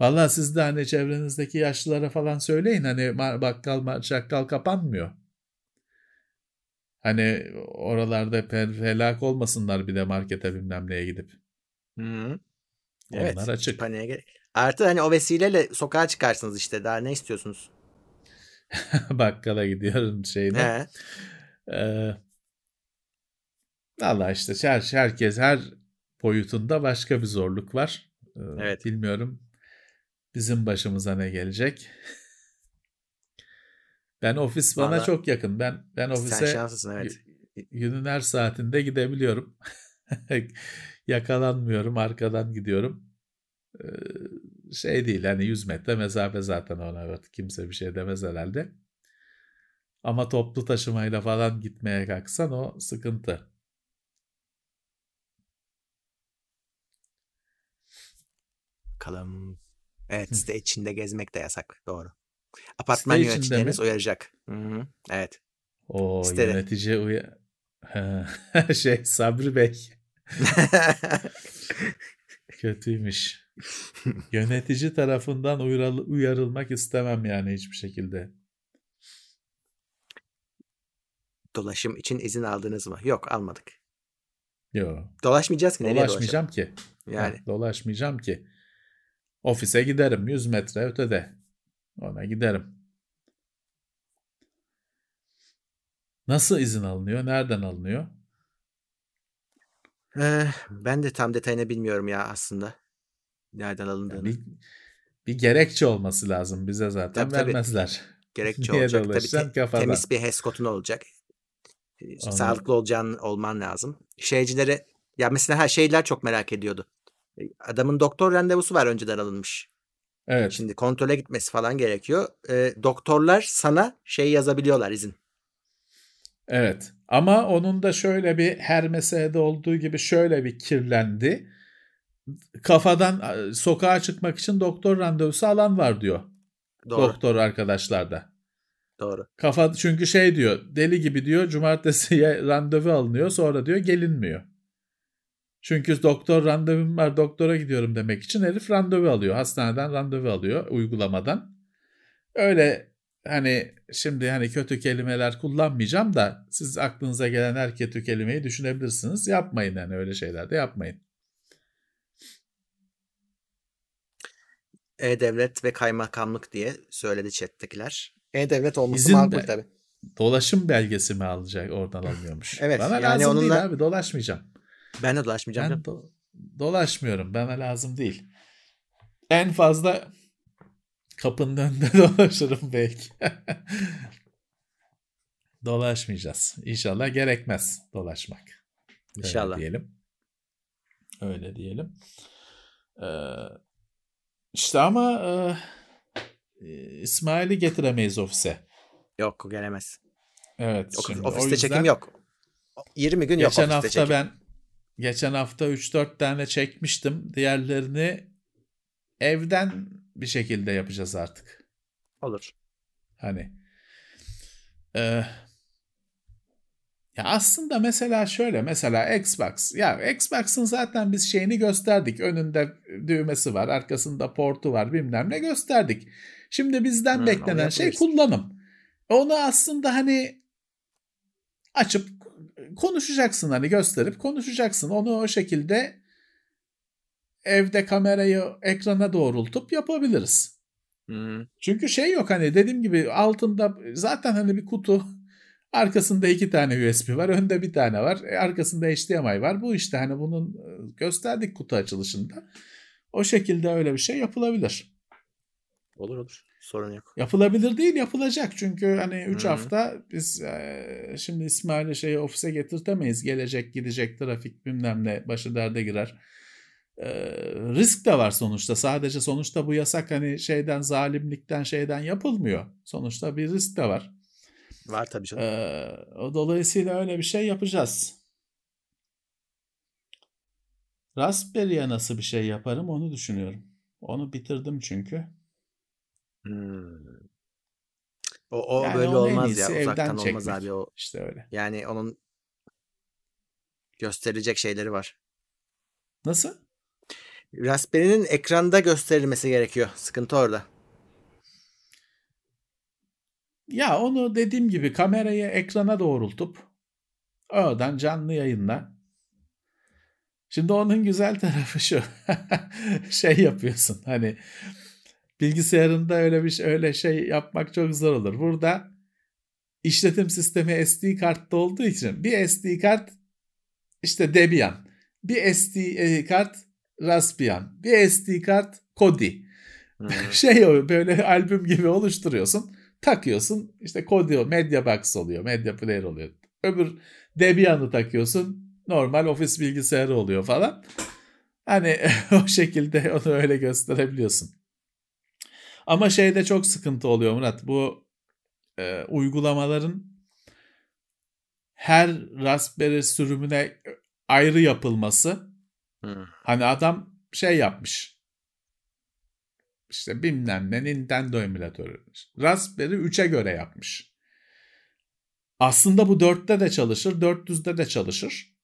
Valla siz de hani çevrenizdeki yaşlılara falan söyleyin. Hani bakkal, çakkal kapanmıyor. Hani oralarda helak olmasınlar bir de markete bilmem neye gidip. Hı. Evet. Onlar açık. Paniğe gerek. Artı hani o vesileyle sokağa çıkarsınız işte. Daha ne istiyorsunuz? Bakkala gidiyorum şeyine. He. Ee, Valla işte her, herkes her boyutunda başka bir zorluk var. Ee, Evet. Bilmiyorum bizim başımıza ne gelecek. Ben ofis bana Vallahi- çok yakın. Ben ben Sen ofise şanslısın evet. gü- günün her saatinde gidebiliyorum. Yakalanmıyorum, arkadan gidiyorum. Ee, şey değil hani 100 metre mesafe zaten ona evet, kimse bir şey demez herhalde. Ama toplu taşımayla falan gitmeye kalksan o sıkıntı. Bakalım. Evet site içinde gezmek de yasak. Doğru. Apartman Site yöneticileriniz uyaracak. Hı-hı. Evet. O Sitede. yönetici uya... Şey Sabri Bey kötüymüş. Yönetici tarafından uyarıl- uyarılmak istemem yani hiçbir şekilde. Dolaşım için izin aldınız mı? Yok almadık. Yok. Dolaşmayacağız ki. Dolaşmayacağım ki. Yani. Ha, dolaşmayacağım ki. Ofise giderim 100 metre ötede. Ona giderim. Nasıl izin alınıyor? Nereden alınıyor? Eh, ben de tam detayını bilmiyorum ya aslında. Nereden Yani alındığını. bir, bir gerekçe olması lazım bize zaten Tabii, tabii. vermezler. Gerekçe Niye olacak. Tabii te- kafadan? temiz bir HES olacak. Ee, Onu- Sağlıklı olacağın olman lazım. Şeycilere ya mesela her şeyler çok merak ediyordu. E, Adamın doktor randevusu var önceden alınmış. Evet. Şimdi kontrole gitmesi falan gerekiyor. E, doktorlar sana şey yazabiliyorlar izin. Evet. Ama onun da şöyle bir her meselede olduğu gibi şöyle bir kirlendi. Kafadan sokağa çıkmak için doktor randevusu alan var diyor. Doğru. Doktor arkadaşlarda. Doğru. Kafa çünkü şey diyor deli gibi diyor cumartesiye randevu alınıyor sonra diyor gelinmiyor. Çünkü doktor randevum var doktora gidiyorum demek için herif randevu alıyor. Hastaneden randevu alıyor uygulamadan. Öyle hani şimdi hani kötü kelimeler kullanmayacağım da siz aklınıza gelen her kötü kelimeyi düşünebilirsiniz. Yapmayın yani öyle şeyler de yapmayın. E-Devlet ve kaymakamlık diye söyledi chat'tekiler. E-Devlet olması İzin makul de- tabii. Dolaşım belgesi mi alacak oradan alınıyormuş. Evet, Bana yani lazım değil onunla- abi dolaşmayacağım. Ben de dolaşmayacağım. Ben do- dolaşmıyorum. Bana lazım değil. En fazla kapının önünde dolaşırım belki. Dolaşmayacağız. İnşallah gerekmez dolaşmak. Öyle İnşallah. diyelim. Öyle diyelim. Ee, işte ama e, İsmail'i getiremeyiz ofise. Yok gelemez. Evet. Yok, şimdi ofiste yüzden- çekim yok. 20 gün yok Geçen ofiste hafta çekim. ben geçen hafta 3-4 tane çekmiştim. Diğerlerini evden bir şekilde yapacağız artık. Olur. Hani e, ya aslında mesela şöyle mesela Xbox ya Xbox'ın zaten biz şeyini gösterdik. Önünde düğmesi var, arkasında portu var, bilmem ne gösterdik. Şimdi bizden Hmm, beklenen şey kullanım. Onu aslında hani açıp konuşacaksın hani gösterip konuşacaksın. Onu o şekilde evde kamerayı ekrana doğrultup yapabiliriz. Hmm. Çünkü şey yok hani dediğim gibi altında zaten hani bir kutu arkasında iki tane USB var önde bir tane var e, arkasında HDMI var bu işte hani bunun e, gösterdik kutu açılışında o şekilde öyle bir şey yapılabilir. Olur olur. Sorun yok. Yapılabilir değil yapılacak çünkü hani 3 Hı. hafta biz e, şimdi İsmail'i şeyi ofise getirtemeyiz gelecek gidecek trafik bilmem ne başı derde girer. E, risk de var sonuçta sadece sonuçta bu yasak hani şeyden zalimlikten şeyden yapılmıyor sonuçta bir risk de var. Var tabii canım. E, o dolayısıyla öyle bir şey yapacağız. Raspberry'e nasıl bir şey yaparım onu düşünüyorum. Onu bitirdim çünkü. Hmm. O, o Yani böyle olmaz ya. Uzaktan evden olmaz çekmek. abi o. İşte öyle. Yani onun gösterilecek şeyleri var. Nasıl? Raspberry'nin ekranda gösterilmesi gerekiyor. Sıkıntı orada. Ya onu dediğim gibi kamerayı ekrana doğrultup oradan canlı yayınla. Şimdi onun güzel tarafı şu. şey yapıyorsun hani bilgisayarında öyle bir öyle şey yapmak çok zor olur. Burada işletim sistemi SD kartta olduğu için bir SD kart işte Debian, bir SD e, kart Raspbian, bir SD kart Kodi. Hmm. şey böyle albüm gibi oluşturuyorsun, takıyorsun. işte Kodi Media Box oluyor, Media Player oluyor. Öbür Debian'ı takıyorsun, normal ofis bilgisayarı oluyor falan. Hani o şekilde onu öyle gösterebiliyorsun. Ama şeyde çok sıkıntı oluyor Murat. Bu e, uygulamaların her Raspberry sürümüne ayrı yapılması. Hmm. Hani adam şey yapmış. İşte bilmem ne Nintendo emülatörü. Raspberry 3'e göre yapmış. Aslında bu 4'te de çalışır, 400'de de çalışır.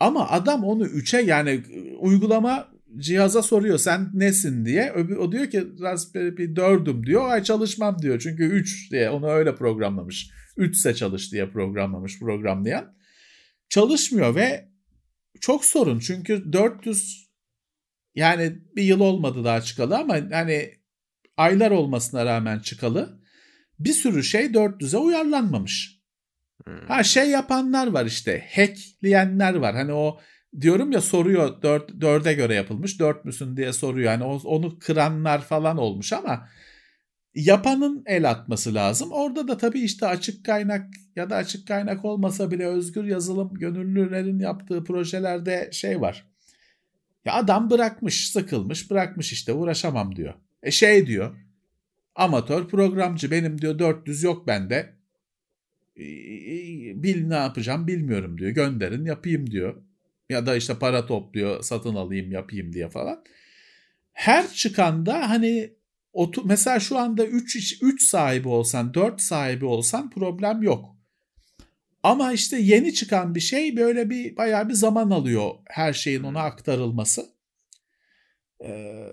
Ama adam onu 3'e yani uygulama cihaza soruyor sen nesin diye. O diyor ki Raspberry Pi 4'üm diyor. Ay çalışmam diyor. Çünkü 3 diye onu öyle programlamış. 3 ise çalış diye programlamış programlayan. Çalışmıyor ve çok sorun. Çünkü 400 yani bir yıl olmadı daha çıkalı ama hani aylar olmasına rağmen çıkalı. Bir sürü şey 400'e uyarlanmamış. Ha şey yapanlar var işte hackleyenler var. Hani o diyorum ya soruyor 4 4'e göre yapılmış 4 müsün diye soruyor. Hani onu kıranlar falan olmuş ama yapanın el atması lazım. Orada da tabii işte açık kaynak ya da açık kaynak olmasa bile özgür yazılım gönüllülerin yaptığı projelerde şey var. Ya adam bırakmış, sıkılmış, bırakmış işte uğraşamam diyor. E şey diyor. Amatör programcı benim diyor 400 yok bende. Bil ne yapacağım bilmiyorum diyor. Gönderin yapayım diyor. Ya da işte para topluyor satın alayım yapayım diye falan. Her çıkanda hani otu, mesela şu anda 3 3 sahibi olsan 4 sahibi olsan problem yok. Ama işte yeni çıkan bir şey böyle bir bayağı bir zaman alıyor her şeyin ona aktarılması. Ee,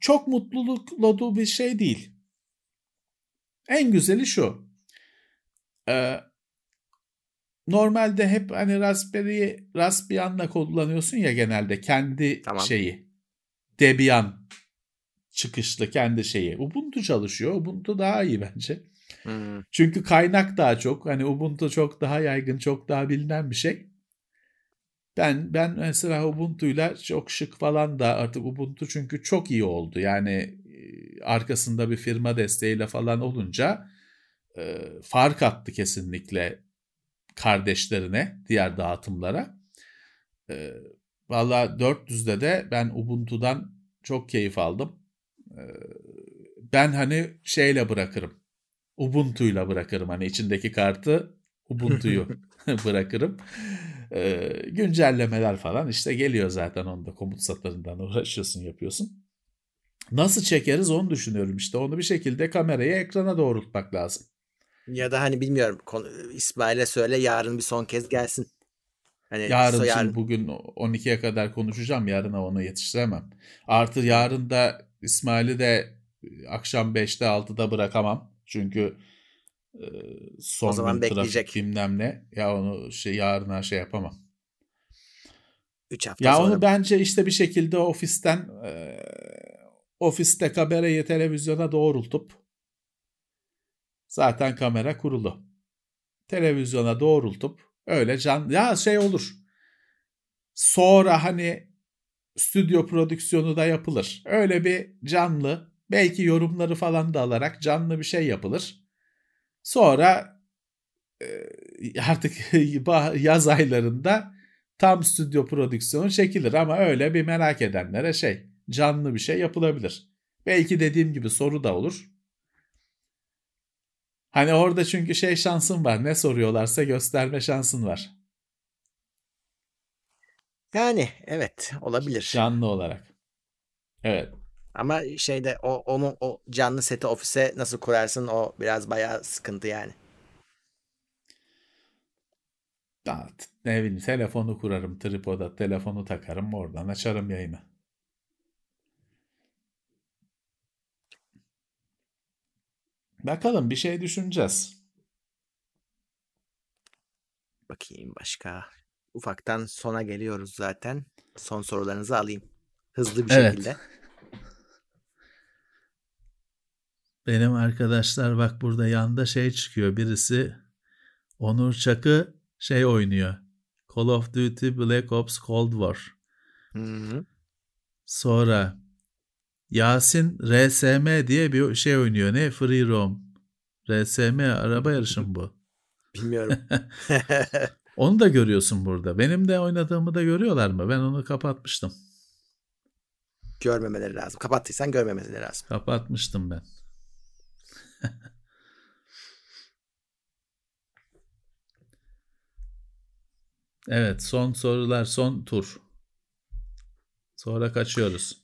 çok mutluluk dolu bir şey değil. En güzeli şu. Ee, normalde hep hani Raspberry'i Raspbian'la kullanıyorsun ya genelde kendi tamam. şeyi. Debian çıkışlı kendi şeyi. Ubuntu çalışıyor. Ubuntu daha iyi bence. Hmm. Çünkü kaynak daha çok. Hani Ubuntu çok daha yaygın, çok daha bilinen bir şey. Ben ben mesela Ubuntu'yla çok şık falan da artık Ubuntu çünkü çok iyi oldu. Yani arkasında bir firma desteğiyle falan olunca e, fark attı kesinlikle kardeşlerine, diğer dağıtımlara. E, Valla 400'de de ben Ubuntu'dan çok keyif aldım. E, ben hani şeyle bırakırım. Ubuntu'yla bırakırım. Hani içindeki kartı Ubuntu'yu bırakırım. E, güncellemeler falan işte geliyor zaten onda komut satırından uğraşıyorsun yapıyorsun. Nasıl çekeriz onu düşünüyorum işte. Onu bir şekilde kamerayı ekrana doğrultmak lazım. Ya da hani bilmiyorum İsmail'e söyle yarın bir son kez gelsin. Hani yarın, yarın şimdi bugün 12'ye kadar konuşacağım. Yarına onu yetiştiremem. Artı yarın da İsmail'i de akşam 5'te 6'da bırakamam. Çünkü e, son o zaman bekleyecek. bilmem ne. Ya onu şey yarına şey yapamam. 3 hafta ya sonra. onu bence işte bir şekilde ofisten e, ofiste kamerayı televizyona doğrultup Zaten kamera kurulu. Televizyona doğrultup öyle can ya şey olur. Sonra hani stüdyo prodüksiyonu da yapılır. Öyle bir canlı belki yorumları falan da alarak canlı bir şey yapılır. Sonra artık yaz aylarında tam stüdyo prodüksiyonu çekilir ama öyle bir merak edenlere şey canlı bir şey yapılabilir. Belki dediğim gibi soru da olur. Hani orada çünkü şey şansın var. Ne soruyorlarsa gösterme şansın var. Yani evet olabilir. Canlı olarak. Evet. Ama şeyde o onu o canlı seti ofise nasıl kurarsın o biraz bayağı sıkıntı yani. ne bileyim telefonu kurarım tripoda telefonu takarım oradan açarım yayını. Bakalım bir şey düşüneceğiz. Bakayım başka. Ufaktan sona geliyoruz zaten. Son sorularınızı alayım. Hızlı bir evet. şekilde. Benim arkadaşlar bak burada yanda şey çıkıyor. Birisi Onur Çakı şey oynuyor. Call of Duty Black Ops Cold War. Hı-hı. Sonra Yasin RSM diye bir şey oynuyor. Ne? Free Roam. RSM araba yarışı mı bu? Bilmiyorum. onu da görüyorsun burada. Benim de oynadığımı da görüyorlar mı? Ben onu kapatmıştım. Görmemeleri lazım. Kapattıysan görmemeleri lazım. Kapatmıştım ben. Evet son sorular son tur. Sonra kaçıyoruz.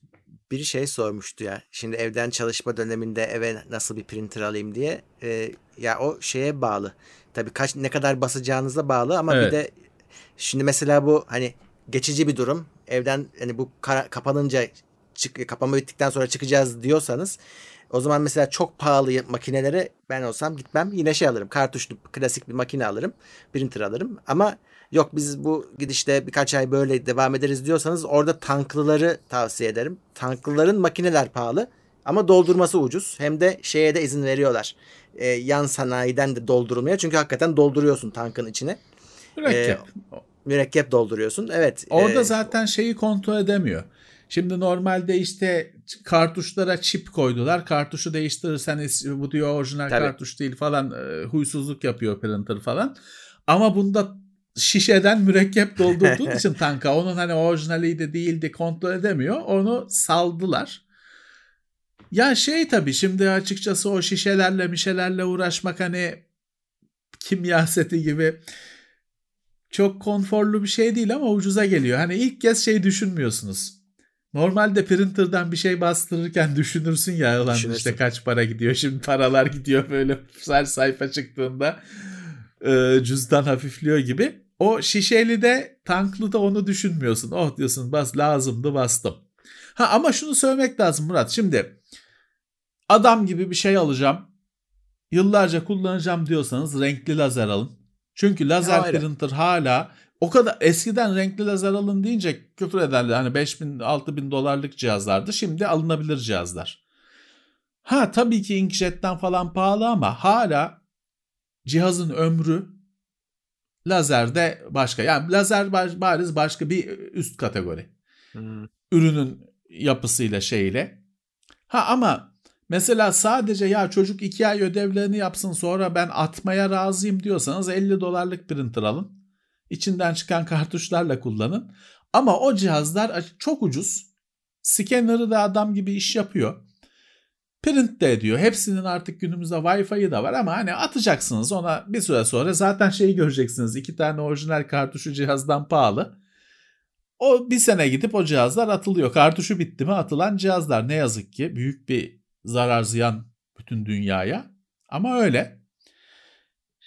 Biri şey sormuştu ya. Şimdi evden çalışma döneminde eve nasıl bir printer alayım diye. Ee, ya o şeye bağlı. Tabii kaç ne kadar basacağınıza bağlı ama Evet. bir de şimdi mesela bu hani geçici bir durum. Evden hani bu kara- kapanınca çık, kapama bittikten sonra çıkacağız diyorsanız o zaman mesela çok pahalı makinelere ben olsam gitmem yine şey alırım. Kartuşlu klasik bir makine alırım. Printer alırım. Ama yok biz bu gidişte birkaç ay böyle devam ederiz diyorsanız orada tanklıları tavsiye ederim. Tanklıların makineler pahalı ama doldurması ucuz. Hem de şeye de izin veriyorlar. Ee, yan sanayiden de doldurulmaya. Çünkü hakikaten dolduruyorsun tankın içine. Mürekkep. Mürekkep dolduruyorsun. Evet. Orada e, zaten şeyi kontrol edemiyor. Şimdi normalde işte kartuşlara çip koydular. Kartuşu değiştirirsen bu diyor orijinal Tabii. kartuş değil falan e, huysuzluk yapıyor printer falan. Ama bunda şişeden mürekkep doldurduğun için tanka onun hani orijinaliydi değildi kontrol edemiyor. Onu saldılar. Ya şey tabii şimdi açıkçası o şişelerle mişelerle uğraşmak hani kimya seti gibi çok konforlu bir şey değil ama ucuza geliyor. Hani ilk kez şey düşünmüyorsunuz. Normalde printer'dan bir şey bastırırken düşünürsün ya Düşünürsün. işte kaç para gidiyor. Şimdi paralar gidiyor böyle her sayfa çıktığında cüzdan hafifliyor gibi. O şişeli de tanklı da onu düşünmüyorsun. Oh diyorsun bas lazımdı bastım. Ha ama şunu söylemek lazım Murat. Şimdi adam gibi bir şey alacağım. Yıllarca kullanacağım diyorsanız renkli lazer alın. Çünkü lazer öyle. printer hala o kadar eskiden renkli lazer alın deyince küfür ederler. Hani 5000 6000 dolarlık cihazlardı. Şimdi alınabilir cihazlar. Ha tabii ki inkjetten falan pahalı ama hala cihazın ömrü lazerde başka. Yani lazer bar- bariz başka bir üst kategori hmm, ürünün yapısıyla şeyle. Ha ama mesela sadece ya çocuk iki ay ödevlerini yapsın sonra ben atmaya razıyım diyorsanız 50 dolarlık printer alın. İçinden çıkan kartuşlarla kullanın. Ama o cihazlar çok ucuz. Scanner'ı da adam gibi iş yapıyor. Print de ediyor. Hepsinin artık günümüzde Wi-Fi'yi da var ama hani atacaksınız ona bir süre sonra zaten şeyi göreceksiniz. iki tane orijinal kartuşu cihazdan pahalı. O bir sene gidip o cihazlar atılıyor. Kartuşu bitti mi atılan cihazlar. Ne yazık ki büyük bir zarar ziyan bütün dünyaya. Ama öyle.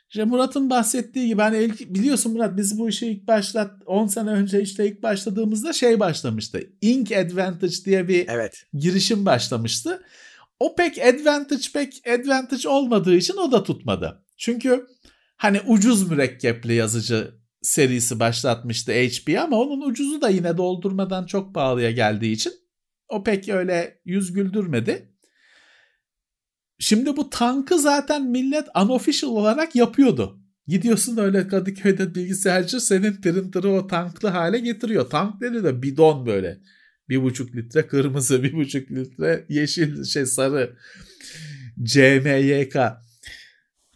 İşte Murat'ın bahsettiği gibi hani ilk, biliyorsun Murat biz bu işi ilk başlat 10 sene önce işte ilk başladığımızda şey başlamıştı. Ink Advantage diye bir Evet. girişim başlamıştı. O pek advantage pek advantage olmadığı için o da tutmadı. Çünkü hani ucuz mürekkepli yazıcı serisi başlatmıştı HP ama onun ucuzu da yine doldurmadan çok pahalıya geldiği için o pek öyle yüz güldürmedi. Şimdi bu tankı zaten millet unofficial olarak yapıyordu. Gidiyorsun öyle Kadıköy'de bilgisayarcı senin printer'ı o tanklı hale getiriyor. Tank dedi de bidon böyle. Bir buçuk litre kırmızı, bir buçuk litre yeşil şey sarı. CMYK.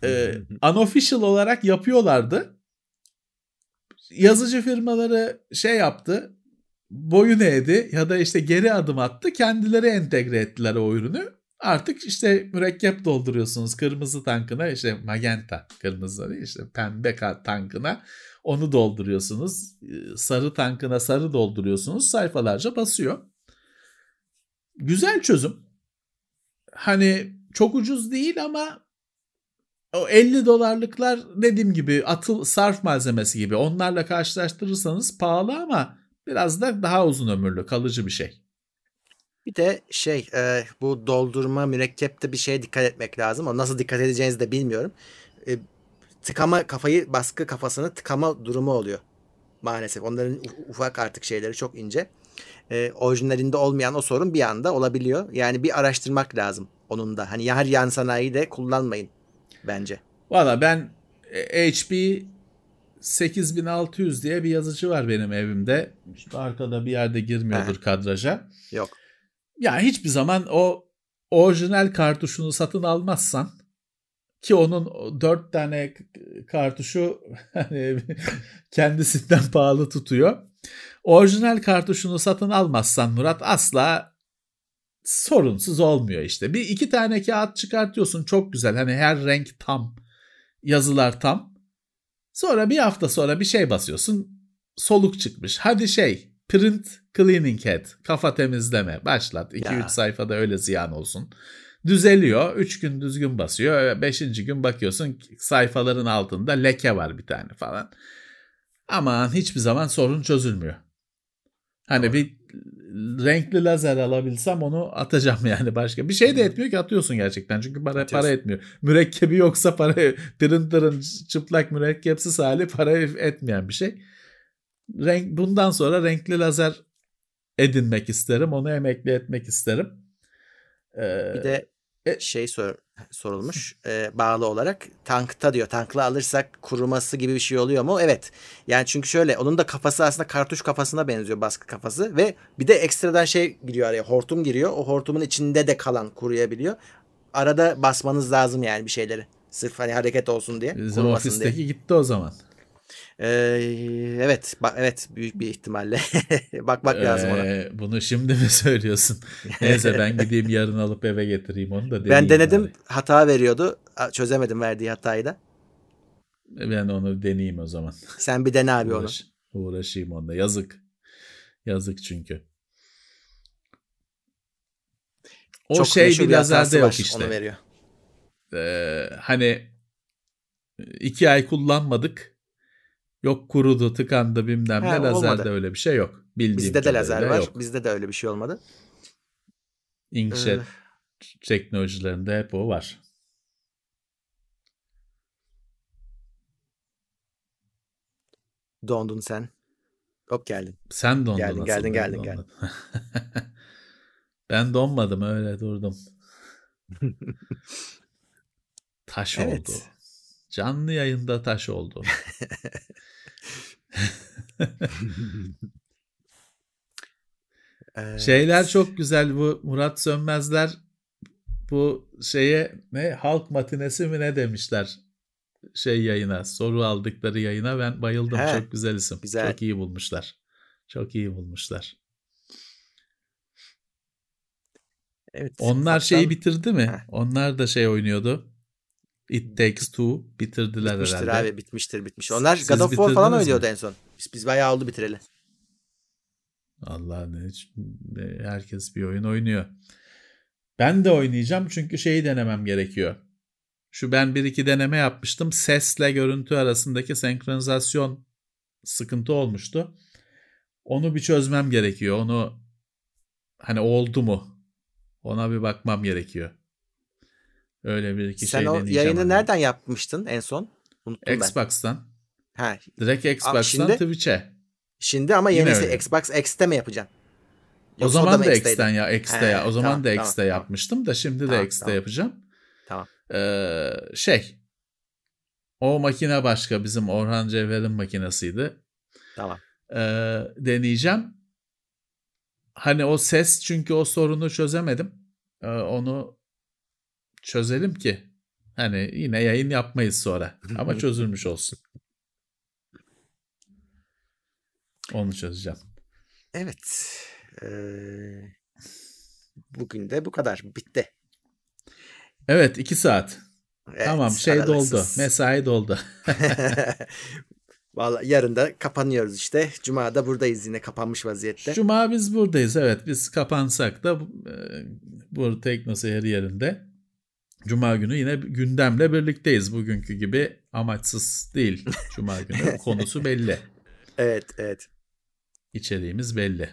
Ee, unofficial olarak yapıyorlardı. Yazıcı firmaları şey yaptı. Boyun eğdi ya da işte geri adım attı. Kendileri entegre ettiler o ürünü. Artık işte mürekkep dolduruyorsunuz kırmızı tankına işte magenta kırmızı değil işte pembe tankına onu dolduruyorsunuz. Ee, Sarı tankına sarı dolduruyorsunuz. Sayfalarca basıyor. Güzel çözüm. Hani çok ucuz değil ama o 50 dolarlıklar dediğim gibi atıl sarf malzemesi gibi. Onlarla karşılaştırırsanız pahalı ama biraz da daha uzun ömürlü, kalıcı bir şey. Bir de şey e, bu doldurma mürekkepte bir şeye dikkat etmek lazım. O nasıl dikkat edeceğinizi de bilmiyorum. E, tıkama kafayı baskı kafasını tıkama durumu oluyor. Maalesef onların ufak artık şeyleri çok ince. E, orijinalinde olmayan o sorun bir anda olabiliyor. Yani bir araştırmak lazım. onun da. Hani her yan sanayi de kullanmayın bence. Valla ben e, HP 8600 diye bir yazıcı var benim evimde. İşte arkada bir yerde girmiyordur kadraja. Yok. Ya hiçbir zaman o orijinal kartuşunu satın almazsan ki onun dört tane kartuşu hani kendisinden pahalı tutuyor. Orijinal kartuşunu satın almazsan Murat asla sorunsuz olmuyor işte. Bir iki tane kağıt çıkartıyorsun çok güzel. Hani her renk tam, yazılar tam. Sonra bir hafta sonra bir şey basıyorsun. Soluk çıkmış. Hadi şey print cleaning head. Kafa temizleme. Başlat. 2-3 Ya. sayfada öyle ziyan olsun. Düzeliyor. 3 gün düzgün basıyor. 5. gün bakıyorsun sayfaların altında leke var bir tane falan. Aman hiçbir zaman sorun çözülmüyor. Hani Doğru. bir renkli lazer alabilsem onu atacağım yani başka. Bir şey de etmiyor ki atıyorsun gerçekten. Çünkü para, Atıyorsun. para etmiyor. Mürekkebi yoksa para printer'ın çıplak mürekkepsiz hali para etmeyen bir şey. Renk bundan sonra renkli lazer edinmek isterim. Onu emekli etmek isterim. Ee, Bir de e- şey sor, sorulmuş e, bağlı olarak tankta diyor. Tankla alırsak kuruması gibi bir şey oluyor mu? Evet. Yani çünkü şöyle onun da kafası aslında kartuş kafasına benziyor baskı kafası ve bir de ekstradan şey giriyor araya hortum giriyor. O hortumun içinde de kalan kuruyabiliyor. Arada basmanız lazım yani bir şeyleri. Sırf hani hareket olsun diye. bizim ofisteki diye. gitti o zaman. Ee, evet, bak evet büyük bir ihtimalle. Bakmak lazım ona. Ee, bunu şimdi mi söylüyorsun? Neyse ben gideyim yarın alıp eve getireyim onu da Ben denedim, bari. hata veriyordu. Çözemedim verdiği hatayı da. Ben onu deneyeyim o zaman. Sen bir dene abi onu. Uğraş- uğraşayım onda. Yazık. Yazık çünkü. O Çok şey bir lazerde yok var, işte. Onu veriyor. Ee, hani iki ay kullanmadık. Yok kurudu, tıkandı bilmem ne. Lazerde öyle bir şey yok. Bildiğim Bizde de lazer var. Yok. Bizde de öyle bir şey olmadı. Inkjet Ee, teknolojilerinde hep o var. Dondun sen. Hop geldin. Sen dondun Geldin, asıl, geldin, geldin, donmadım. ben donmadım öyle durdum. Taş Evet. oldu. Canlı yayında taş oldu. Şeyler çok güzel bu Murat Sönmezler bu şeye ne halk matinesi mi ne demişler şey yayına soru aldıkları yayına ben bayıldım He, çok güzel isim güzel. çok iyi bulmuşlar çok iyi bulmuşlar Evet. onlar ufaktan şeyi bitirdi mi Heh. onlar da şey oynuyordu It Takes Two bitirdiler bitmiştir herhalde abi bitmiştir bitmiş. Onlar Siz God of War falan bitirdiniz mi? oynuyordu en son. Biz, biz bayağı oldu bitireli. Allah ne herkes bir oyun oynuyor. Ben de oynayacağım çünkü şeyi denemem gerekiyor. Şu ben bir iki deneme yapmıştım. Sesle görüntü arasındaki senkronizasyon sıkıntı olmuştu. Onu bir çözmem gerekiyor. Onu hani oldu mu? Ona bir bakmam gerekiyor. Öyle bir iki Sen şey o yayını hani. nereden yapmıştın en son? Unuttum ben. Xbox'tan. Ha, Direkt Xbox'tan Twitch'e. şimdi ama Yine yenisi öyle. Xbox X'te mi yapacaksın? O Yoksa zaman mı da X'teydi? X'ten ya X'te He, ya. O zaman tamam, da X'te tamam. yapmıştım da şimdi de Tamam, X'te tamam. yapacağım. Tamam. Ee, şey o makine başka bizim Orhan Cevher'in makinesiydi. Tamam. Ee, deneyeceğim. Hani o ses çünkü o sorunu çözemedim. Ee, onu çözelim ki hani yine yayın yapmayız sonra ama çözülmüş olsun. Onu çözeceğim. Evet. Ee, bugün de bu kadar. Bitti. Evet iki saat. Evet, tamam şey aralıksız. doldu. Mesai doldu. Vallahi yarın da kapanıyoruz işte. Cuma'da buradayız yine kapanmış vaziyette. Cuma biz buradayız evet biz kapansak da e, bu Tekno Seyir yerinde Cuma günü yine gündemle birlikteyiz bugünkü gibi amaçsız değil Cuma günü konusu belli Evet evet. içeriğimiz belli.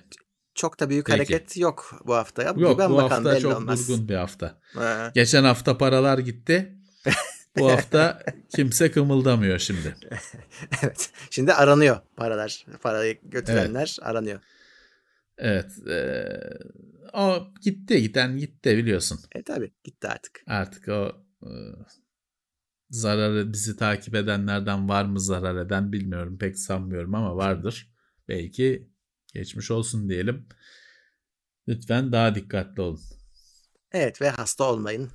Çok da büyük Peki. hareket yok bu hafta. Ya. Yok Ben bu bakan hafta çok olmaz. durgun bir hafta. Ha, Geçen hafta paralar gitti. Bu hafta kimse kımıldamıyor şimdi. evet. Şimdi aranıyor paralar. Parayı götürenler aranıyor. Evet. E, o gitti giden gitti biliyorsun. E tabi gitti artık. Artık o e, zararı bizi takip edenlerden var mı zarar eden bilmiyorum pek sanmıyorum ama vardır. Belki geçmiş olsun diyelim. Lütfen daha dikkatli olun. Evet ve hasta olmayın.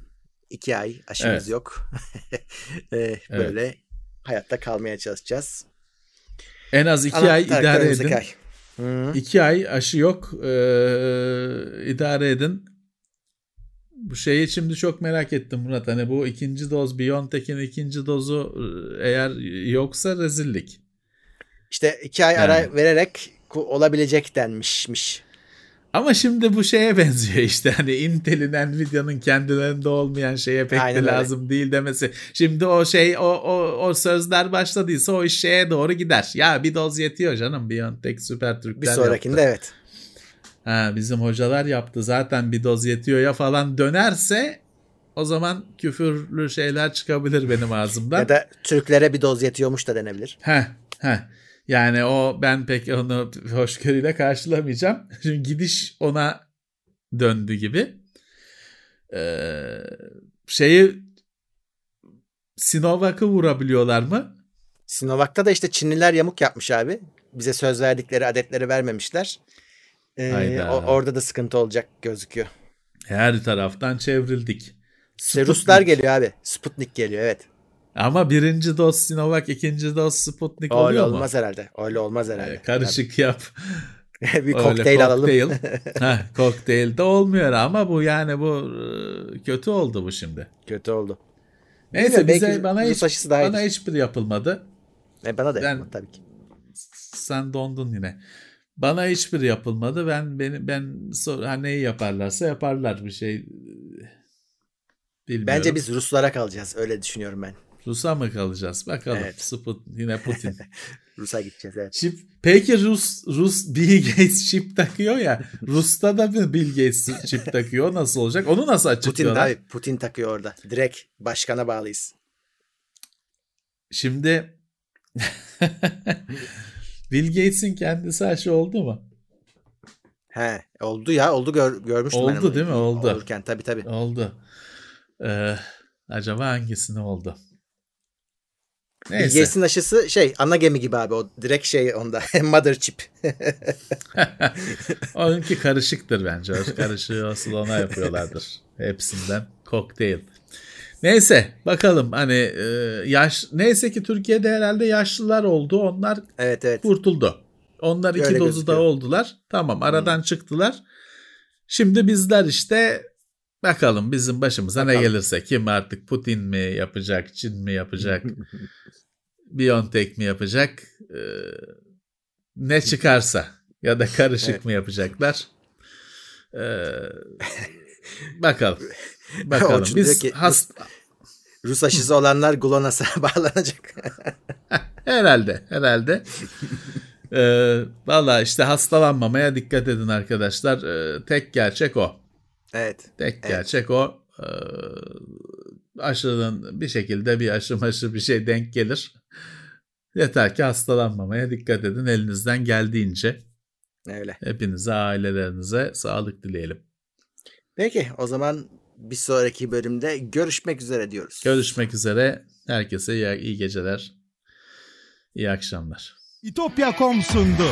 İki ay aşımız evet. yok. e, böyle evet. hayatta kalmaya çalışacağız. En az iki ay idare edin. Ay. Hı. İki ay aşı yok. Ee, idare edin. Bu şeyi şimdi çok merak ettim Murat. Hani bu ikinci doz BioNTech'in ikinci dozu eğer yoksa rezillik. İşte iki ay yani. ara vererek olabilecek denmişmiş. Ama şimdi bu şeye benziyor işte hani Intel'in Nvidia'nın kendilerinde olmayan şeye pek Aynen de lazım öyle. değil demesi. Şimdi o şey o, o, o sözler başladıysa o iş şeye doğru gider. Ya bir doz yetiyor canım BioNTech Süper Türkler Bir sonrakinde yaptı. evet. Ha, bizim hocalar yaptı zaten bir doz yetiyor ya falan dönerse o zaman küfürlü şeyler çıkabilir benim ağzımdan. ya da Türklere bir doz yetiyormuş da denebilir. Heh, heh. Yani o ben pek onu hoşgörüyle karşılamayacağım. Şimdi gidiş ona döndü gibi. Ee, şeyi Sinovac'ı vurabiliyorlar mı? Sinovac'ta da işte Çinliler yamuk yapmış abi. Bize söz verdikleri adetleri vermemişler. Ee, o, orada da sıkıntı olacak gözüküyor. Her taraftan çevrildik. İşte Ruslar geliyor abi. Sputnik geliyor evet. Ama birinci doz Sinovac, ikinci doz Sputnik Öyle oluyor mu? olmaz herhalde. Öyle olmaz herhalde. Ee, karışık yap. bir kokteyl alalım. ha, kokteyl de olmuyor ama bu yani bu kötü oldu bu şimdi. Kötü oldu. Neyse bize bana hiç daha bana hiçbir yapılmadı. E, bana da ben, yapılmadı tabii ki. Sen dondun yine. Bana hiçbir yapılmadı. Ben beni ben ha, neyi yaparlarsa yaparlar bir şey. Bilmiyorum. Bence biz Ruslara kalacağız. Öyle düşünüyorum ben. Rus'a mı kalacağız? Bakalım. Evet. Sput, yine Putin. Rus'a gideceğiz evet. Chip, peki Rus Rus Bill Gates çip takıyor ya. Rus'ta da mı Bill Gates çip takıyor? Nasıl olacak? Onu nasıl açıklıyorlar? Putin, abi, Putin takıyor orada. Direkt başkana bağlıyız. Şimdi Bill Gates'in kendisi aşı oldu mu? He oldu ya oldu gör, görmüştüm oldu, ben. Oldu değil mi? Oldu. Olurken tabii tabii. Oldu. Ee, acaba hangisini oldu? Neyse. Bilgesin aşısı şey ana gemi gibi abi o direkt şey onda mother chip. Onunki karışıktır bence. O karışığı asıl ona yapıyorlardır. Hepsinden kokteyl. Neyse bakalım hani e, yaş neyse ki Türkiye'de herhalde yaşlılar oldu. Onlar evet, evet. kurtuldu. Onlar iki Öyle dozu gözüküyor. da oldular. Tamam aradan hmm. çıktılar. Şimdi bizler işte bakalım bizim başımıza bakalım. ne gelirse. Kim artık Putin mi yapacak, Çin mi yapacak, Biontech mi yapacak? E, ne çıkarsa ya da karışık evet. mı yapacaklar? Ee, bakalım. Bakalım. Biz ki, hast Rus aşısı olanlar GLONASS'a bağlanacak. herhalde, herhalde. Ee, Valla işte hastalanmamaya dikkat edin arkadaşlar. Ee, tek gerçek o. Evet. Tek evet. gerçek o. Aşının bir şekilde bir aşı maşı bir şey denk gelir. Yeter ki hastalanmamaya dikkat edin elinizden geldiğince. Öyle. Hepinize ailelerinize sağlık dileyelim. Peki o zaman bir sonraki bölümde görüşmek üzere diyoruz. Görüşmek üzere. Herkese iyi, iyi geceler. İyi akşamlar. İtopya.com sundu.